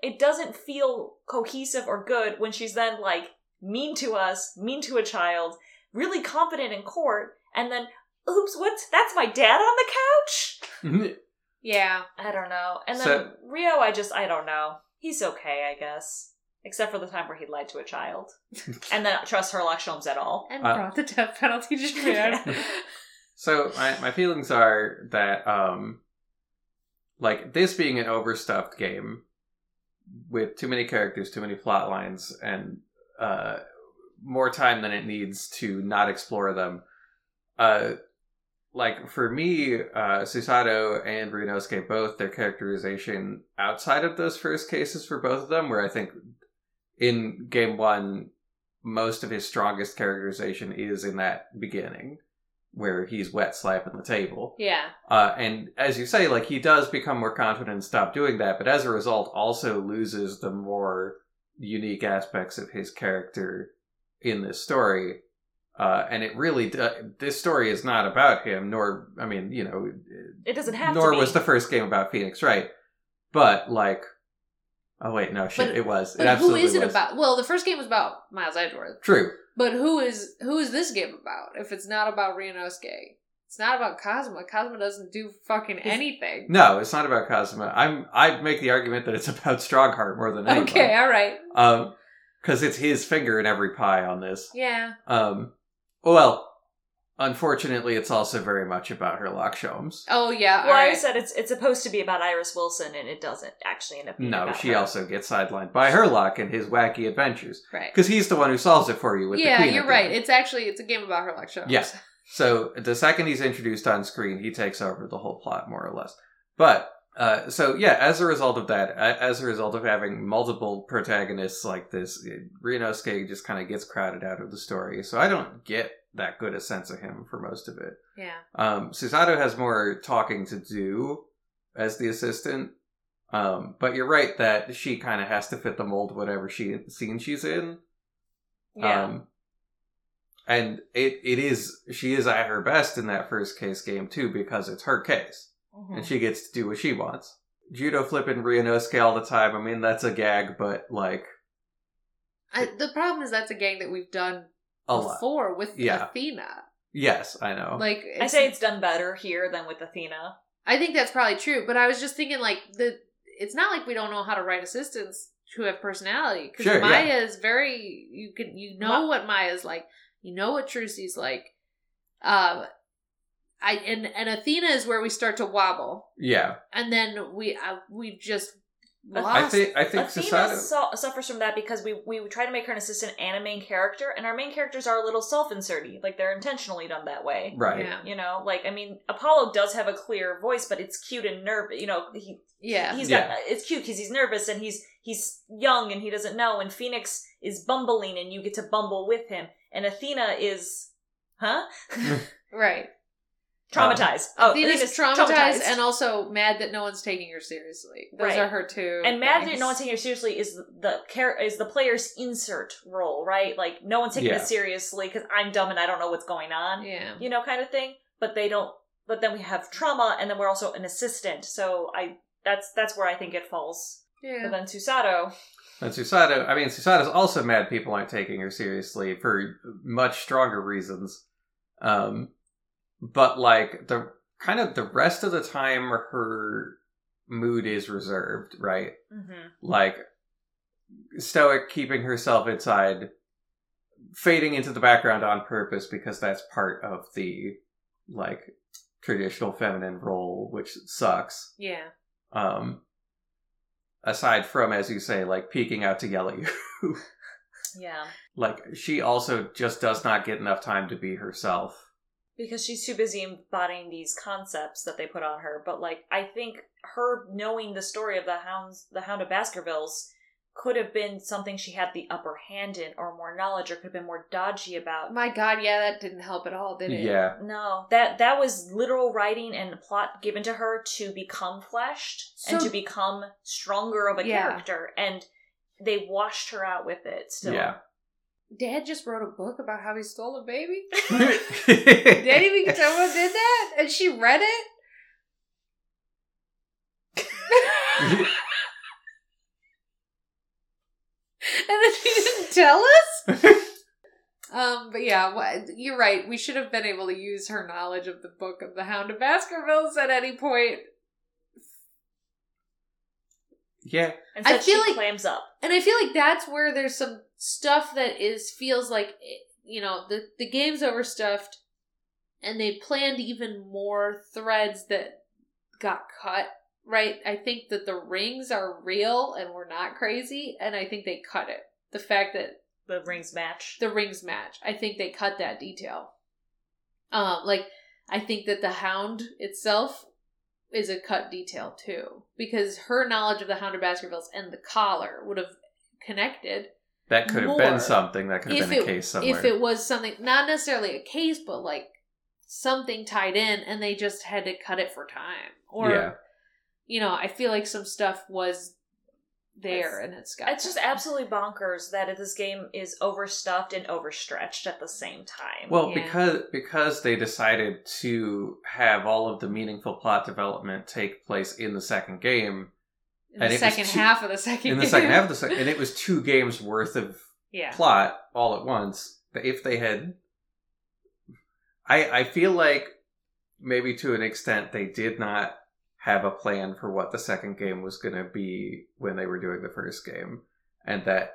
It doesn't feel cohesive or good when she's then like mean to us, mean to a child, really confident in court, and then oops, what's that's my dad on the couch? *laughs* yeah. I don't know. And then So- Ryu, I just I don't know. He's okay, I guess. Except for the time where he lied to a child. *laughs* and then trust Herlock Sholmes at all. And Uh, brought the death penalty to *laughs* Japan. So my, my feelings are that um like this being an overstuffed game with too many characters, too many plot lines, and uh more time than it needs to not explore them. Uh like for me, uh Susato and Ryunosuke both their characterization outside of those first cases for both of them, where I think in game one most of his strongest characterization is in that beginning where he's wet slapping the table. yeah. Uh, and as you say, like he does become more confident and stop doing that, but as a result, also loses the more unique aspects of his character in this story. Uh, and it really, do- this story is not about him, nor, I mean, you know, It doesn't have nor to be. was the first game about Phoenix, right? But like, oh wait, no, shit, But- it was. it But who absolutely is it was. about? Well, the first game was about Miles Edgeworth. True. But who is who is this game about? If it's not about Ryunosuke, it's not about Kazuma. Kazuma doesn't do fucking anything. No, it's not about Kazuma. I'm. I'd make the argument that it's about Stronghart more than anyone. Okay, all right. Um, because it's his finger in every pie on this. Yeah. Um, well, unfortunately, it's also very much about Herlock Sholmes. Oh yeah. Well, I alright. said it's it's supposed to be about Iris Wilson, and it doesn't actually end up being No, about she her. also gets sidelined by Herlock and his wacky adventures right. because he's the one who solves it for you with Yeah, queen. you're right. It's actually it's a game about Herlock Sholmes. Yeah. So the second he's introduced on screen, he takes over the whole plot more or less. But uh, so yeah, as a result of that, as a result of having multiple protagonists like this, Ryunosuke just kind of gets crowded out of the story. So I don't get that good a sense of him for most of it. Yeah. Um, Susato has more talking to do as the assistant. Um, but you're right that she kind of has to fit the mold whatever she scene she's in. Yeah. Um, and it it is she is at her best in that first case game too because it's her case Mhm. and she gets to do what she wants. Judo flipping Ryunosuke all the time. I mean that's a gag, but like I, the problem is that's a gag that we've done a lot. before with Yeah. Athena. Yes, I know. Like I say it's done better here than with Athena. I think that's probably true, but I was just thinking like the it's not like we don't know how to write assistants who have personality because Sure, yeah. Maya is very you can you know Ma- what Maya's like, you know what Trucy's like. Um I and and Athena is where we start to wobble. yeah, And then we uh, we just I lost I think I think Athena Susato. su- suffers from that because we we try to make her an assistant and a main character, and our main characters are a little self-inserty, like they're intentionally done that way. Right. Yeah. You know, like I mean, Apollo does have a clear voice, but it's cute and nervous. You know, he Yeah. he's Yeah. got it's cute because he's nervous and he's he's young and he doesn't know. And Phoenix is bumbling, and you get to bumble with him. And Athena is, huh? *laughs* right. Traumatized. oh, Athena's Athena's traumatized, and also mad that no one's taking her seriously. Those Right. are her two. And mad that no one's taking her seriously is the, the char- is the player's insert role, right? Like no one's taking Yeah. it seriously because I'm dumb and I don't know what's going on, Yeah. you know, kind of thing. But they don't. But then we have trauma, and then we're also an assistant. So I that's that's where I think it falls. But Yeah. then Susato, And Susato, I mean, Susato's also mad people aren't taking her seriously for much stronger reasons. Um, but like the kind of the rest of the time, her mood is reserved, right? mm-hmm. Like stoic, keeping herself inside, fading into the background on purpose because that's part of the like traditional feminine role, which sucks. Yeah. Um, aside from, as you say, like peeking out to yell at you. *laughs* yeah, like she also just does not get enough time to be herself. Because she's too busy embodying these concepts that they put on her. But like, I think her knowing the story of the hounds, the Hound of Baskervilles, could have been something she had the upper hand in, or more knowledge, or could have been more dodgy about. My God, yeah, that didn't help at all, did it? Yeah. No, that that was literal writing and plot given to her to become fleshed and to become stronger of a Yeah. character, and they washed her out with it. Still, Yeah. Dad just wrote a book about how he stole a baby. Daddy Daddy think someone did that, and she read it. *laughs* and then she didn't tell us. Um, but yeah, wha- you're right. We should have been able to use her knowledge of the book of the Hound of Baskervilles at any point. yeah. and I feel she like- clams up. And I feel like that's where there's some stuff that is feels like eh, you know the the game's overstuffed, and they planned even more threads that got cut. Right, I think that the rings are real and we're not crazy, and I think they cut it. The fact that The rings match. the rings match. I think they cut that detail. Um, like I think that the hound itself is a cut detail too, because her knowledge of the Hound of Baskervilles and the collar would have connected That could have been something. That could have been a it case somewhere. if it was something not necessarily a case, but like something tied in, and they just had to cut it for time, or yeah. you know, I feel like some stuff was there It's- and it's got It's just absolutely bonkers that this game is overstuffed and overstretched at the same time. Well, Yeah. because because they decided to have all of the meaningful plot development take place in the second game, in and the second two- half of the second in the second half of the *laughs* second, and it was two games worth of yeah. plot all at once. But if they had, I I feel like maybe to an extent they did not have a plan for what the second game was going to be when they were doing the first game, and that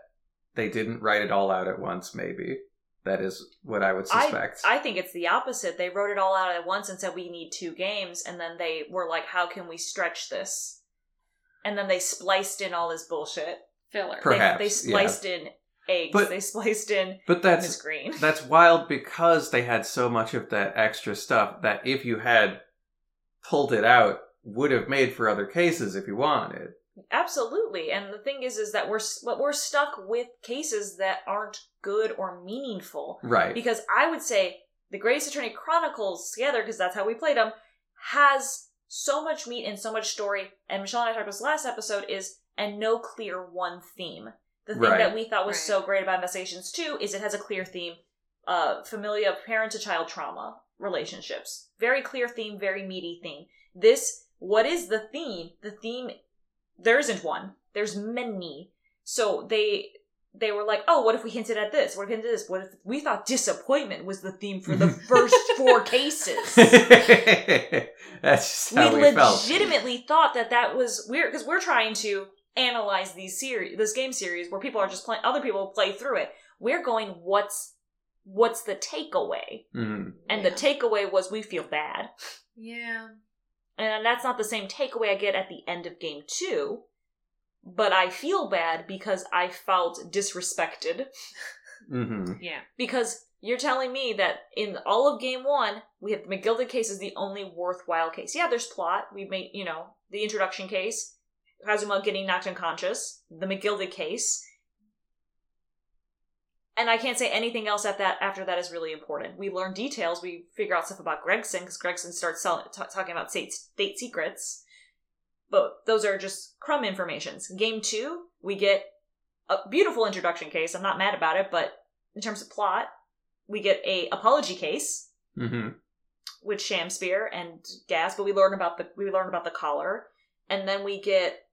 they didn't write it all out at once. Maybe That is what I would I, suspect. I think it's the opposite. They wrote it all out at once and said we need two games, and then they were like, "How can we stretch this?" And then they spliced in all this bullshit. Filler. Perhaps, they, they spliced in eggs. But- they spliced in but Miss that's Green. *laughs* that's wild because they had so much of that extra stuff that if you had pulled it out, would have made for other cases if you wanted. Absolutely. And the thing is, is that we're but we're stuck with cases that aren't good or meaningful. Right. Because I would say the Great Ace Attorney Chronicles together, because that's how we played them, has so much meat and so much story. And Michelle and I talked about this last episode is and no clear one theme. The thing Right. that we thought was Right. so great about Investigations 2 is it has a clear theme. Uh, familia parent to child trauma relationships. Very clear theme, very meaty theme. This, what is the theme? The theme, there isn't one. There's many. So they they were like, oh, what if we hinted at this? What if we hinted at this? What if we thought disappointment was the theme for the *laughs* first four cases? *laughs* That's just we how we, felt. legitimately thought that that was weird because we're trying to analyze these series, this game series where people are just playing, other people play through it. We're going, what's what's the takeaway? Mhm. And Yeah. the takeaway was we feel bad, Yeah. and that's not the same takeaway I get at the end of game two. But I feel bad because I felt disrespected Mhm. Yeah. because you're telling me that in all of game one we have the McGilded case is the only worthwhile case. Yeah, there's plot. We made you know the introduction case, Kazuma getting knocked unconscious, the McGilded case, and I can't say anything else at that after that is really important. We learn details. We figure out stuff about Gregson because Gregson starts selling, t- talking about state state secrets, but those are just crumb informations. Game two, we get a beautiful introduction case. I'm not mad about it, but in terms of plot, we get a apology case Mhm. with Shamspear and Gas, but we learn about the we learn about the collar, and then we get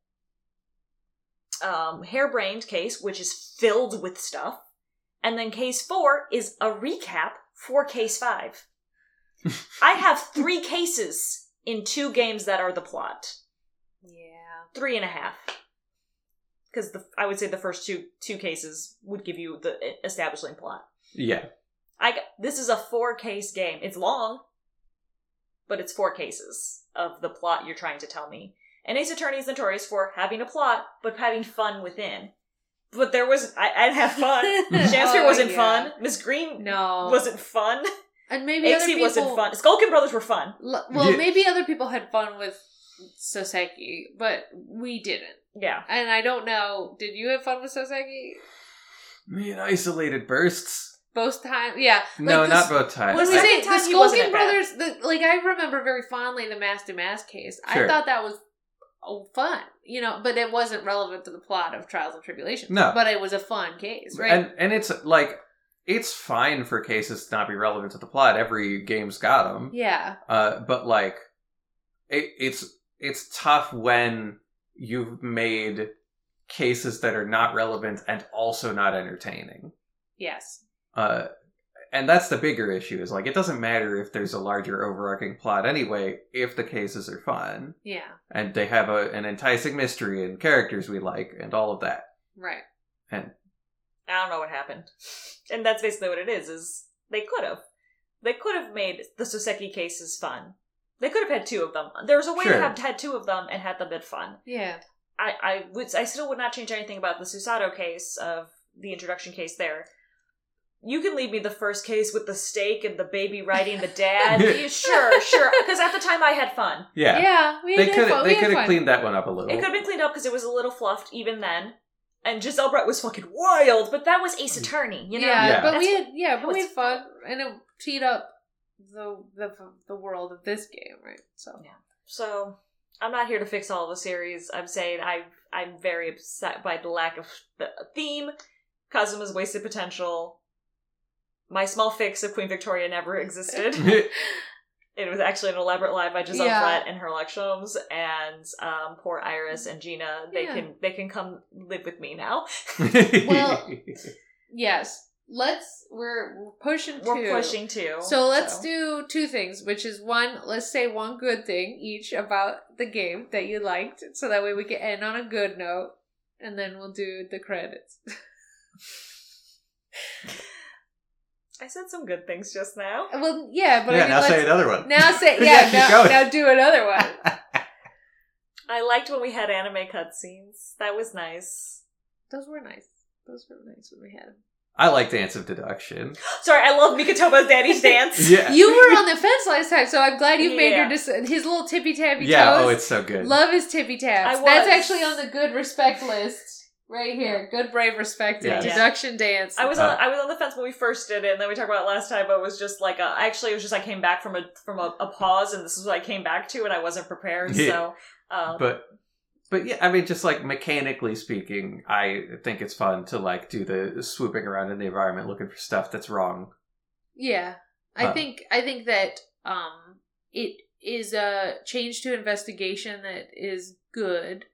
um harebrained case, which is filled with stuff, and then case four is a recap for case five. *laughs* I have three cases in two games that are the plot. Three and a half, because the I would say the first two two cases would give you the eh, establishing plot. Yeah. I this is a four case game. It's long, but it's four cases of the plot you're trying to tell me. And Ace Attorney is notorious for having a plot, but having fun within. But there was I, I have fun. *laughs* Shamster Oh, wasn't yeah. fun. Miss Green No. wasn't fun. and maybe other people wasn't fun. Skulkin Brothers were fun. L- well, Yeah. maybe other people had fun with Soseki, but we didn't. Yeah. And I don't know. Did you have fun with Soseki? Me in isolated bursts. Both times, yeah. no, Like not both times. When we The say second the time wasn't Skulkin that bad. brothers, the, like I remember very fondly the Masque DeMasque case. I thought that was oh, fun, you know, but it wasn't relevant to the plot of Trials and Tribulations. No. but it was a fun case, right? And and it's like it's fine for cases to not be relevant to the plot. Every game's got them. yeah, Uh, but like, it, it's it's tough when you've made cases that are not relevant and also not entertaining. yes, Uh, and that's the bigger issue. Is like it doesn't matter if there's a larger overarching plot anyway if the cases are fun yeah, and they have a, an enticing mystery and characters we like and all of that. right. And I don't know what happened. And that's basically what it is, is they could have. They could have made the Soseki cases fun. They could have had two of them. There was a way Sure. to have had two of them and had them been fun. Yeah, I, I would I still would not change anything about the Susato case of the introduction case there. You can leave me the first case with the steak and the baby riding the dad. *laughs* Sure, sure. Because at the time I had fun. yeah, yeah. we they could fun. they could have cleaned that one up a little. It could have been cleaned up because it was a little fluffed even then. And Jezaille Brett was fucking wild, but that was Ace Attorney, you know? yeah, Yeah. but we had yeah, but we had fun, and it teed up the the the world of this game, right? So yeah. So I'm not here to fix all the series. I'm saying I I'm very upset by the lack of the theme. Kazuma's wasted potential. My small fix of Queen Victoria never existed. *laughs* it was actually an elaborate lie by Jezaille Yeah. Brett and her Sholmes, and um, poor Iris and Gina. They Yeah. can they can come live with me now. *laughs* Well, yes, let's we're, we're pushing We're two. pushing too. So let's do two things, which is one, let's say one good thing each about the game that you liked, so that way we can end on a good note, and then we'll do the credits. I said some good things just now. Uh, well, yeah, but yeah, I mean, now say another one. Now say *laughs* Yeah, yeah. now, now do another one. *laughs* I liked when we had anime cutscenes. That was nice. Those were nice. Those were nice when we had them. I like Dance of Deduction. *gasps* Sorry, I love Mikotoba's daddy's *laughs* dance. Yeah. You were on the fence last time, so I'm glad you've made Yeah. your dis- his little tippy tappy yeah, toes. oh, it's so good. Love his tippy taps. I That's actually on the good respect list right here. Good, brave, respected. Yes. Deduction dance. I was Uh, on, I was on the fence when we first did it, and then we talked about it last time. But it was just like a, actually, it was just I came back from a from a, a pause, and this is what I came back to, and I wasn't prepared. Yeah. So, um, but but yeah, I mean, just like mechanically speaking, I think it's fun to like do the swooping around in the environment looking for stuff that's wrong. Yeah. I Uh. think I think that um it is a change to investigation that is good,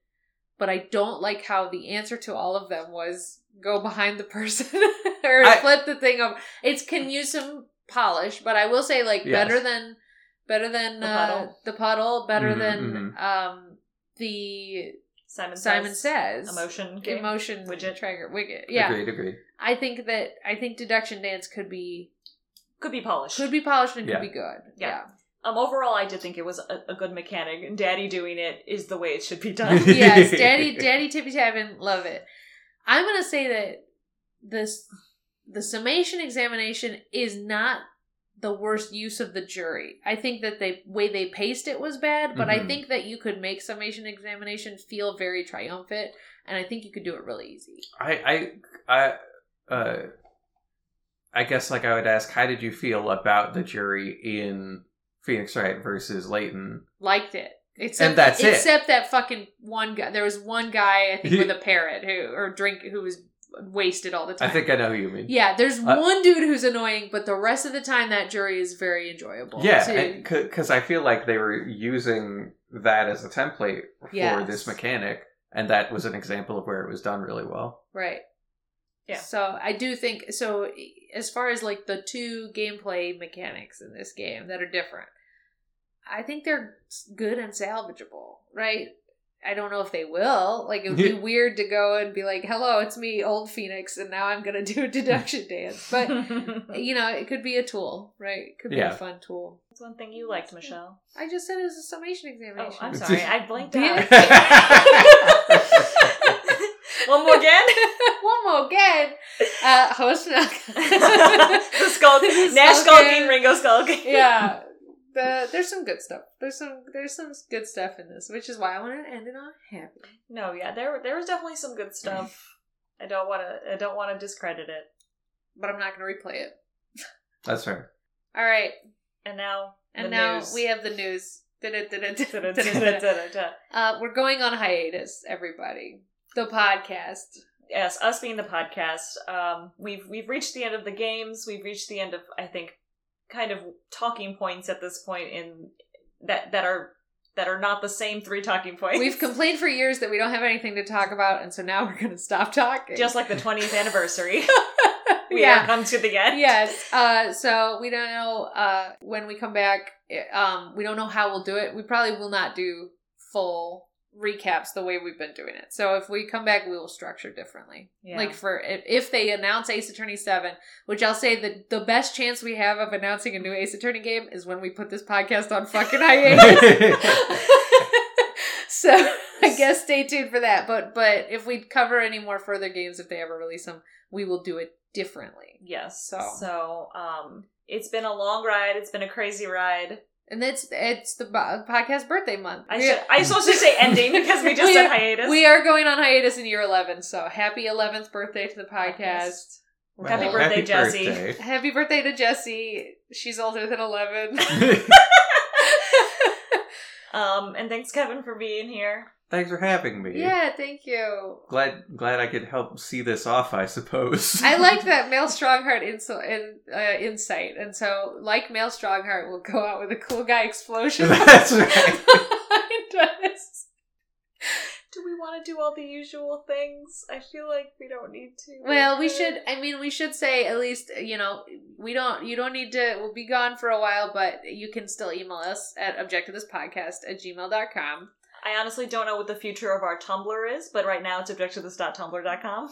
but I don't like how the answer to all of them was go behind the person *laughs* or I- flip the thing over. It's can use some polish, but I will say like Yes. better than better than The uh, puddle. the puddle, better Mhm, than um the Simon Simon says, says emotion game. emotion Widget. trigger widget. Yeah. Agreed, agreed. I think that I think deduction dance could be could be polished. could be polished and Yeah. could be good. Yeah. yeah. Um, overall, I did think it was a, a good mechanic, and Daddy doing it is the way it should be done. *laughs* yes, Daddy, *laughs* Daddy Tippy Tappin, love it. I'm gonna say that this the summation examination is not the worst use of the jury. I think that the way they paced it was bad, but I Mhm. think that you could make summation examination feel very triumphant, and I think you could do it really easy. I I I uh I guess like I would ask, how did you feel about the jury in Phoenix Wright versus Layton? Liked it. Except, And that's it. except that fucking one guy. There was one guy I think with a parrot who or drink who was wasted all the time. I think I know who you mean. Yeah, there's Uh, one dude who's annoying, but the rest of the time that jury is very enjoyable. Yeah, because I feel like they were using that as a template for Yes. this mechanic, and that was an example of where it was done really well. right. Yeah. So I do think so. As far as like the two gameplay mechanics in this game that are different, I think they're good and salvageable. Right. I don't know if they will. Like it would be *laughs* weird to go and be like, "Hello, it's me, old Phoenix, and now I'm gonna do a deduction *laughs* dance." But you know, it could be a tool, right? It could be Yeah. a fun tool. That's one thing you liked, Michelle. I just said it was a summation examination. Oh, examination. I'm sorry, I blinked Yeah. *laughs* out. one more again. One more again. Uh, host milk. the skull, Nash Skulkin, Ringo Skulkin. yeah. The, there's some good stuff. There's some there's some good stuff in this, which is why I wanted to end it on happy. No, yeah, there there was definitely some good stuff. *laughs* I don't want to. I don't want to discredit it. But I'm not going to replay it. That's fair. *laughs* All right, And now, and the now news. we have the news. Uh, we're going on hiatus, everybody. The podcast. yes, us being the podcast, um, we've we've reached the end of the games. We've reached the end of I think kind of talking points at this point in that that are that are not the same three talking points. We've complained for years that we don't have anything to talk about, and so now we're going to stop talking. just like the 20th *laughs* anniversary. *laughs* we yeah. have come to the end. yes. Uh, so we don't know uh, when we come back. Um, we don't know how we'll do it. We probably will not do full recaps the way we've been doing it. So if we come back, we will structure differently. Yeah. Like for if, they announce Ace Attorney Seven, which I'll say that the best chance we have of announcing a new Ace Attorney game is when we put this podcast on fucking hiatus. *laughs* so I guess stay tuned for that. But but if we cover any more further games, if they ever release them, we will do it differently. Yes. So. so um, it's been a long ride. It's been a crazy ride. And it's it's the podcast birthday month. I We- should I supposed to say ending because we just *laughs* We- said hiatus. we are going on hiatus in year eleven, so happy eleventh birthday to the podcast. Well, Happy birthday, Jessie. birthday. Happy birthday to Jessie. She's older than eleven. *laughs* *laughs* Um, and thanks Kevin for being here. Thanks for having me. yeah, thank you. Glad glad I could help see this off, I suppose. I like *laughs* that Mael Stronghart inso- in, uh, insight, and so like Mael Stronghart we'll go out with a cool guy explosion. *laughs* That's right. *laughs* behind us. Do we want to do all the usual things? I feel like we don't need to. Well, we should. I mean, we should say at least. You know, we don't. You don't need to. We'll be gone for a while, but you can still email us at objecttothispodcast at gmail.com. I honestly don't know what the future of our Tumblr is, but right now it's objecttothis.tumblr.com.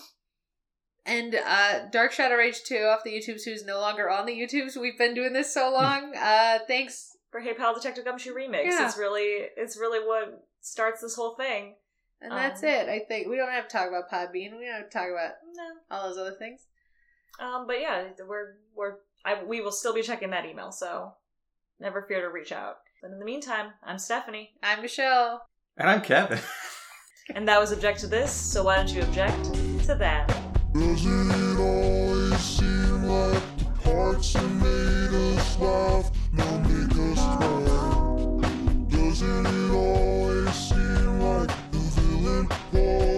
And uh Dark Shadow Rage 2 off the YouTubes, who's no longer on the YouTubes. We've been doing this so *laughs* long. uh thanks. For Hey Pal Detective Gumshoe remix. Yeah. It's really it's really what starts this whole thing. And that's Um, it. I think we don't have to talk about Podbean. We don't have to talk about No. all those other things. Um, but yeah, we're we're I, we will still be checking that email, so never fear to reach out. But in the meantime, I'm Stephanie, I'm Michelle. And I'm Kevin. *laughs* and that was object to this. So why don't you object to that? Doesn't it always seem like the parts that made us laugh now make us cry? Doesn't it always seem like the villain pulling